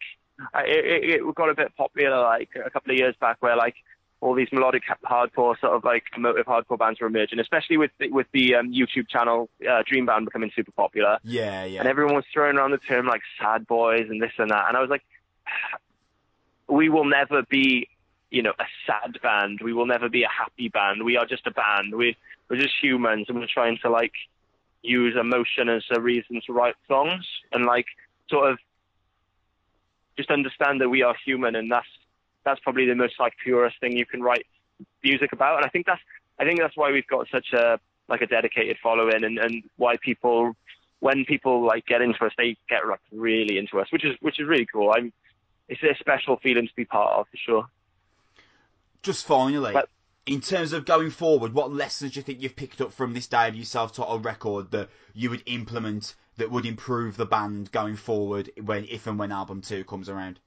it, it, it got a bit popular like a couple of years back where like all these melodic hardcore sort of like emotive hardcore bands were emerging, especially with the, with the um, YouTube channel uh, Dreambound becoming super popular Yeah, yeah. and everyone was throwing around the term like sad boys and this and that and i was like we will never be you know a sad band we will never be a happy band we are just a band we we're just humans and we're trying to like use emotion as a reason to write songs and like sort of just understand that we are human and that's that's probably the most like purest thing you can write music about and i think that's i think that's why we've got such a like a dedicated following and and why people when people like get into us, they get like really into us, which is which is really cool. I'm, it's a special feeling to be part of for sure. Just finally, But- in terms of going forward, what lessons do you think you've picked up from this debut self-titled record that you would implement that would improve the band going forward when, if and when album two comes around?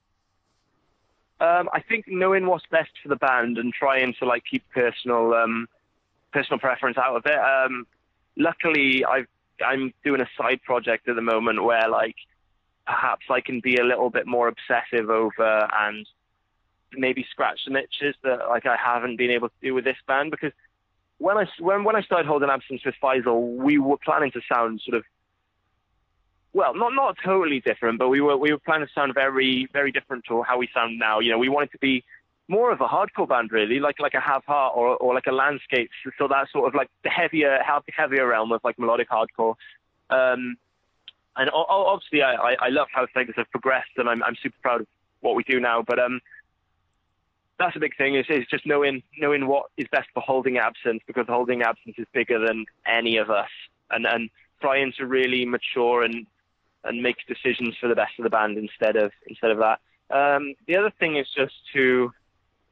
Um, I think knowing what's best for the band and trying to like keep personal um, personal preference out of it. Um, luckily, I've I'm doing a side project at the moment where like perhaps I can be a little bit more obsessive over and maybe scratch some itches that like I haven't been able to do with this band because when I when when I started holding absence with Feisal, we were planning to sound sort of well, not not totally different, but we were we were planning to sound very very different to how we sound now. You know, we wanted to be more of a hardcore band, really, like like a Have Heart or or like a Landscape. So that sort of like the heavier heavier realm of like melodic hardcore. Um, and obviously, I, I I love how things have progressed, and I'm I'm super proud of what we do now. But um, that's a big thing is is just knowing knowing what is best for holding absence because holding absence is bigger than any of us, and and trying to really mature and and make decisions for the best of the band instead of instead of that. Um, the other thing is just to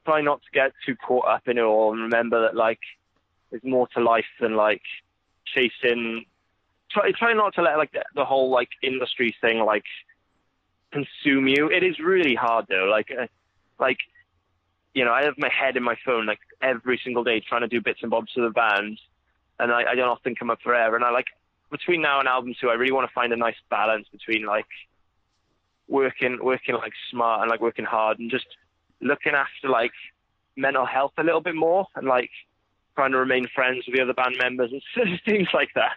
try not to get too caught up in it all and remember that like there's more to life than like chasing. Try try not to let like the, the whole like industry thing like consume you. It is really hard though. Like uh, like you know I have my head in my phone like every single day trying to do bits and bobs for the band, and I, I don't often come up for air. And I like between now and album two, I really want to find a nice balance between like working working like smart and like working hard and just looking after like mental health a little bit more and like trying to remain friends with the other band members and things like that.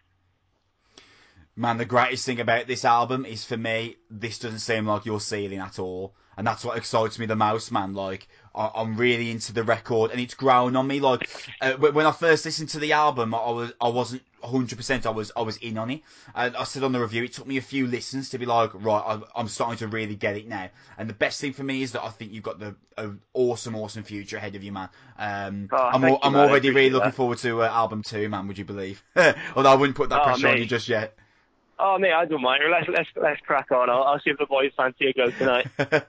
Man, the greatest thing about this album is for me, this doesn't seem like your ceiling at all. And that's what excites me the most, man. Like, I'm really into the record and it's grown on me. Like, uh, when I first listened to the album, I was, I wasn't 100%, I was, I was in on it. And I said on the review, it took me a few listens to be like, right, I'm, I'm starting to really get it now. And the best thing for me is that I think you've got the an awesome, awesome future ahead of you, man. Um, Oh, I'm, you, I'm. I already really appreciate looking that. forward to uh, album two, man. Would you believe? Although I wouldn't put that Oh, pressure on you just yet. Oh mate, I don't mind. Let's let's let's crack on. I'll, I'll see if the boys fancy a go tonight.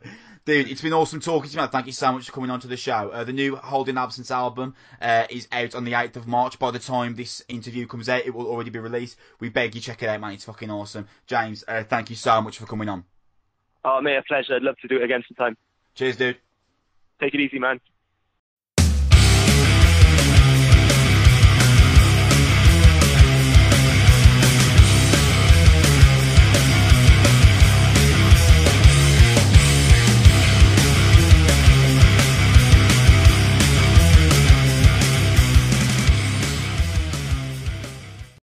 Dude, it's been awesome talking to you, man. Thank you so much for coming on to the show. Uh, the new Holding Absence album uh, is out on the 8th of March. By the time this interview comes out, it will already be released. We beg you, check it out, man. It's fucking awesome. James, uh, thank you so much for coming on. oh mate, a pleasure. I'd love to do it again sometime. Cheers, dude. Take it easy, man.